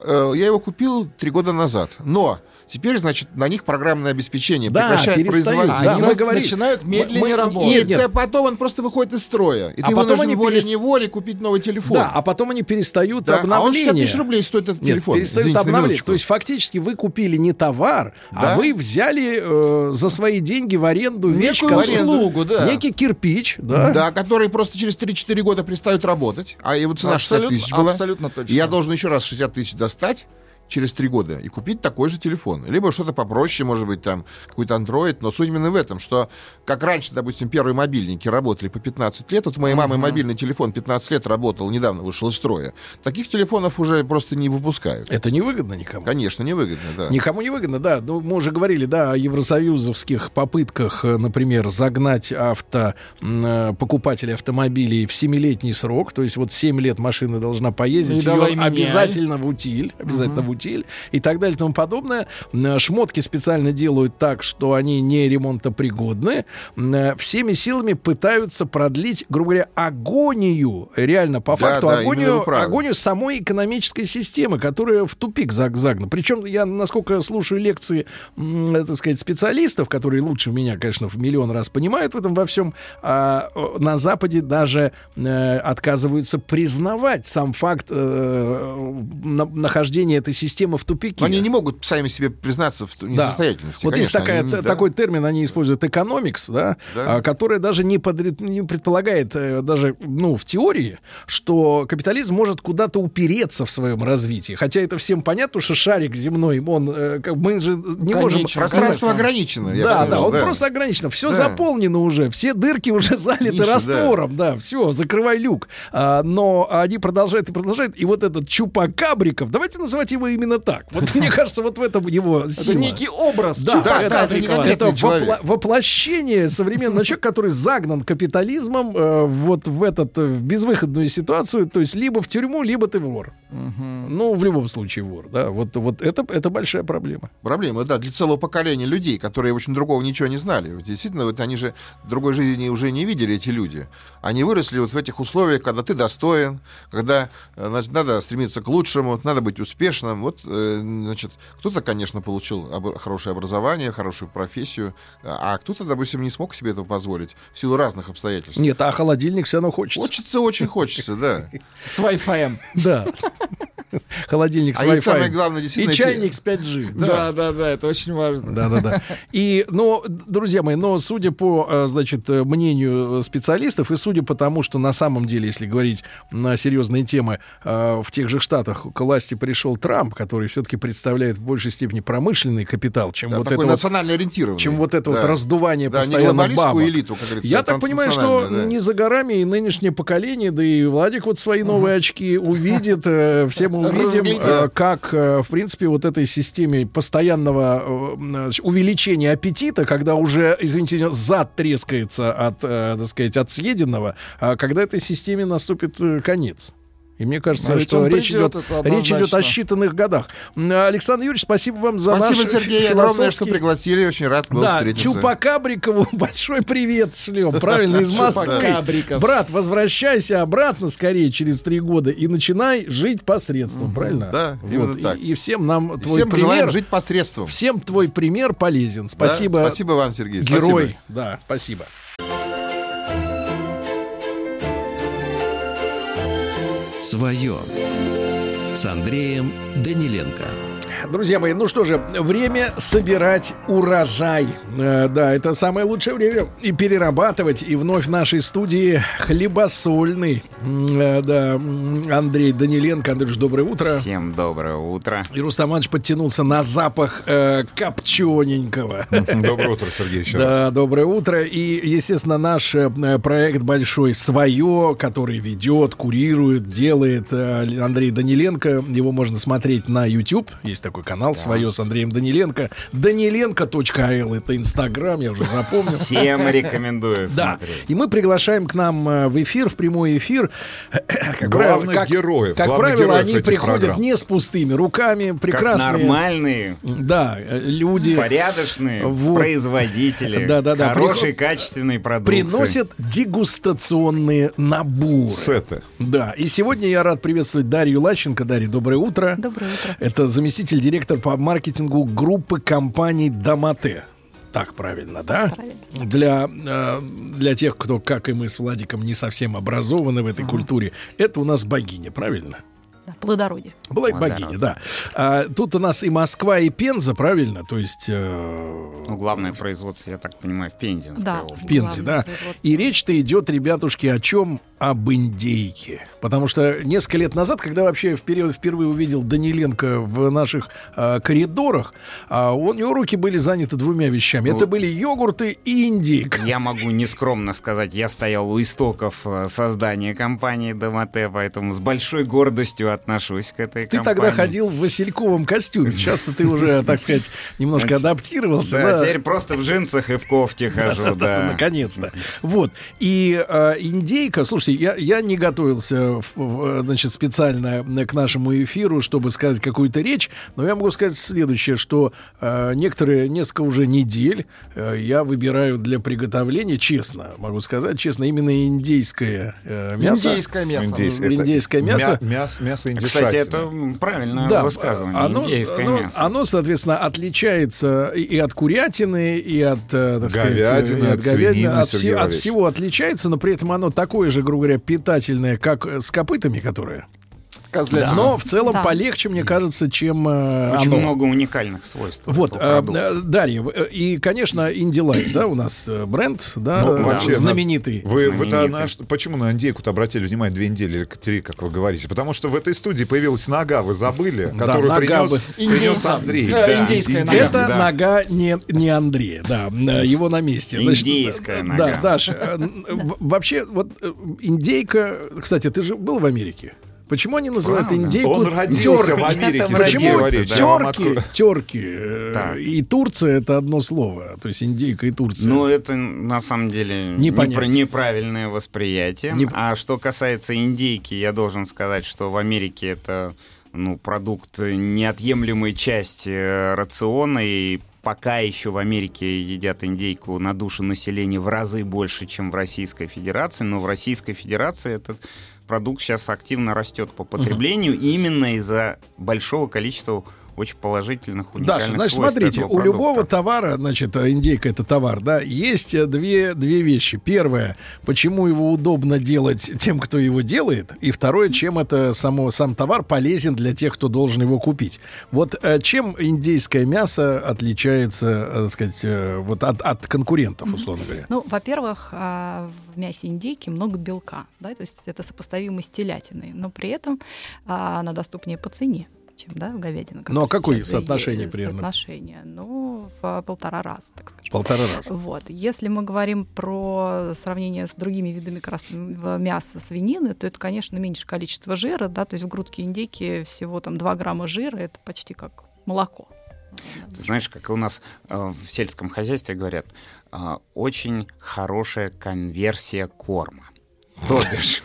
Э, Я его купил три года назад. Но теперь, значит, на них программное обеспечение Да, прекращает производить. Да, Они говорили- начинают медленнее мы- работать. Нет, Нет. потом он просто выходит из строя. И А ты потом они волей-неволей купить новый телефон. Да, а потом они перестают Да, а он 60 обновление. тысяч рублей стоит этот Нет, телефон. перестают Извините, обновлять. То есть фактически вы купили не товар, Да. а вы взяли э, за свои деньги в аренду вещь, Некую услугу, да. некий кирпич, да. Да, которые просто через 3-4 года перестают работать, а его цена 60 Абсолютно- тысяч была. абсолютно точно. И я должен еще раз 60 тысяч достать через три года и купить такой же телефон. Либо что-то попроще, может быть, там какой-то Android. Но суть именно в этом, что как раньше, допустим, первые мобильники работали по 15 лет, вот у моей мамы мобильный телефон 15 лет работал, недавно вышел из строя. Таких телефонов уже просто не выпускают. Это невыгодно никому. Конечно, невыгодно, да. Никому не выгодно, да. Ну, мы уже говорили, да, о евросоюзовских попытках, э, например, загнать авто, э, покупателей автомобилей в семилетний срок. То есть вот 7 лет машина должна поездить, давай ее обязательно в утиль, обязательно в утиль. Канитель и так далее и тому подобное. М, Шмотки специально делают так, что они не ремонтопригодны. Э, Всеми силами пытаются продлить, грубо говоря, агонию, реально по Да, факту да, агонию, агонию самой экономической системы, которая в тупик заг- загнана. Причем я, насколько слушаю лекции, э, так сказать, специалистов, которые лучше меня, конечно, в миллион раз понимают в этом во всем, а, на Западе даже э, отказываются признавать сам факт э, на- нахождения этой системы в тупике. Но они не могут сами себе признаться в ту- Да. несостоятельности. Вот есть конечно, такая, они т- да. такой термин, они используют экономикс, да, Да. а, которая даже не, подред- не предполагает э, даже, ну, в теории, что капитализм может куда-то упереться в своем развитии. Хотя это всем понятно, что шарик земной, он, э, мы же не можем... Конечно, Пространство конечно. ограничено, Да, да, сказал, он да. просто ограничено. Все Да. заполнено уже, все дырки уже залиты Ниши, да. раствором, да, все, закрывай люк. А, но они продолжают и продолжают. И вот этот Чупакабриков, давайте называть его именно так. Вот мне кажется, вот в этом его сила. некий образ Да, это, Кабрикова. это конкретный человек. вопла- воплощение современного человека, который загнан капитализмом э, вот в этот э, в безвыходную ситуацию, то есть либо в тюрьму, либо ты вор. Ну, в любом случае вор, да. Вот, вот это, это большая проблема. Проблема, да, для целого поколения людей, которые очень другого ничего не знали. Ведь Действительно, вот они же другой жизни уже не видели, эти люди. Они выросли вот в этих условиях, когда ты достоин, когда э, значит, надо стремиться к лучшему, надо быть успешным. Вот, э, значит, кто-то, конечно, получил об- хорошее образование, хорошую профессию, а кто-то, допустим, не смог себе этого позволить в силу разных обстоятельств. Нет, а холодильник все равно хочется. Хочется, очень хочется, да. С Wi-Fi. Да. Холодильник с А и Wi-Fi. самое главное, И действительно, эти- чайник с 5G. Да, да, да, это очень важно. Да, да, да. И, ну, друзья мои, но судя по, э, значит, э, мнению специалистов и судя по тому, что на самом деле, если говорить на серьезные темы, э, в тех же штатах к власти пришел Трамп, который все-таки представляет в большей степени промышленный капитал, чем Да, вот такой это вот, национально ориентированный. чем вот это вот Да. раздувание Да, постоянно бабок. элиту, как говорится, Я а так понимаю, что да. не за горами и нынешнее поколение, да и Владик вот свои новые очки увидит, э, все мы увидим, э, как, э, в принципе, вот этой системе постоянного э, увеличения аппетита, когда уже, извините, зад трескается от, э, так сказать, от съеденного, а когда этой системе наступит конец. И мне кажется, А что речь идет, речь идет о считанных годах. Александр Юрьевич, спасибо вам за Спасибо, наш Сергей, фи- огромное, что философский- пригласили. Очень рад был да, встретиться. Чупакабрикову большой привет шлем. Правильно, из Москвы. Брат, возвращайся обратно скорее через три года и начинай жить посредством, правильно? да, И- так. И, всем нам И твой Всем пожелаем пример, жить посредством. всем твой пример полезен. Да, Спасибо. Спасибо вам, Сергей. Герой. Спасибо. Да, спасибо. Свое с Андреем Даниленко. Друзья мои, ну что же, время собирать урожай. Э, да, это самое лучшее время. И перерабатывать. И вновь в нашей студии хлебосольный. Э, да, Андрей Даниленко. Андрюш, доброе утро. Всем доброе утро. И Рустам Иванович подтянулся на запах э, копчененького. Доброе утро, Сергей, еще раз. Да, доброе утро. И, естественно, наш э, проект большой «Свое», который ведет, курирует, делает Андрей Даниленко. Его можно смотреть на YouTube. Есть такой канал «Свое» с Андреем Даниленко. Даниленко.ал — это Инстаграм, я уже запомнил. Всем рекомендую Да, и мы приглашаем к нам э, в эфир, в прямой эфир. Как Главных как- героев, Как главных правило, героев они приходят программ. не с пустыми руками, Как прекрасные. нормальные, Да, люди. порядочные Вот. производители Да-да-да, хорошей, приход- качественной продукции. приносят дегустационные наборы. Сеты. Да, и сегодня я рад приветствовать Дарью Лащенко. Дарья, доброе утро. Доброе утро. Это заместитель директора по маркетингу группы компаний Домате. Так правильно, да? Для, э, для тех, кто, как и мы с Владиком, не совсем образованы в этой культуре, это у нас богиня, правильно? Да, плодородие. Была богиня, да. А, тут у нас и Москва, и Пенза, правильно? То есть... э, Ну, главное производство, я так понимаю, в Пензенской Да. области. в Пензе, да. И речь-то идет, ребятушки, о чем? Об индейке. Потому что несколько лет назад, когда вообще вперед, впервые увидел Даниленко в наших а, коридорах, а, у него руки были заняты двумя вещами. Ну, Это были йогурты и индейка. Я могу нескромно сказать, я стоял у истоков э, создания компании Домате, поэтому с большой гордостью отношусь к этой Ты компании. тогда ходил в Васильковом костюме. Сейчас-то ты уже, так сказать, немножко адаптировался. Да, теперь просто в джинсах и в кофте хожу, да. Наконец-то. Вот. И э, индейка, слушайте, Слушайте, я, я не готовился в- в, значит, специально к нашему эфиру, чтобы сказать какую-то речь, но я могу сказать следующее, что э, некоторые, несколько уже недель э, я выбираю для приготовления, честно могу сказать, честно, именно индейское э, мясо. Индейское мясо. Индейс- это Индейское мясо. мя- мяс- мясо Кстати, индюшатины. это правильное Да, высказывание. оно, Индейское оно, мясо. оно, соответственно, отличается и, и от курятины, и от, э, так сказать, Говядины, и от свинины, от, Сергей от Валерьевич. всего отличается, но при этом оно такое же, грубо говоря, питательное, как с копытами, которые. Козлятина. Но в целом Да. полегче, мне кажется, чем э, Очень оно. много уникальных свойств. Вот, э, э, Дарья, э, и, конечно, Индилайт, да, у нас э, бренд, да, Ну, вообще, на- знаменитый. Вы, Знаменитый. на что- почему на индейку-то обратили внимание две недели или три, как вы говорите? Потому что в этой студии появилась нога, вы забыли, Да, которую нога принес, бы. принес. Андрей. Э, индейская нога. Это Да. нога не, не Андрея, да, его на месте. Индейская э, нога. Да, Даша, вообще, вот индейка, кстати, ты же был в Америке? Почему они называют Правда? индейку Он родился тёркой? в Америке, Почему Сергей Валерьевич, я вам терки, открою. терки э, Так. и Турция это одно слово, то есть индейка и Турция. Ну, это на самом деле Не непра- понять. неправильное восприятие. Не- А что касается индейки, я должен сказать, что в Америке это ну, продукт неотъемлемой части э, рациона, и пока еще в Америке едят индейку на душу населения в разы больше, чем в Российской Федерации, но в Российской Федерации этот продукт сейчас активно растет по потреблению именно из-за большого количества очень положительных, уникальных Даша, значит, смотрите, этого у любого товара, значит, индейка это товар, да, есть э, две, две вещи. Первое, почему его удобно делать тем, кто его делает, и второе, чем это само, сам товар полезен для тех, кто должен его купить. Вот э, чем индейское мясо отличается, э, так сказать, вот от, от конкурентов, условно говоря? Ну, во-первых, а, в мясе индейки много белка, да, то есть это сопоставимо с телятиной, но при этом а, она доступнее по цене чем да, говядина. Ну, а какое соотношение есть. примерно? Соотношение, ну, в полтора раза, так скажем. Полтора раза. Вот. Если мы говорим про сравнение с другими видами красного мяса свинины, то это, конечно, меньше количество жира, да, то есть в грудке индейки всего там 2 грамма жира, это почти как молоко. Ты знаешь, как у нас э, в сельском хозяйстве говорят, э, очень хорошая конверсия корма. То бишь,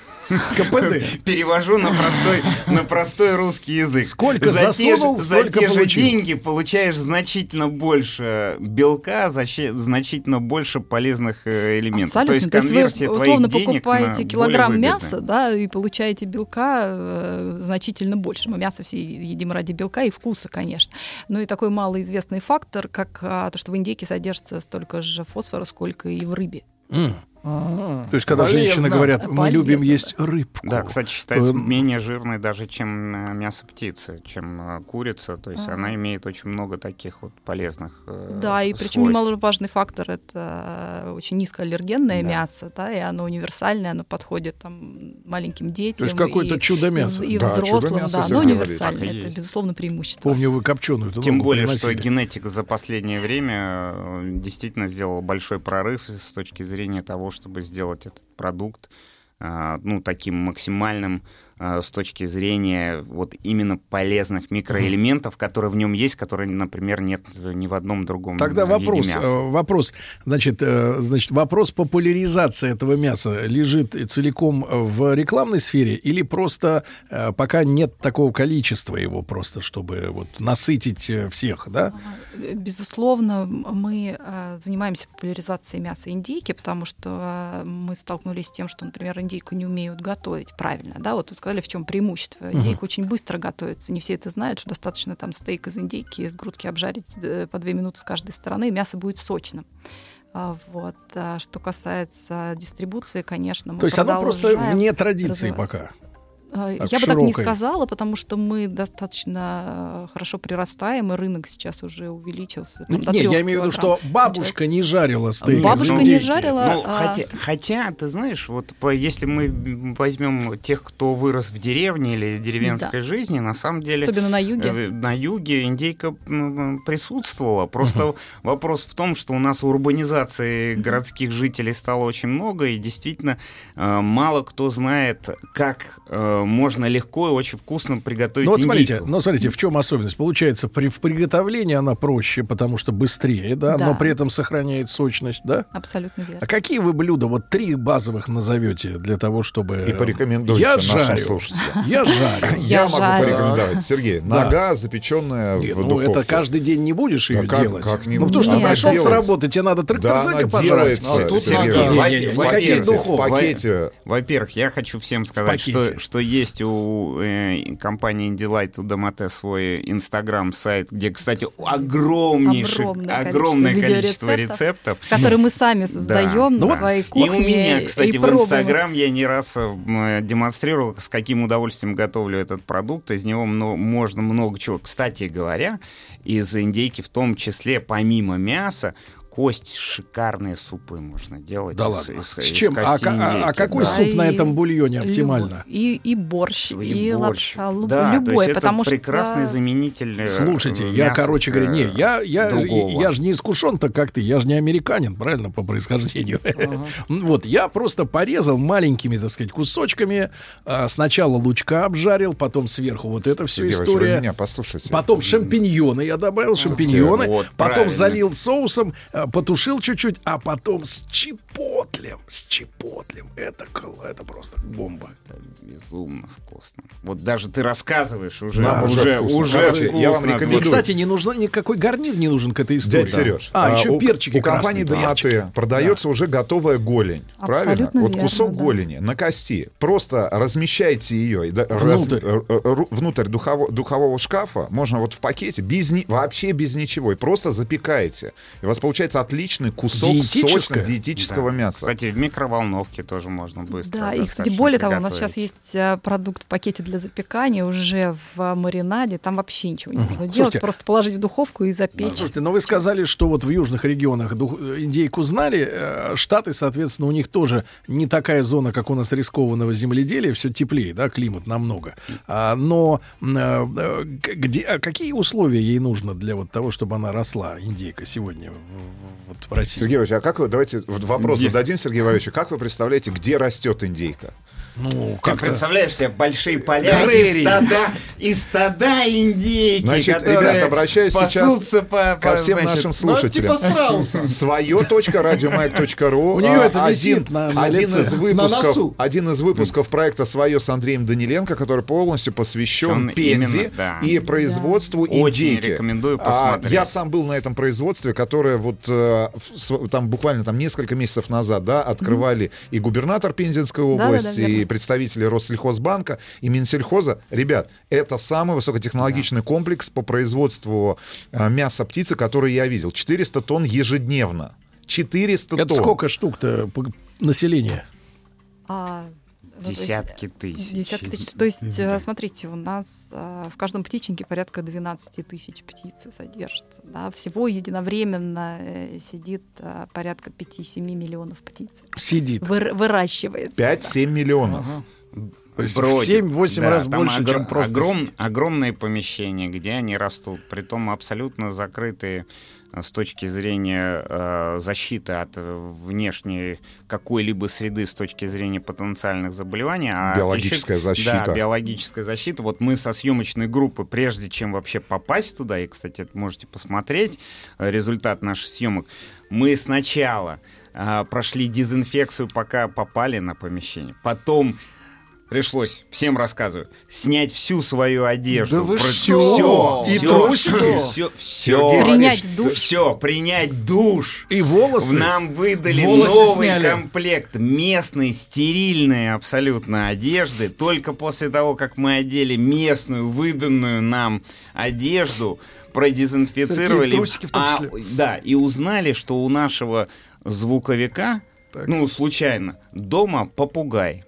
КПД. перевожу на простой, на простой русский язык. Сколько за те, засунул, же, за те же деньги получаешь значительно больше белка, значительно больше полезных э, элементов. Абсолютно. То есть конверсия вы, твоих условно денег покупаете килограмм мяса, да, и получаете белка э, значительно больше. Мы мясо все едим ради белка и вкуса, конечно. Ну и такой малоизвестный фактор, как а, то, что в индейке содержится столько же фосфора, сколько и в рыбе. М. То есть, когда Полезно. женщины говорят, мы Полезно, любим есть рыбку. Да, кстати, считается Эм, менее жирной даже, чем э, мясо птицы, чем э, курица. То есть Ага. она имеет очень много таких вот полезных э, Да, и причем свойств. немаловажный фактор это э, очень низкоаллергенное Да. мясо, да, и оно универсальное, оно подходит там маленьким детям. То есть какое-то и- чудо-мясо. И Да, взрослым, да, Валерьевич. универсальное. И Это, есть. безусловно, преимущество. Помню, вы копченую. Тем более, что генетика за последнее время действительно сделала большой прорыв с точки зрения того, чтобы сделать этот продукт э, ну, таким максимальным с точки зрения вот именно полезных микроэлементов, которые в нем есть, которые, например, нет ни в одном другом Тогда э, виде вопрос, мяса. э, вопрос, значит, э, значит, вопрос популяризации этого мяса лежит целиком в рекламной сфере или просто э, пока нет такого количества его просто, чтобы вот насытить э, всех, да? Э, Безусловно, мы э, занимаемся популяризацией мяса индейки, потому что э, мы столкнулись с тем, что, например, индейку не умеют готовить правильно. Да? Вот вы сказали, в чем преимущество. Индейка очень быстро готовится. Не все это знают, что достаточно там стейк из индейки с грудки обжарить э, по две минуты с каждой стороны, и мясо будет сочным. А, Вот. А Что касается дистрибуции, конечно, мы То есть оно просто вне традиции пока. А, Так, Я бы так не сказала, потому что мы достаточно э, хорошо прирастаем, и рынок сейчас уже увеличился. там, до Не, трёх я имею в виду, что бабушка не жарила стейк. из Бабушка не жарила, Ну, а- хотя, хотя, ты знаешь, вот по- если мы возьмем тех, кто вырос в деревне или деревенской Да. жизни, на самом деле... Особенно на юге. э, На юге индейка присутствовала. Просто вопрос в том, что у нас урбанизации городских жителей стало очень много, и действительно э, мало кто знает, как можно легко и очень вкусно приготовить Ну вот смотрите, ну смотрите, в чем особенность? Получается, при, в приготовлении она проще, потому что быстрее, да, Да. но при этом сохраняет сочность, да? Абсолютно верно. А какие вы блюда, вот три базовых назовете для того, чтобы... И порекомендуйте Я нашим жарю. слушателям. Я жарю. Я, могу порекомендовать. Сергей, нога, запеченная в ну духовке. это каждый день не будешь ее делать. как не ну потому что пришел с работы, тебе надо трак Да, она пожрать. делается, тут Не-не-не, в пакете, в духов. пакете. Во-первых, я хочу всем сказать, что есть у э, компании Indelight, у Домате свой инстаграм-сайт, где, кстати, огромнейшее, Огромное огромное количество количество рецептов. Которые мы сами создаем Да, на да. своей И кухне. у меня, кстати, и в. Инстаграм я не раз э, демонстрировал, с каким удовольствием готовлю этот продукт. Из него можно много чего. Кстати говоря, из индейки в том числе, помимо мяса, кость шикарные супы можно делать. Да из- ладно. из- С из чем? А, ка- а- а индейки, какой да. суп на этом бульоне оптимально? И, и борщ, и, И борщ. лапша, Да, то любой, есть это потому прекрасный что... заменитель. э, Слушайте, я, короче говоря, не, э, я, я, другого. я же не искушен так, как ты, я же не американин, правильно, по происхождению. Вот, я просто порезал маленькими, так сказать, кусочками, а, сначала лучка обжарил, потом сверху вот это все история. меня послушайте. Потом шампиньоны я добавил, шампиньоны, вот, потом правильно. залил соусом, э, потушил чуть-чуть, а потом с чипотлем, с чипотлем. Это, это просто бомба. Безумно вкусно. Вот даже ты рассказываешь уже, Нам уже уже, вкусно. уже Короче, вкусно. я вам Вот И, рекомендую. кстати, не нужно никакой гарнир не нужен к этой истории. Дядя Сереж, А, еще у, перчики у компании Донаты продается уже готовая голень. Правильно? Абсолютно Вот верно, кусок да. голени на кости. Просто размещайте ее и да- раз- Внутрь. э, э, ру- внутрь духово- духового шкафа. Можно вот в пакете, без вообще без ничего. И просто запекаете. И у вас получается отличный кусок Диетическое? Да. мяса. Кстати, в микроволновке тоже можно быстро. Да, и, кстати, более того, у нас сейчас есть э, продукт в пакете для запекания уже в маринаде, там вообще ничего не нужно делать, Слушайте, просто положить в духовку и запечь. Слушайте, но вы сказали, что вот в южных регионах дух- индейку знали. э, Штаты, соответственно, у них тоже не такая зона, как у нас рискованного земледелия, все теплее, да, климат намного. А, но э, э, где, а какие условия ей нужно для вот того, чтобы она росла, индейка, сегодня вот в России? Сергей Валерьевич, а как вы, давайте вот вопрос зададим Сергею Валерьевичу, как вы представляете, где растет индейка? Ну, Ты как-то... представляешь себе большие поля и стада, и стада индейки, Значит, которые ребят, обращаюсь сейчас пасутся по, ко по, всем значит, нашим слушателям. типа страуса. Свое радиомаяк.ру. У неё А, это висит на- на один лице. из На выпусков, носу. один из выпусков проекта Свое с Андреем Даниленко, который полностью посвящен Он Пензе именно, да. и производству Очень индейки. рекомендую А, посмотреть. Я сам был на этом производстве, которое вот э, там буквально там несколько месяцев назад, да, открывали и губернатор Пензенской области, и представители Россельхозбанка и Минсельхоза. Ребят, это самый высокотехнологичный комплекс по производству а, мяса птицы, который я видел. 400 тонн ежедневно. 400 Это тонн. сколько штук-то населения? А, ну, Десятки тысяч. Десятки тысяч. То есть, э, смотрите, у нас э, в каждом птичнике порядка 12 тысяч птицы содержится. Да? Всего единовременно э, сидит э, порядка 5-7 миллионов птиц. Сидит. Выр- выращивается. 5-7 миллионов. То есть в Бродит. 7-8 Да, раз больше, огр- чем просто... огром- огромные помещения, где они растут, притом абсолютно закрытые э, с точки зрения э, защиты от внешней какой-либо среды с точки зрения потенциальных заболеваний. А Биологическая еще- защита. Да, биологическая защита. Вот мы со съемочной группы, прежде чем вообще попасть туда, и, кстати, это можете посмотреть э, результат наших съемок, мы сначала э, прошли дезинфекцию, пока попали на помещение. Потом пришлось, всем рассказываю, снять всю свою одежду. Да вы Про- что? всё, И всё, трусики? Сергей всё. Принять душ. Все, принять душ. И волосы. Нам выдали Волосы новый сняли. комплект местной, стерильной абсолютно одежды. Только после того, как мы одели местную, выданную нам одежду, продезинфицировали. Трусики в том а, числе. да, и узнали, что у нашего звуковика, Так. ну, случайно, дома попугай.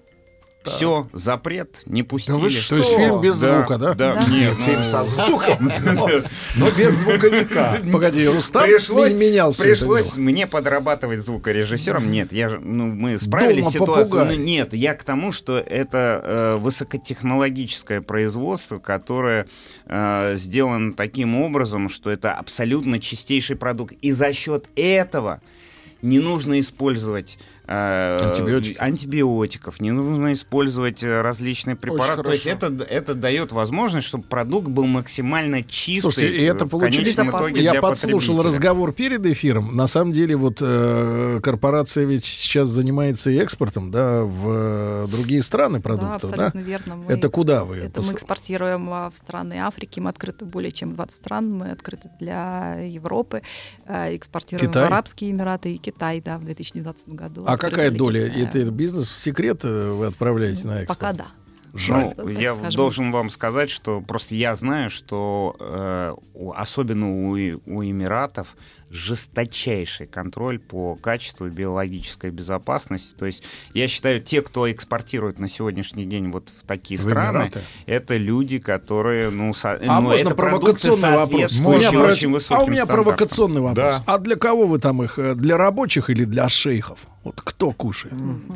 Все, запрет, не пустили. вы То есть фильм без звука, да? Да, Да. нет, Фильм ну, со звуком, но- но без звуковика. Погоди, Рустам пришлось, менял пришлось мне подрабатывать звукорежиссером. Нет, я ну, мы справились с ситуацией. Ну, нет, я к тому, что это э, высокотехнологическое производство, которое э, сделано таким образом, что это абсолютно чистейший продукт. И за счет этого не нужно использовать э, Антибиотики. антибиотиков, не нужно использовать э, различные препараты. То есть это, это дает возможность, чтобы продукт был максимально чистый. Слушайте, и это получилось. Я для подслушал разговор перед эфиром. На самом деле, вот э, корпорация ведь сейчас занимается и экспортом, да, в другие страны Да, продуктов, абсолютно да? верно. Мы- Это куда вы? Это пос- мы экспортируем а, в страны Африки. Мы открыты более чем 20 стран. Мы открыты для Европы. Экспортируем Китай? в Арабские Эмираты и Китай, да, в 2019 году. А какая доля? Это бизнес в секрет э, вы отправляете на экспорт? Пока да. Жаль. Ну, Так я скажем. должен вам сказать, что просто я знаю, что э, особенно у, у Эмиратов жесточайший контроль по качеству и биологической безопасности. То есть я считаю, те, кто экспортирует на сегодняшний день вот в такие В страны, Эмираты? это люди, которые, ну, со- А ну, можно это провокационный вопрос? Меня, очень про- высоким а у меня стандартам. провокационный вопрос. Да. А для кого вы там их? э, Для рабочих или для шейхов? Вот кто кушает?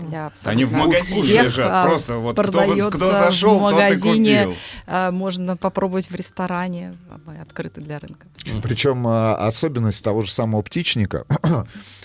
Для Они в магазине всех, лежат. а, Просто вот кто бы- кто продается зашел, в тот и магазине, купил. а, можно попробовать в ресторане. А Мы открыты для рынка. Причем а, особенность того же самого птичника,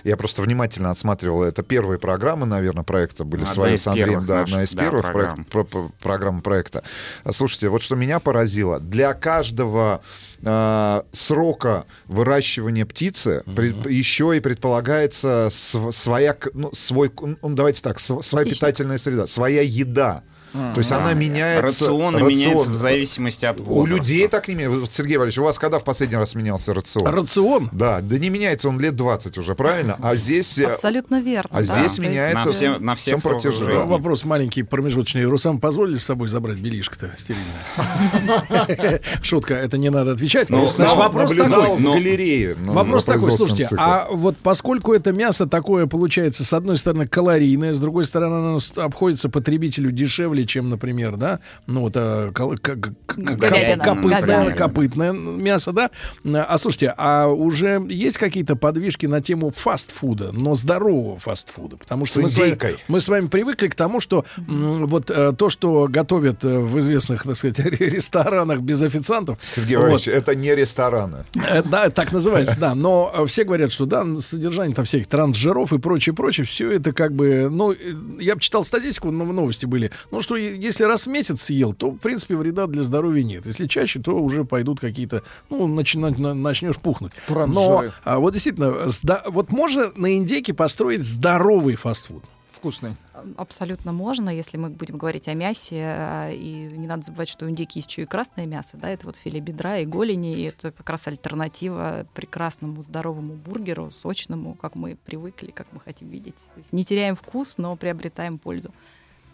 я просто внимательно отсматривал, это первые программы, наверное, проекта были Одна свои с Андреем, да, одна из да, первых программ. проект- про- про- программ проекта. Слушайте, вот что меня поразило, для каждого а, срока выращивания птицы пред- еще и предполагается св- своя, ну, свой, ну, давайте так, св- своя Хищник. питательная среда, своя еда. То есть Да. она меняется. Рационы рацион. меняются в зависимости от У возраста. людей так не меняется. Сергей Валерьевич, у вас когда в последний раз менялся рацион? Рацион? Да, да не меняется он лет 20 уже, правильно? А здесь... э, Абсолютно верно. А да. здесь То есть, меняется На все- с- на всем протяжении. жизни. Вопрос маленький, промежуточный. Русам позволили с собой забрать белишко-то стерильное? Шутка, это не надо отвечать. Ну, Значит, но вопрос такой. в галерее, ну, Вопрос такой, слушайте, а вот поскольку это мясо такое получается, с одной стороны, калорийное, с другой стороны, оно обходится потребителю дешевле, чем, например, да, ну, вот а, кол- к- к- к- Говядина, копытное, говядина. копытное мясо, да. А слушайте, а уже есть какие-то подвижки на тему фастфуда, но здорового фастфуда? Потому что мы с, вами, мы с вами привыкли к тому, что м, вот э, то, что готовят э, в известных, так сказать, ресторанах без официантов. Сергей вот, Валерьевич, это не рестораны. Да, так называется, да. Но все говорят, что да, содержание там всяких трансжиров и прочее, прочее, все это как бы, ну, я бы читал статистику, но новости были. Ну, что е- если раз в месяц съел, то, в принципе, вреда для здоровья нет. Если чаще, то уже пойдут какие-то, ну, начинать, на- начнешь пухнуть. Но Трансжиры. а, вот действительно, сда- вот можно на индейке построить здоровый фастфуд. Вкусный. Абсолютно можно, если мы будем говорить о мясе. а, И не надо забывать, что у индейки есть еще и красное мясо. Да, это вот филе бедра и голени. И это как раз альтернатива прекрасному здоровому бургеру, сочному, как мы привыкли, как мы хотим видеть. То есть не теряем вкус, но приобретаем пользу.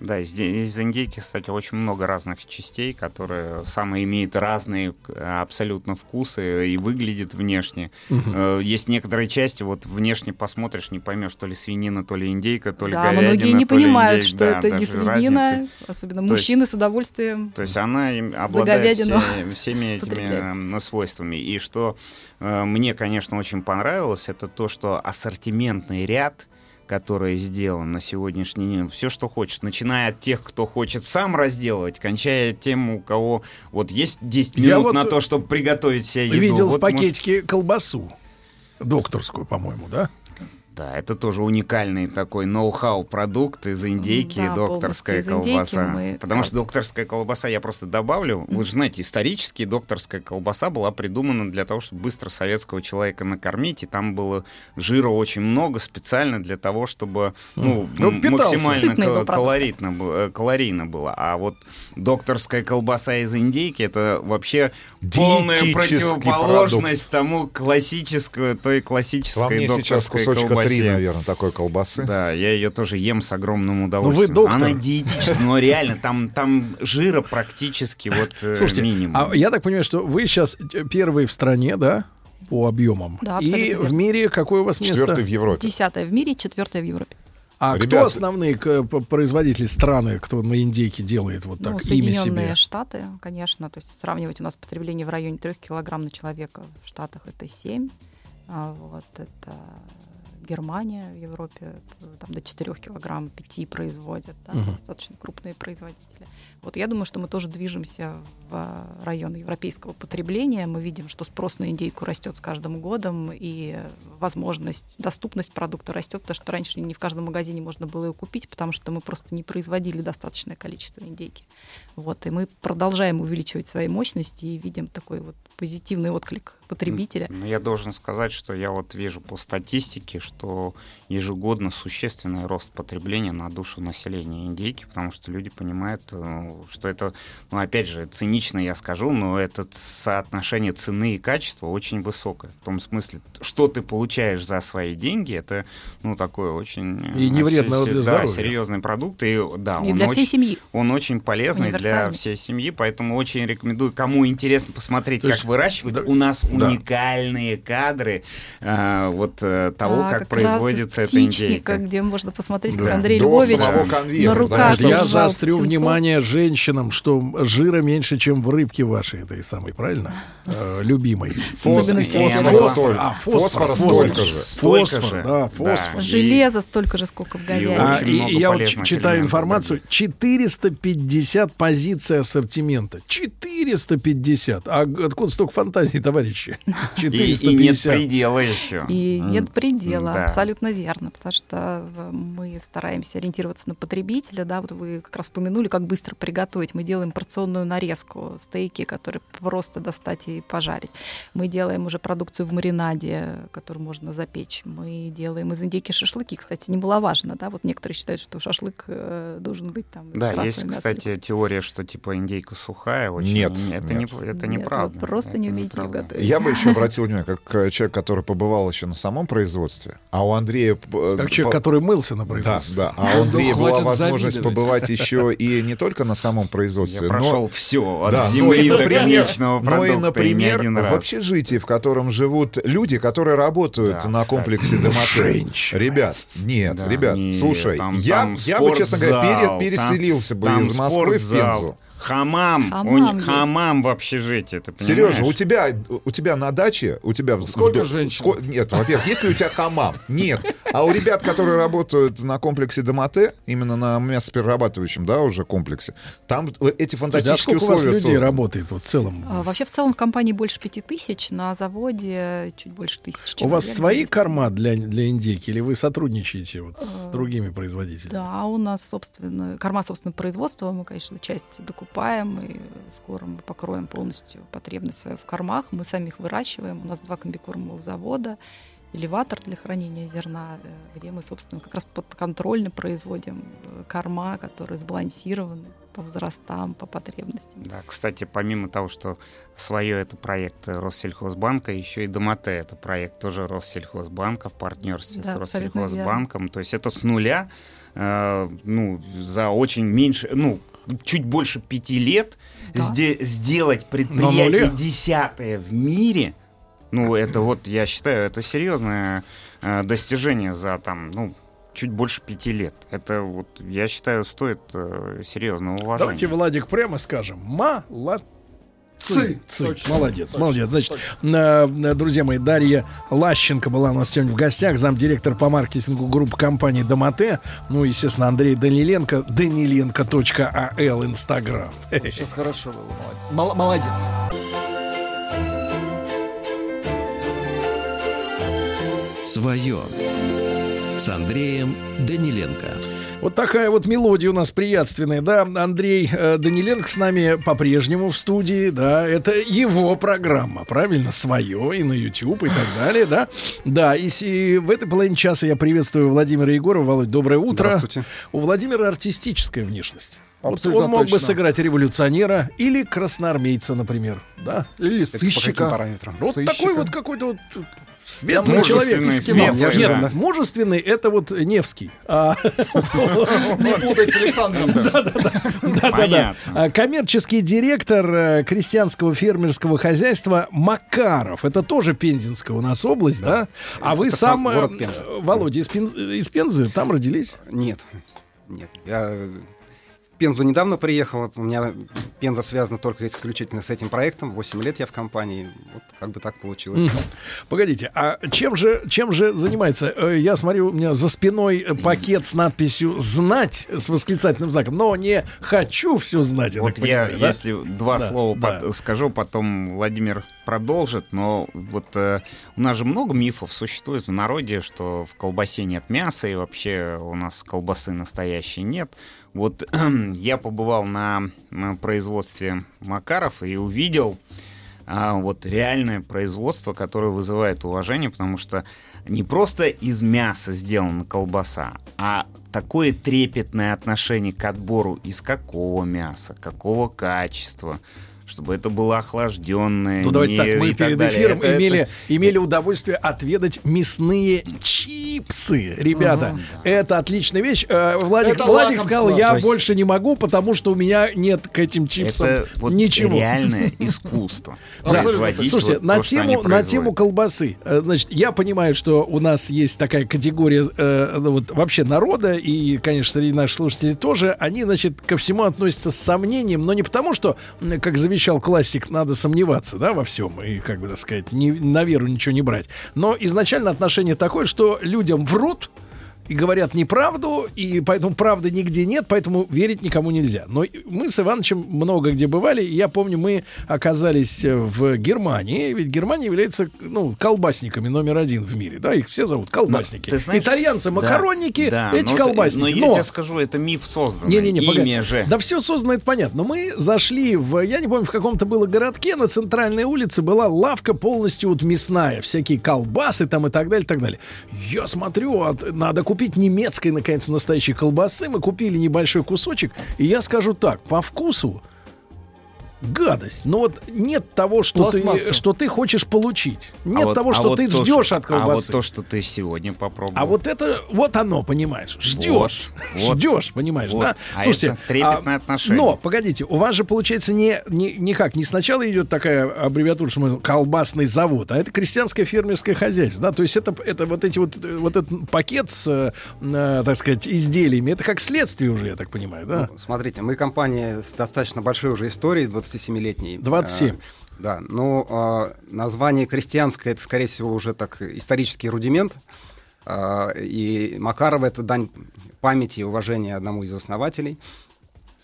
Да, из, из индейки, кстати, очень много разных частей, которые самые имеют разные абсолютно вкусы и выглядят внешне. Э, Есть некоторые части, вот внешне посмотришь, не поймешь, то ли свинина, то ли индейка, то ли да, говядина, многие не понимают, индейка. что Да, это не свинина. разницы. Особенно То есть- мужчины с удовольствием. То есть она обладает все- всеми этими потребляет. э, свойствами. И что э, мне, конечно, очень понравилось, это то, что ассортиментный ряд который сделан на сегодняшний день, все, что хочешь, начиная от тех, кто хочет сам разделывать, кончая тем, у кого вот есть 10 Я минут вот на то, чтобы приготовить себе еду. Видел Вот в может- пакетике колбасу. Докторскую, по-моему, да? Да, это тоже уникальный такой ноу-хау продукт из индейки, Да, докторская из индейки колбаса. мы как Потому что докторская колбаса, я просто добавлю, вы же знаете, исторически докторская колбаса была придумана для того, чтобы быстро советского человека накормить, и там было жира очень много специально для того, чтобы ну, Ну, максимально кал- продукт. калоритно, э, калорийно было. А вот докторская колбаса из индейки это вообще полная противоположность тому классической, той классической сейчас докторской кусочка колбасе. Три, наверное, такой колбасы. Да, я ее тоже ем с огромным вы удовольствием. доктор. Она диетическая, но реально, там, там жира практически вот э, Слушайте, минимум. а я так понимаю, что вы сейчас первый в стране, да, по объемам. Да, И в мире какое у вас место? Четвертый в Европе. Десятое в мире, четвертое в Европе. А кто Ребята- основные производители страны, кто на индейке делает вот так ну, имя Соединенные себе? Штаты, конечно. То есть сравнивать у нас потребление в районе 3 килограмм на человека в Штатах это 7. А вот это Германия в Европе, э, там до 4 килограмм 5 производят, да, Мгм. достаточно крупные производители. Вот я думаю, что мы тоже движемся в район европейского потребления. Мы видим, что спрос на индейку растет с каждым годом, и возможность, доступность продукта растет, потому что раньше не в каждом магазине можно было ее купить, потому что мы просто не производили достаточное количество индейки. Вот, и мы продолжаем увеличивать свои мощности и видим такой вот позитивный отклик потребителя. Но я должен сказать, что я вот вижу по статистике, что ежегодно существенный рост потребления на душу населения индейки, потому что люди понимают, э, что это, ну опять же, цинично я скажу, но это соотношение цены и качества очень высокое. В том смысле, что ты получаешь за свои деньги, это, ну, такое очень... э, И не вредно се- для да, здоровья. серьезный продукт, и да, И он для очень, всей семьи. Он очень полезный для всей семьи, поэтому очень рекомендую, кому интересно посмотреть, То как есть, выращивают. У нас да. уникальные кадры э, вот э, того, А, как, раз производится из эта индейка. где можно посмотреть, как Да. Андрей До Львович самого на конвейера, руках да. Я заострю птенцов. внимание женщинам, что жира меньше, чем в рыбке вашей, этой самой, правильно? Э, любимой. Фос- фосфор, фосфор. соль. А, фосфора фосфор, столько же. Фосфор, да, Да. фосфор. Железо столько же, сколько в говядине. А, и, я вот читаю информацию. 450 позиций ассортимента. 450. А откуда столько фантазий, товарищи? И, и нет 450. предела еще. И нет предела, да. абсолютно верно, потому что мы стараемся ориентироваться на потребителя, да, вот вы как раз вспомянули, как быстро приготовить. Мы делаем порционную нарезку, стейки, которые просто достать и пожарить. Мы делаем уже продукцию в маринаде, которую можно запечь. Мы делаем из индейки шашлыки, кстати, немаловажно, да, вот некоторые считают, что шашлык э, должен быть там Да, есть, мяса. кстати, теория, что типа индейка сухая. Очень... Нет, это, нет. Не, это Нет, неправда. вы просто не Это умеете ее неправда. готовить. Я бы еще обратил внимание, как э, человек, который побывал еще на самом производстве, а у Андрея... э, Как человек, по- который мылся на Да, производстве. да. А у Андрея Ну, была возможность завидовать. побывать еще и не только на самом производстве, Я но... прошел все, от Да, ну земли и, до например, конечного ну продукта, и, и например, раз. в общежитии, в котором живут люди, которые работают Да, на кстати. комплексе. Женщины. Ребят, нет, Да, ребят, слушай, там- я, там я бы, честно говоря, пере- переселился бы там из Москвы в Пензу. Хамам, Хамам у них- есть. хамам в общежитии, ты понимаешь? Сережа, у тебя, у тебя на даче, у тебя... в- Сколько в- женщин? ско- Нет, во-первых, есть ли у тебя хамам? Нет. А у ребят, которые работают на комплексе Домате, именно на мясоперерабатывающем, да, уже комплексе, там эти А фантастические сколько у вас условия людей созданы. работает вот в целом? А, Вообще в целом в компании больше пяти тысяч, на заводе чуть больше тысячи. У вас человек свои есть. корма для, для индейки или вы сотрудничаете вот с А, другими производителями? Да, у нас собственно корма собственного производства, мы, конечно, часть докупаем и скоро мы покроем полностью потребность свою в кормах. Мы сами их выращиваем. У нас два комбикормовых завода, элеватор для хранения зерна, э, где мы, собственно, как раз подконтрольно производим э, корма, которые сбалансированы по возрастам, по потребностям. Да, кстати, помимо того, что свое это проект Россельхозбанка, еще и Домате это проект тоже Россельхозбанка в партнерстве Да, с Россельхозбанком. То есть это с нуля, э, ну, за очень меньше, ну, чуть больше пяти лет Да. сде- сделать предприятие десятое в мире, ну, это вот, я считаю, это серьезное э, достижение за там, ну, чуть больше пяти лет. Это вот, я считаю, стоит э, серьезного уважения. Давайте, Владик, прямо скажем. Молодцы. Цы. Цы. Точно. Молодец, Точно. молодец. Значит, э, э, друзья мои, Дарья Лащенко была у нас сегодня в гостях, замдиректор по маркетингу группы компании Домате. Ну, естественно, Андрей Даниленко, danilenko.al, Инстаграм. Сейчас хорошо было. молодец. Свое с Андреем Даниленко. Вот такая вот мелодия у нас приятственная, да. Андрей э, Даниленко с нами по-прежнему в студии, да. Это его программа, правильно, свое и на YouTube и так далее, да. Да, и, и в этой половине часа я приветствую Владимира Егорова. Володь, доброе утро. Здравствуйте. У Владимира артистическая внешность. Вот он мог бы точно. сыграть революционера или красноармейца, например, да. Или сыщика. Вот Сыщика. такой вот какой-то вот светлый Мужественный, человек. светлый, Нет, да. мужественный это вот Невский. А, Не путать с Александром. Да-да-да. А, Коммерческий директор э, крестьянского фермерского хозяйства Макаров. Это тоже Пензенская у нас область, да? А вы сам, э. Володя, из, из Пензы, там родились? Нет, нет. Я Пензу недавно приехал. У меня Пенза связана только исключительно с этим проектом. 8 лет я в компании. Вот как бы так получилось. Погодите, а чем же, чем же занимается? Э, Я смотрю, у меня за спиной пакет с надписью «Знать» с восклицательным знаком, но не «хочу все знать». я Вот так я, понимаю, да? если два Да, слова да. пот- скажу, потом Владимир продолжит, но вот э, у нас же много мифов существует в народе, что в колбасе нет мяса, и вообще у нас колбасы настоящей нет. Вот я побывал на, на производстве Макаров и увидел а, вот реальное производство, которое вызывает уважение, потому что не просто из мяса сделана колбаса, а такое трепетное отношение к отбору из какого мяса, какого качества, чтобы это было охлажденное. Ну, давайте не- так, мы так перед далее. эфиром Это- имели, это- имели удовольствие отведать мясные чипсы. Ребята, это отличная вещь. Э, Владик, Это Владик сказал, я есть- больше не могу, потому что у меня нет к этим чипсам Это вот ничего. реальное искусство. Да. Слушайте, на, тему, на тему колбасы. Э, Значит, я понимаю, что у нас есть такая категория э, ну, вот, вообще народа, и, конечно, среди наших слушателей тоже, они, значит, ко всему относятся с сомнением, но не потому, что, как завещал классик, надо сомневаться, да, во всем, и, как бы, так сказать, не, на веру ничего не брать. Но изначально отношение такое, что людям врут, и говорят неправду, и поэтому правды нигде нет, поэтому верить никому нельзя. Но мы с Ивановичем много где бывали, и я помню, мы оказались э, в Германии, ведь Германия является, ну, колбасниками номер один в мире, да, их все зовут колбасники. Ты знаешь- Итальянцы макаронники, Да, эти но это- колбасники. Но я тебе скажу, это миф созданный. Не-не-не. Имя же. Да все создано, это понятно. Но мы зашли в, я не помню, в каком-то было городке, на центральной улице была лавка полностью вот мясная, всякие колбасы там и так далее, и так далее. Я смотрю, а т- надо купить немецкой, наконец, настоящей колбасы. Мы купили небольшой кусочек, и я скажу так, по вкусу гадость. Но вот нет того, что ты, что ты хочешь получить. А Нет вот- того, а что вот ты то, ждешь что- от колбасы. А вот то, что ты сегодня попробовал. А вот это, вот оно, понимаешь, ждешь, Вот, вот, ждешь, понимаешь, вот. да? А Слушайте, это трепетное а, отношение. Но, погодите, у вас же получается не, не никак, не сначала идет такая аббревиатура, что мы колбасный завод, а это крестьянское фермерское хозяйство, да? То есть это, это вот эти вот, вот этот пакет с, э, э, так сказать, изделиями, это как следствие уже, я так понимаю, да? Ну, смотрите, мы компания с достаточно большой уже историей, 27-летней. 27. Э, да, но э, название крестьянское, это, скорее всего, уже так исторический рудимент. Э, и Макарова — это дань памяти и уважения одному из основателей.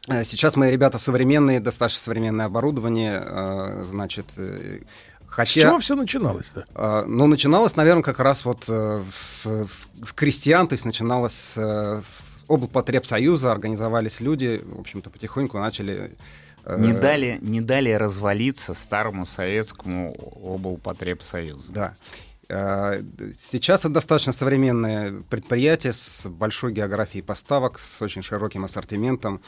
Э, Сейчас мои ребята современные, достаточно современное оборудование, э, значит... э, Хотя, С чего все начиналось-то? ну, начиналось, наверное, как раз вот с, с- с крестьян, то есть начиналось с, с облпотребсоюза, организовались люди, в общем-то, потихоньку начали... э, Не дали, не дали развалиться старому советскому облпотребсоюзу. Да. Э, Сейчас это достаточно современное предприятие с большой географией поставок, с очень широким ассортиментом,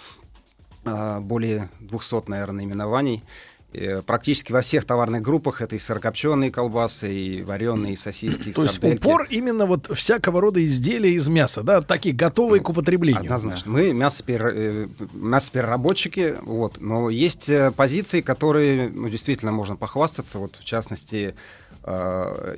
э, более 200, наверное, наименований. Э, Практически во всех товарных группах это и сырокопченые колбасы, и вареные, и сосиски, и То есть упор именно вот всякого рода изделия из мяса, да, такие готовые к употреблению. Однозначно. Мы мясоперер- э, мясопереработчики, вот, но есть э, позиции, которые ну, действительно можно похвастаться. Вот, в частности,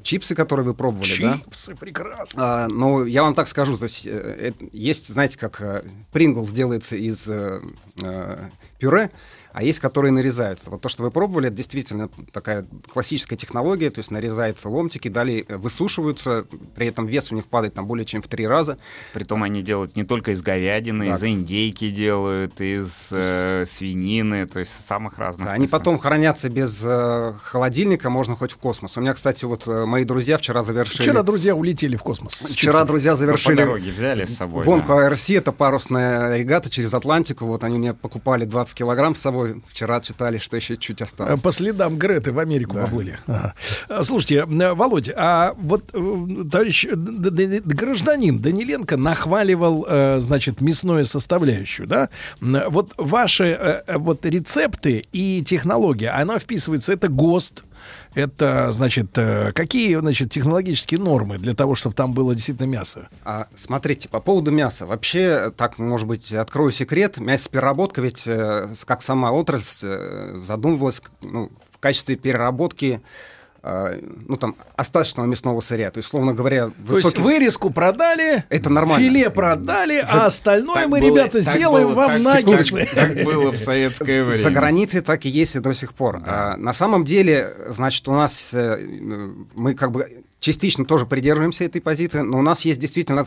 чипсы, которые вы пробовали, да? Чипсы, прекрасно. А, ну, я вам так скажу, то есть э, есть, знаете, как э, Принглс делается из э, э, пюре, а есть, которые нарезаются. Вот то, что вы пробовали, это действительно такая классическая технология, то есть нарезаются ломтики, далее э, высушиваются, при этом вес у них падает там более чем в три раза. Притом они делают не только из говядины, Да. из индейки делают, из э, свинины, то есть самых разных. Да, они потом хранятся без э, холодильника, можно хоть в космос. У меня, кстати, вот э, мои друзья вчера завершили... Вчера друзья улетели в космос. Вчера друзья завершили По дороге взяли с собой, гонку да. АРС, это парусная регата через Атлантику. Вот они мне покупали 20 килограмм с собой. Вчера читали, что еще чуть осталось. Э, По следам Греты в Америку поплыли. Ага. А, Слушайте, э, Володя, а вот э, товарищ э, гражданин Даниленко нахваливал, э, значит, мясную составляющую, да? Вот ваши э, э, вот рецепты и технология, она вписывается, это ГОСТ, это, значит, э, какие, значит, технологические нормы для того, чтобы там было действительно мясо? А, смотрите, по поводу мяса. Вообще, так, может быть, открою секрет. Мясопереработка ведь, э, как сама отрасль, э, задумывалась ну, в качестве переработки ну, там, остаточного мясного сырья. То есть, словно говоря, То есть вырезку продали, это нормально. филе продали, За- а остальное Так мы, было- ребята, так сделаем было, вам так- наггетсы. так- Так было в советское время. За границей так и есть и до сих пор. А, на самом деле, значит, у нас э, мы как бы частично тоже придерживаемся этой позиции, но у нас есть действительно,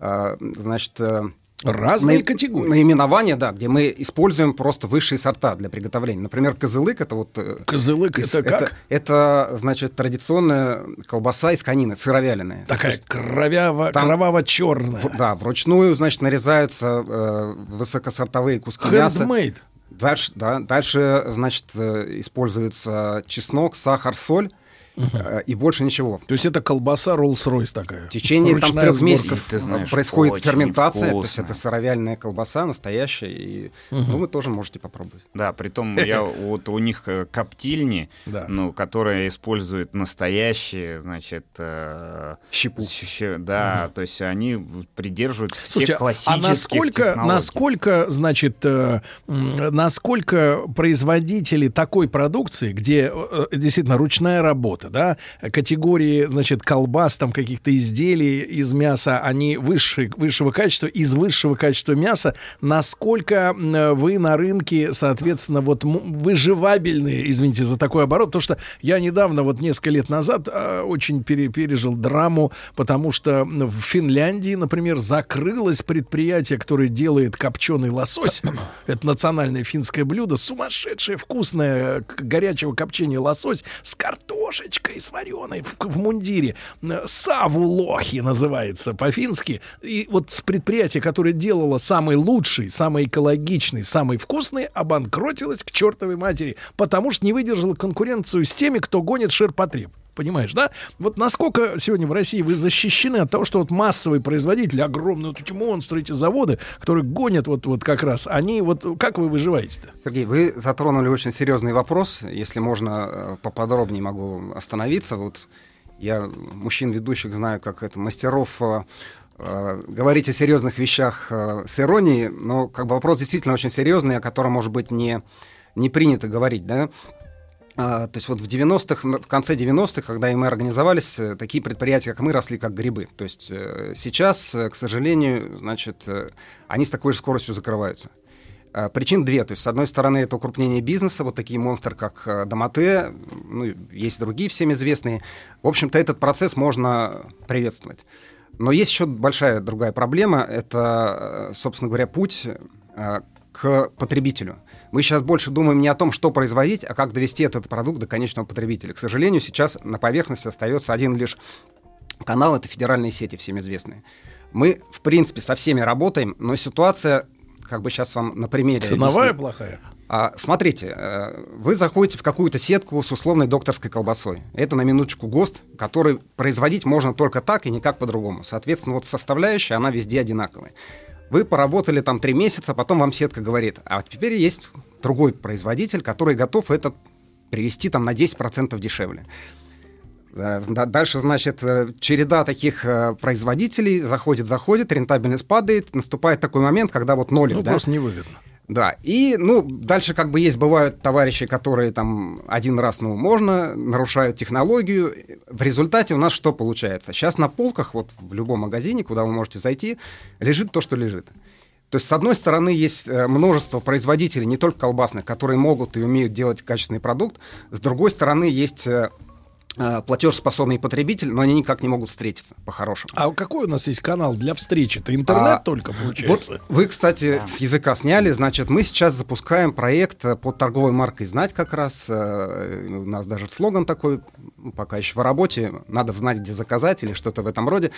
э, значит, э, Разные наи- категории. Наименования, да, где мы используем просто высшие сорта для приготовления. Например, козылык это вот... э, Козылык из- это как? Это, значит, традиционная колбаса из конины, сыровяленая. Такая есть кровяво, там- кроваво-черная. в- да, вручную, значит, нарезаются э, высокосортовые куски мяса. Handmade. Дальше, да, дальше, значит, э, используется чеснок, сахар, соль э, и больше ничего. То есть это колбаса Rolls-Royce такая. В течение там трех сборка. месяцев Ты знаешь, происходит ферментация, то есть вкусно. это сыровяльная колбаса настоящая, и ну, вы тоже можете попробовать. Да, притом я вот у них э, коптильни, ну, которые используют настоящие, значит, э, щепу. да, то есть они придерживаются всех классических а насколько, насколько, значит, э, насколько производители такой продукции, где э, действительно ручная работа, да, категории, значит, колбас, там каких-то изделий из мяса, они высшие, высшего качества, из высшего качества мяса, насколько вы на рынке, соответственно, вот выживабельные, извините за такой оборот, потому что я недавно, вот несколько лет назад, э, очень пере- пережил драму, потому что в Финляндии, например, закрылось предприятие, которое делает копченый лосось. Это национальное финское блюдо, сумасшедшее, вкусное, к- горячего копчения лосось с картошечкой, с вареной в, в мундире. Э, Савулохи называется по-фински. И вот с предприятия, которое делало самый лучший, самый экологичный, самый вкусный, обанкротилось к чертовой матери, потому что не выдержало конкуренцию с теми, кто гонит ширпотреб. Понимаешь, да? Вот насколько сегодня в России вы защищены от того, что вот массовые производители, огромные вот эти монстры, эти заводы, которые гонят вот, вот как раз, они вот, как вы выживаете-то? Сергей, вы затронули очень серьезный вопрос. Если можно, э, поподробнее могу остановиться. Вот я мужчин ведущих знаю, как это мастеров э, э, говорить о серьезных вещах с иронией, но как бы вопрос действительно очень серьезный, о котором, может быть, не, не принято говорить, да? А, то есть вот в 90-х, н- в конце 90-х, когда мы организовались, э, такие предприятия, как мы, росли как грибы. То есть э, сейчас, э, к сожалению, значит, они с такой же скоростью закрываются. А, Причин две. То есть, с одной стороны, это укрупнение бизнеса, вот такие монстры, как Домате, ну, есть другие всем известные. В общем-то, этот процесс можно приветствовать. Но есть еще большая другая проблема. Это, собственно говоря, путь к потребителю. Мы сейчас больше думаем не о том, что производить, а как довести этот продукт до конечного потребителя. К сожалению, сейчас на поверхности остается один лишь канал, это федеральные сети, всем известные. Мы, в принципе, со всеми работаем, но ситуация, как бы сейчас вам на примере... Ценовая объясню. плохая? А, смотрите, э, вы заходите в какую-то сетку с условной докторской колбасой. Это на минуточку ГОСТ, который производить можно только так и никак по-другому. Соответственно, вот составляющая, она везде одинаковая. Вы поработали там три месяца, потом вам сетка говорит, а теперь есть другой производитель, который готов это привести там на 10% дешевле. Э, да- Дальше, значит, э, череда таких э, производителей заходит, заходит, рентабельность падает, наступает такой момент, когда вот ноль. Ну, да? просто невыгодно. Да, и, ну, дальше как бы есть, бывают товарищи, которые там один раз, ну, можно, нарушают технологию. В результате у нас что получается? Сейчас на полках, вот в любом магазине, куда вы можете зайти, лежит то, что лежит. То есть, с одной стороны, есть э, множество производителей, не только колбасных, которые могут и умеют делать качественный продукт. С другой стороны, есть э, платежеспособный потребитель, но они никак не могут встретиться по-хорошему. А какой у нас есть канал для встречи? Это интернет А, только получается? Вот вы, кстати, с языка сняли. Значит, мы сейчас запускаем проект э, под торговой маркой «Знать» как раз. Э, У нас даже слоган такой, пока еще в работе. Надо знать, где заказать или что-то в этом роде.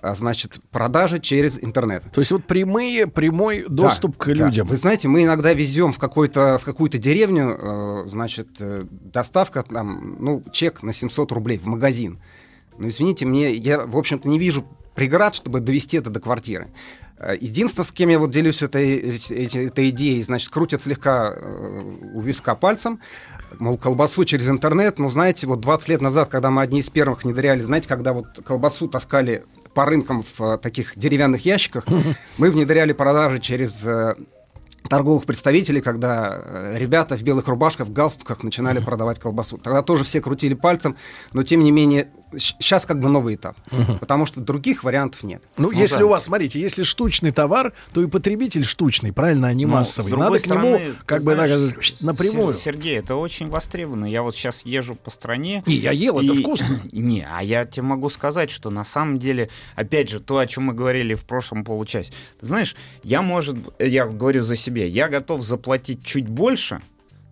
А, Значит, продажи через интернет. То есть вот прямые, прямой доступ Да, к да. людям. Вы знаете, мы иногда везем в, какой-то, в какую-то деревню, э, значит, э, доставка, там, ну, чек на 700 рублей в магазин. Ну, извините, мне, я, в общем-то, не вижу преград, чтобы довести это до квартиры. Э, Единственное, с кем я вот делюсь этой, этой идеей, значит, крутят слегка у виска пальцем, мол, колбасу через интернет. Ну, знаете, вот 20 лет назад, когда мы одни из первых внедряли, знаете, когда вот колбасу таскали по рынкам в э, таких деревянных ящиках, мы внедряли продажи через э, торговых представителей, когда э, ребята в белых рубашках, в галстуках начинали продавать колбасу. Тогда тоже все крутили пальцем, но тем не менее сейчас как бы новый этап, Мгм. потому что других вариантов нет. Ну, если да. у вас, смотрите, если штучный товар, то и потребитель штучный, правильно, а не Ну, массовый. Надо к нему стороны, как бы знаешь, напрямую. Сер- Сергей, это очень востребовано. Я вот сейчас езжу по стране. Не, я ел, это и- вкусно. Не, а я тебе могу сказать, что на самом деле, опять же, то, о чем мы говорили в прошлом получасе. Ты знаешь, я, может, я говорю за себя, я готов заплатить чуть больше,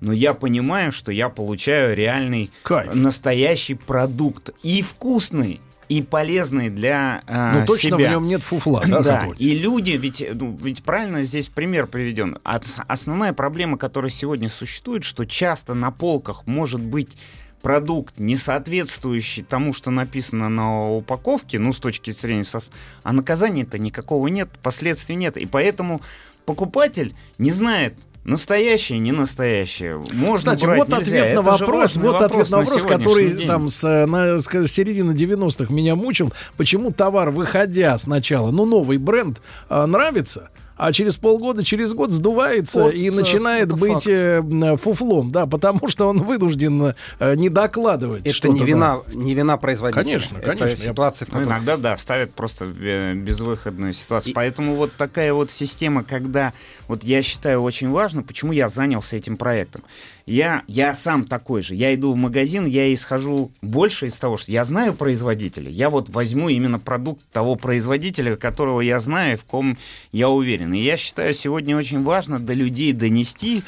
но я понимаю, что я получаю реальный, настоящий продукт. И вкусный, и полезный для э, Ну, точно себя. в нем нет фуфла, да, Да, и люди, ведь, ну, ведь правильно здесь пример приведен. Ос- Основная проблема, которая сегодня существует, что часто на полках может быть продукт, не соответствующий тому, что написано на упаковке, ну, с точки зрения... сос- А наказания-то никакого нет, последствий нет. И поэтому покупатель не знает, настоящее, не настоящее. Можно Кстати, брать, вот нельзя. ответ на Это вопрос, вот ответ на вопрос, сегодняшний который день. там с, э, на, с с середины 90-х меня мучил. Почему товар, выходя сначала, ну, новый бренд, а, нравится, а через полгода, через год сдувается Вот, и э, начинает быть факт. э, м, фуфлом, да, потому что он вынужден э, не докладывать. Это не вина, не вина производителя. Конечно, Это конечно. Ситуация, в Ну, которой... иногда, да, ставят просто э, безвыходную ситуацию. Поэтому вот такая вот система, когда, вот я считаю очень важно, почему я занялся этим проектом. Я, я сам такой же. Я иду в магазин, я исхожу больше из того, что я знаю производителя. Я вот возьму именно продукт того производителя, которого я знаю, в ком я уверен. И я считаю, сегодня очень важно до людей донести,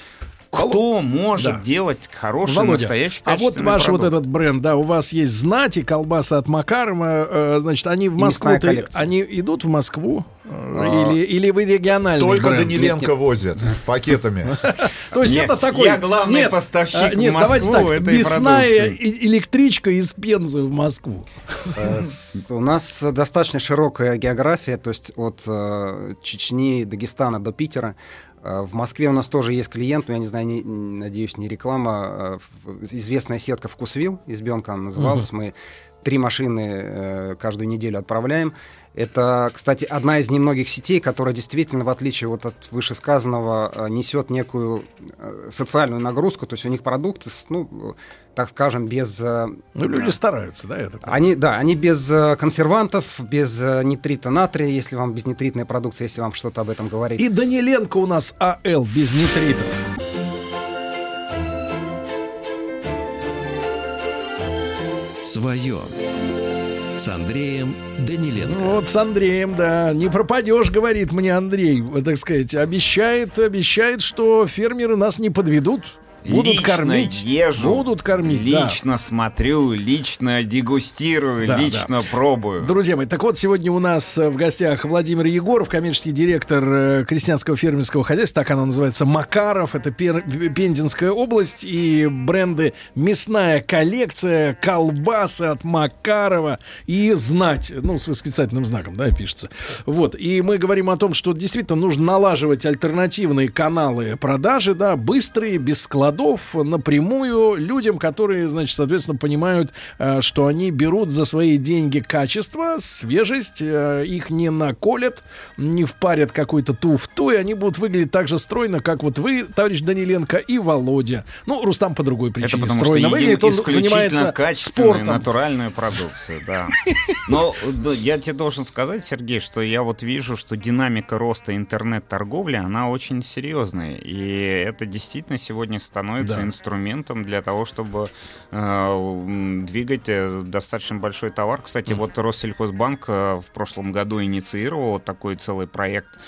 кто может Да. делать хороший, Володя, настоящий, а вот ваш продукт. вот этот бренд, да, у вас есть знати, колбасы от Макарова, э, значит, они в И Москву, они идут в Москву? Э, А, Или, или вы региональный Только бренд? Даниленко возит пакетами. То есть Нет, это такой... я главный нет, поставщик а, в Нет, Москву этой мясная и- электричка из Пензы в Москву. Э, У нас достаточно широкая география, то есть от э, Чечни, Дагестана до Питера. Э, В Москве у нас тоже есть клиент, но я не знаю, не- надеюсь, не реклама. в- Известная сетка «Вкусвилл», избенка она называлась. Мы три машины э, каждую неделю отправляем. Это, кстати, одна из немногих сетей, которая действительно, в отличие вот от вышесказанного, э, несет некую э, социальную нагрузку. То есть у них продукты, ну, так скажем, без... э, Ну, люди стараются, да, это. они, да, они без э, консервантов, без э, нитрита натрия, если вам безнитритная продукция, если вам что-то об этом говорить. И Даниленко у нас АЛ без нитритов. Свое. С Андреем Даниленко. Ну, Вот с Андреем, да, не пропадешь, говорит мне Андрей, вот, так сказать, обещает, обещает, что фермеры нас не подведут. Будут Лично кормить. езжу, Будут кормить, да. Лично смотрю, лично дегустирую, Да, лично пробую. Друзья мои, так вот, сегодня у нас э, в гостях Владимир Егоров, коммерческий директор э, крестьянского фермерского хозяйства, так оно называется, Макаров, это Пер- Пензенская область, и бренды «Мясная коллекция», колбасы от Макарова и «Знать», ну, с восклицательным знаком, да, пишется. Вот, и мы говорим о том, что действительно нужно налаживать альтернативные каналы продажи, да, быстрые, без складов, напрямую людям, которые, значит, соответственно, понимают, э, что они берут за свои деньги качество, свежесть, э, их не наколят, не впарят какой-то туфту, и они будут выглядеть так же стройно, как вот вы, товарищ Даниленко, и Володя. Ну, Рустам по другой Это причине потому что стройно едим выглядит, он занимается спортом. натуральную продукцию, да. Но я тебе должен сказать, Сергей, что я вот вижу, что динамика роста интернет-торговли, она очень серьезная. И это действительно сегодня становится Да. инструментом для того, чтобы э, двигать э, достаточно большой товар. Кстати, вот Россельхозбанк э, в прошлом году инициировал такой целый проект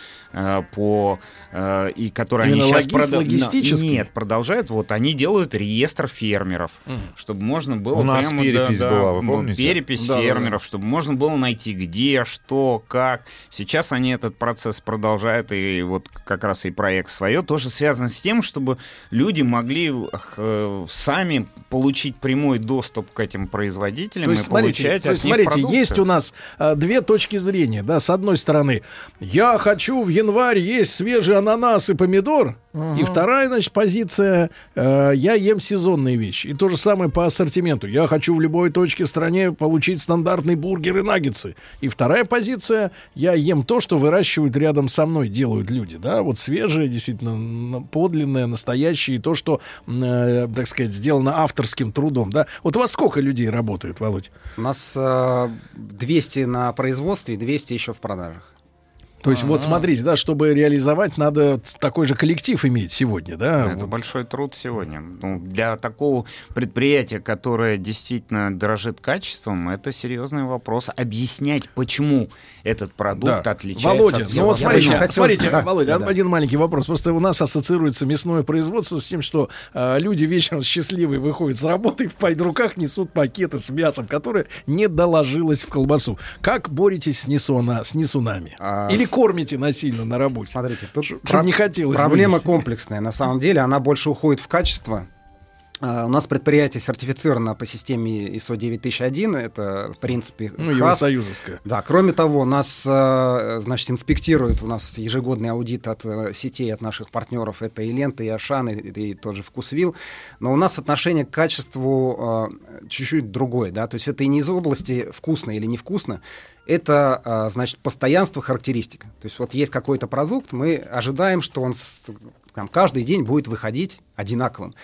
по э, и который Именно они сейчас логис- логистический? нет продолжают вот они делают реестр фермеров Мгм. чтобы можно было У нас перепись да, да, была, вы помните? перепись Да, да, да. фермеров чтобы можно было найти где что как сейчас они этот процесс продолжают и вот как раз и проект свое тоже связан с тем чтобы люди могли э, сами получить прямой доступ к этим производителям То есть, и смотрите, получать то есть, от них смотрите продукцию. есть у нас две точки зрения. Да, с одной стороны, я хочу в январь есть свежий ананас и помидор. И вторая, значит, позиция, э, я ем сезонные вещи. И то же самое по ассортименту. Я хочу в любой точке стране получить стандартный бургер и наггетсы. И вторая позиция, я ем то, что выращивают рядом со мной, делают люди. Да, вот свежее, действительно, подлинное, настоящее, и то, что, э, так сказать, сделано авторским трудом. Да, вот у вас сколько людей работает, Володь? У нас э, 200 на производстве и 200 еще в продажах. То есть, вот А. смотрите, да, чтобы реализовать, надо такой же коллектив иметь сегодня, да? Это большой труд сегодня. Ну, для такого предприятия, которое действительно дорожит качеством, это серьезный вопрос. Объяснять, почему этот продукт Да. отличается Володя, от ну вот всего смотрите, остального. смотрите, да, Володя, да. один маленький вопрос. Просто у нас ассоциируется мясное производство с тем, что э, люди вечером счастливые выходят с работы и в руках несут пакеты с мясом, которое не доложилось в колбасу. Как боретесь с, несуна, с несунами? А, Или кормите насильно на работе? Смотрите, тут про- не хотелось проблема вынести. комплексная. На самом деле она больше уходит в качество. А, У нас предприятие сертифицировано по системе ISO 9001. Это, в принципе, Ну, ХАС. Евросоюзовская. Да, кроме того, нас, э, значит, инспектируют, у нас ежегодный аудит от э, сетей, от наших партнеров, это и Лента, и Ашан, и, и тот же Вкусвилл, но у нас отношение к качеству э, чуть-чуть другое, да, то есть это и не из области вкусно или невкусно, это, значит, постоянство характеристик. То есть вот есть какой-то продукт, мы ожидаем, что он там, каждый день будет выходить одинаковым.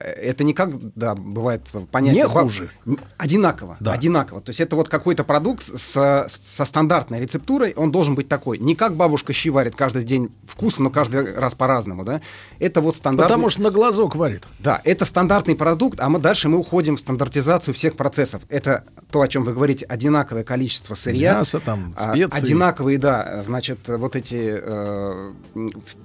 Э, Это не как, да, бывает понятие... Не хуже. Одинаково, Да. одинаково. То есть это вот какой-то продукт со, со стандартной рецептурой, он должен быть такой. Не как бабушка щи варит каждый день вкусно, но каждый раз по-разному, да? Это вот стандартный... Потому что на глазок варит. Да, это стандартный продукт, а мы дальше мы уходим в стандартизацию всех процессов. Это то, о чем вы говорите, одинаковое количество сырья. Мясо, там, а, специи. Одинаковые, да, значит, вот эти э,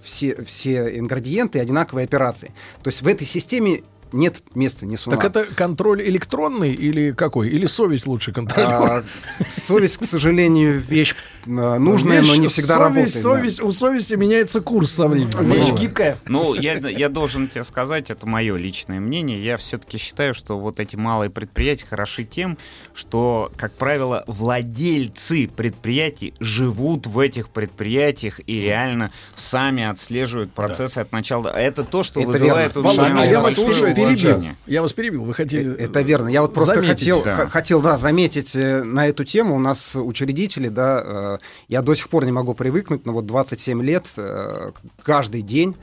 все, все ингредиенты, одинаковые операции. То есть в этой системе нет места не Так это контроль электронный или какой? Или совесть лучше контролирует? А, совесть, к сожалению, вещь э, нужная, но Вещь, не всегда совесть, работает. да. совесть, У совести меняется курс со временем. Вещь Ну, гибкая. Ну, я, я должен тебе сказать, это мое личное мнение. Я все-таки считаю, что вот эти малые предприятия хороши тем, что, как правило, владельцы предприятий живут в этих предприятиях и реально сами отслеживают процессы от начала. до- Это то, что Это вызывает меня Володя, я вас большое перебил. Я вас перебил. Вы хотели... Это верно. Я вот просто заметить. хотел, да. хотел, да, заметить э, на эту тему. У нас учредители, да, э, я до сих пор не могу привыкнуть, но вот 27 лет э, каждый день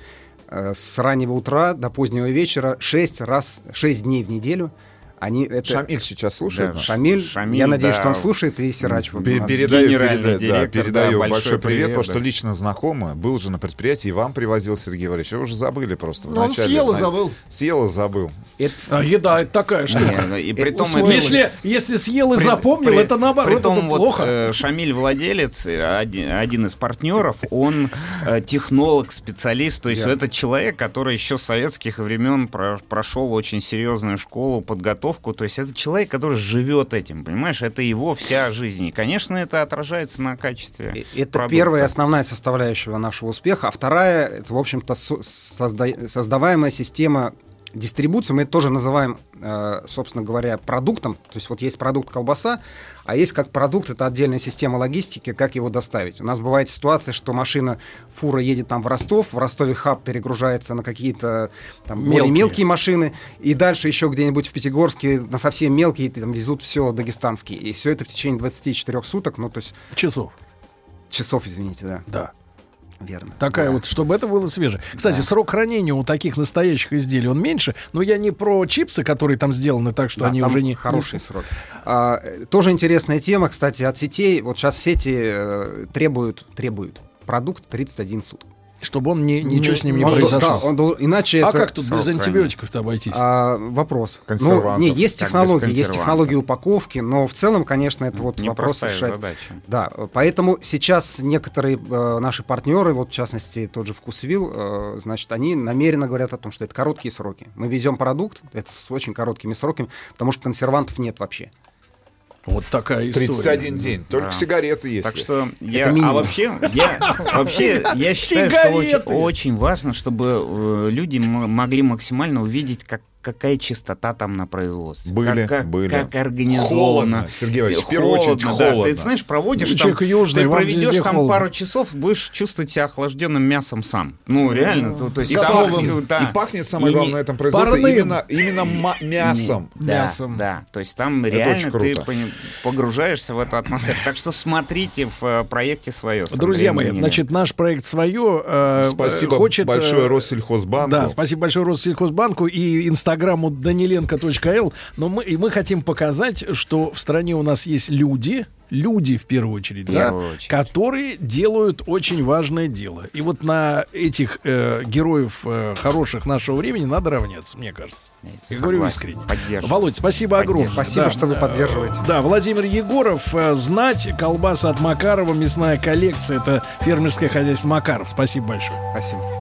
э, с раннего утра до позднего вечера 6 раз, 6 дней в неделю они это... Шамиль сейчас слушает Да? Шамиль, Шамиль, я надеюсь, да. что он слушает, и Сирач. вот. Передаю, передаю, да, директор, передаю да, большой, большой привет, привет, потому что да. лично знакомый, был же на предприятии, и вам привозил Сергей Валерьевич. Вы уже забыли просто. в Ну, он съел и На- забыл. Съел и забыл. А, еда это такая штука. Не, ну, и при том это- Если, если съел и При- запомнил, при- это наоборот, Притом это вот плохо. э, Шамиль владелец, э, один, один из партнеров, он э, технолог, специалист, то есть Верно. это человек, который еще с советских времен про- прошел очень серьезную школу, подготовку, то есть это человек, который живет этим, понимаешь, это его вся жизнь, и, конечно, это отражается на качестве Это продукта. первая основная составляющая нашего успеха, а вторая, это, в общем-то, со- созда- создаваемая система дистрибуции. Мы это тоже называем, э, собственно говоря, продуктом. То есть вот есть продукт колбаса, а есть как продукт, это отдельная система логистики, как его доставить. У нас бывает ситуация, что машина, фура едет там в Ростов, в Ростове хаб перегружается на какие-то там более Мелкие. мелкие машины, и дальше еще где-нибудь в Пятигорске на совсем мелкие там везут все дагестанские. И все это в течение 24 суток, ну то есть Часов. Часов, извините, да. Да. Верно. Такая Да. вот, чтобы это было свеже. Кстати, срок хранения у таких настоящих изделий, он меньше. Но я не про чипсы, которые там сделаны так, что Да, они уже не... хороший срок. А, тоже интересная тема, кстати, от сетей. Вот сейчас сети э, требуют, требуют продукт 31 суток. Чтобы он не, ничего с ним не произошло. да, он дол- иначе а это как тут без антибиотиков-то обойтись? А, вопрос. Ну, не, есть технологии, есть технологии упаковки, но в целом, конечно, это вот вопрос решать. задача. Да, поэтому сейчас некоторые э, наши партнеры, вот в частности тот же Вкусвилл, э, значит, они намеренно говорят о том, что это короткие сроки. Мы везем продукт, это с очень короткими сроками, потому что консервантов нет вообще. Вот такая история. 31 день. Только Да. сигареты есть. Так что я, а минимум. вообще, я, вообще, я считаю, что очень, Сигареты. очень важно, чтобы э, люди м- могли максимально увидеть, как, какая чистота там на производстве. Были, как, как, были. как организовано. Холодно, Сергей Иванович, в первую очередь да. холодно. Ты знаешь, проводишь Ну, там, южный, ты проведешь там холодно. пару часов, будешь чувствовать себя охлажденным мясом сам. Ну, реально. то, то есть И, там, пахнет, да. и пахнет, самое И главное, на этом производстве парным. именно, именно мясом. Да, Мясом. да. То есть там Это реально ты погружаешься в эту атмосферу. Так что смотрите в э, проекте свое. Друзья мои, значит, наш проект свое. э, Спасибо хочет, э, большое Россельхозбанку. Да, спасибо большое Россельхозбанку и инстаграму danilenko.l. Но мы, и мы хотим показать, что в стране у нас есть люди, люди в первую очередь, В да, очередь. которые делают очень важное дело. И вот на этих э, героев э, хороших нашего времени надо равняться, мне кажется. Я говорю Согласен, искренне. поддерживаю. Володь, спасибо огромное. Спасибо, Да, что вы э, поддерживаете. Да, Владимир Егоров, э, знать, колбаса от Макарова, мясная коллекция, это фермерское хозяйство Макаров. Спасибо большое. Спасибо.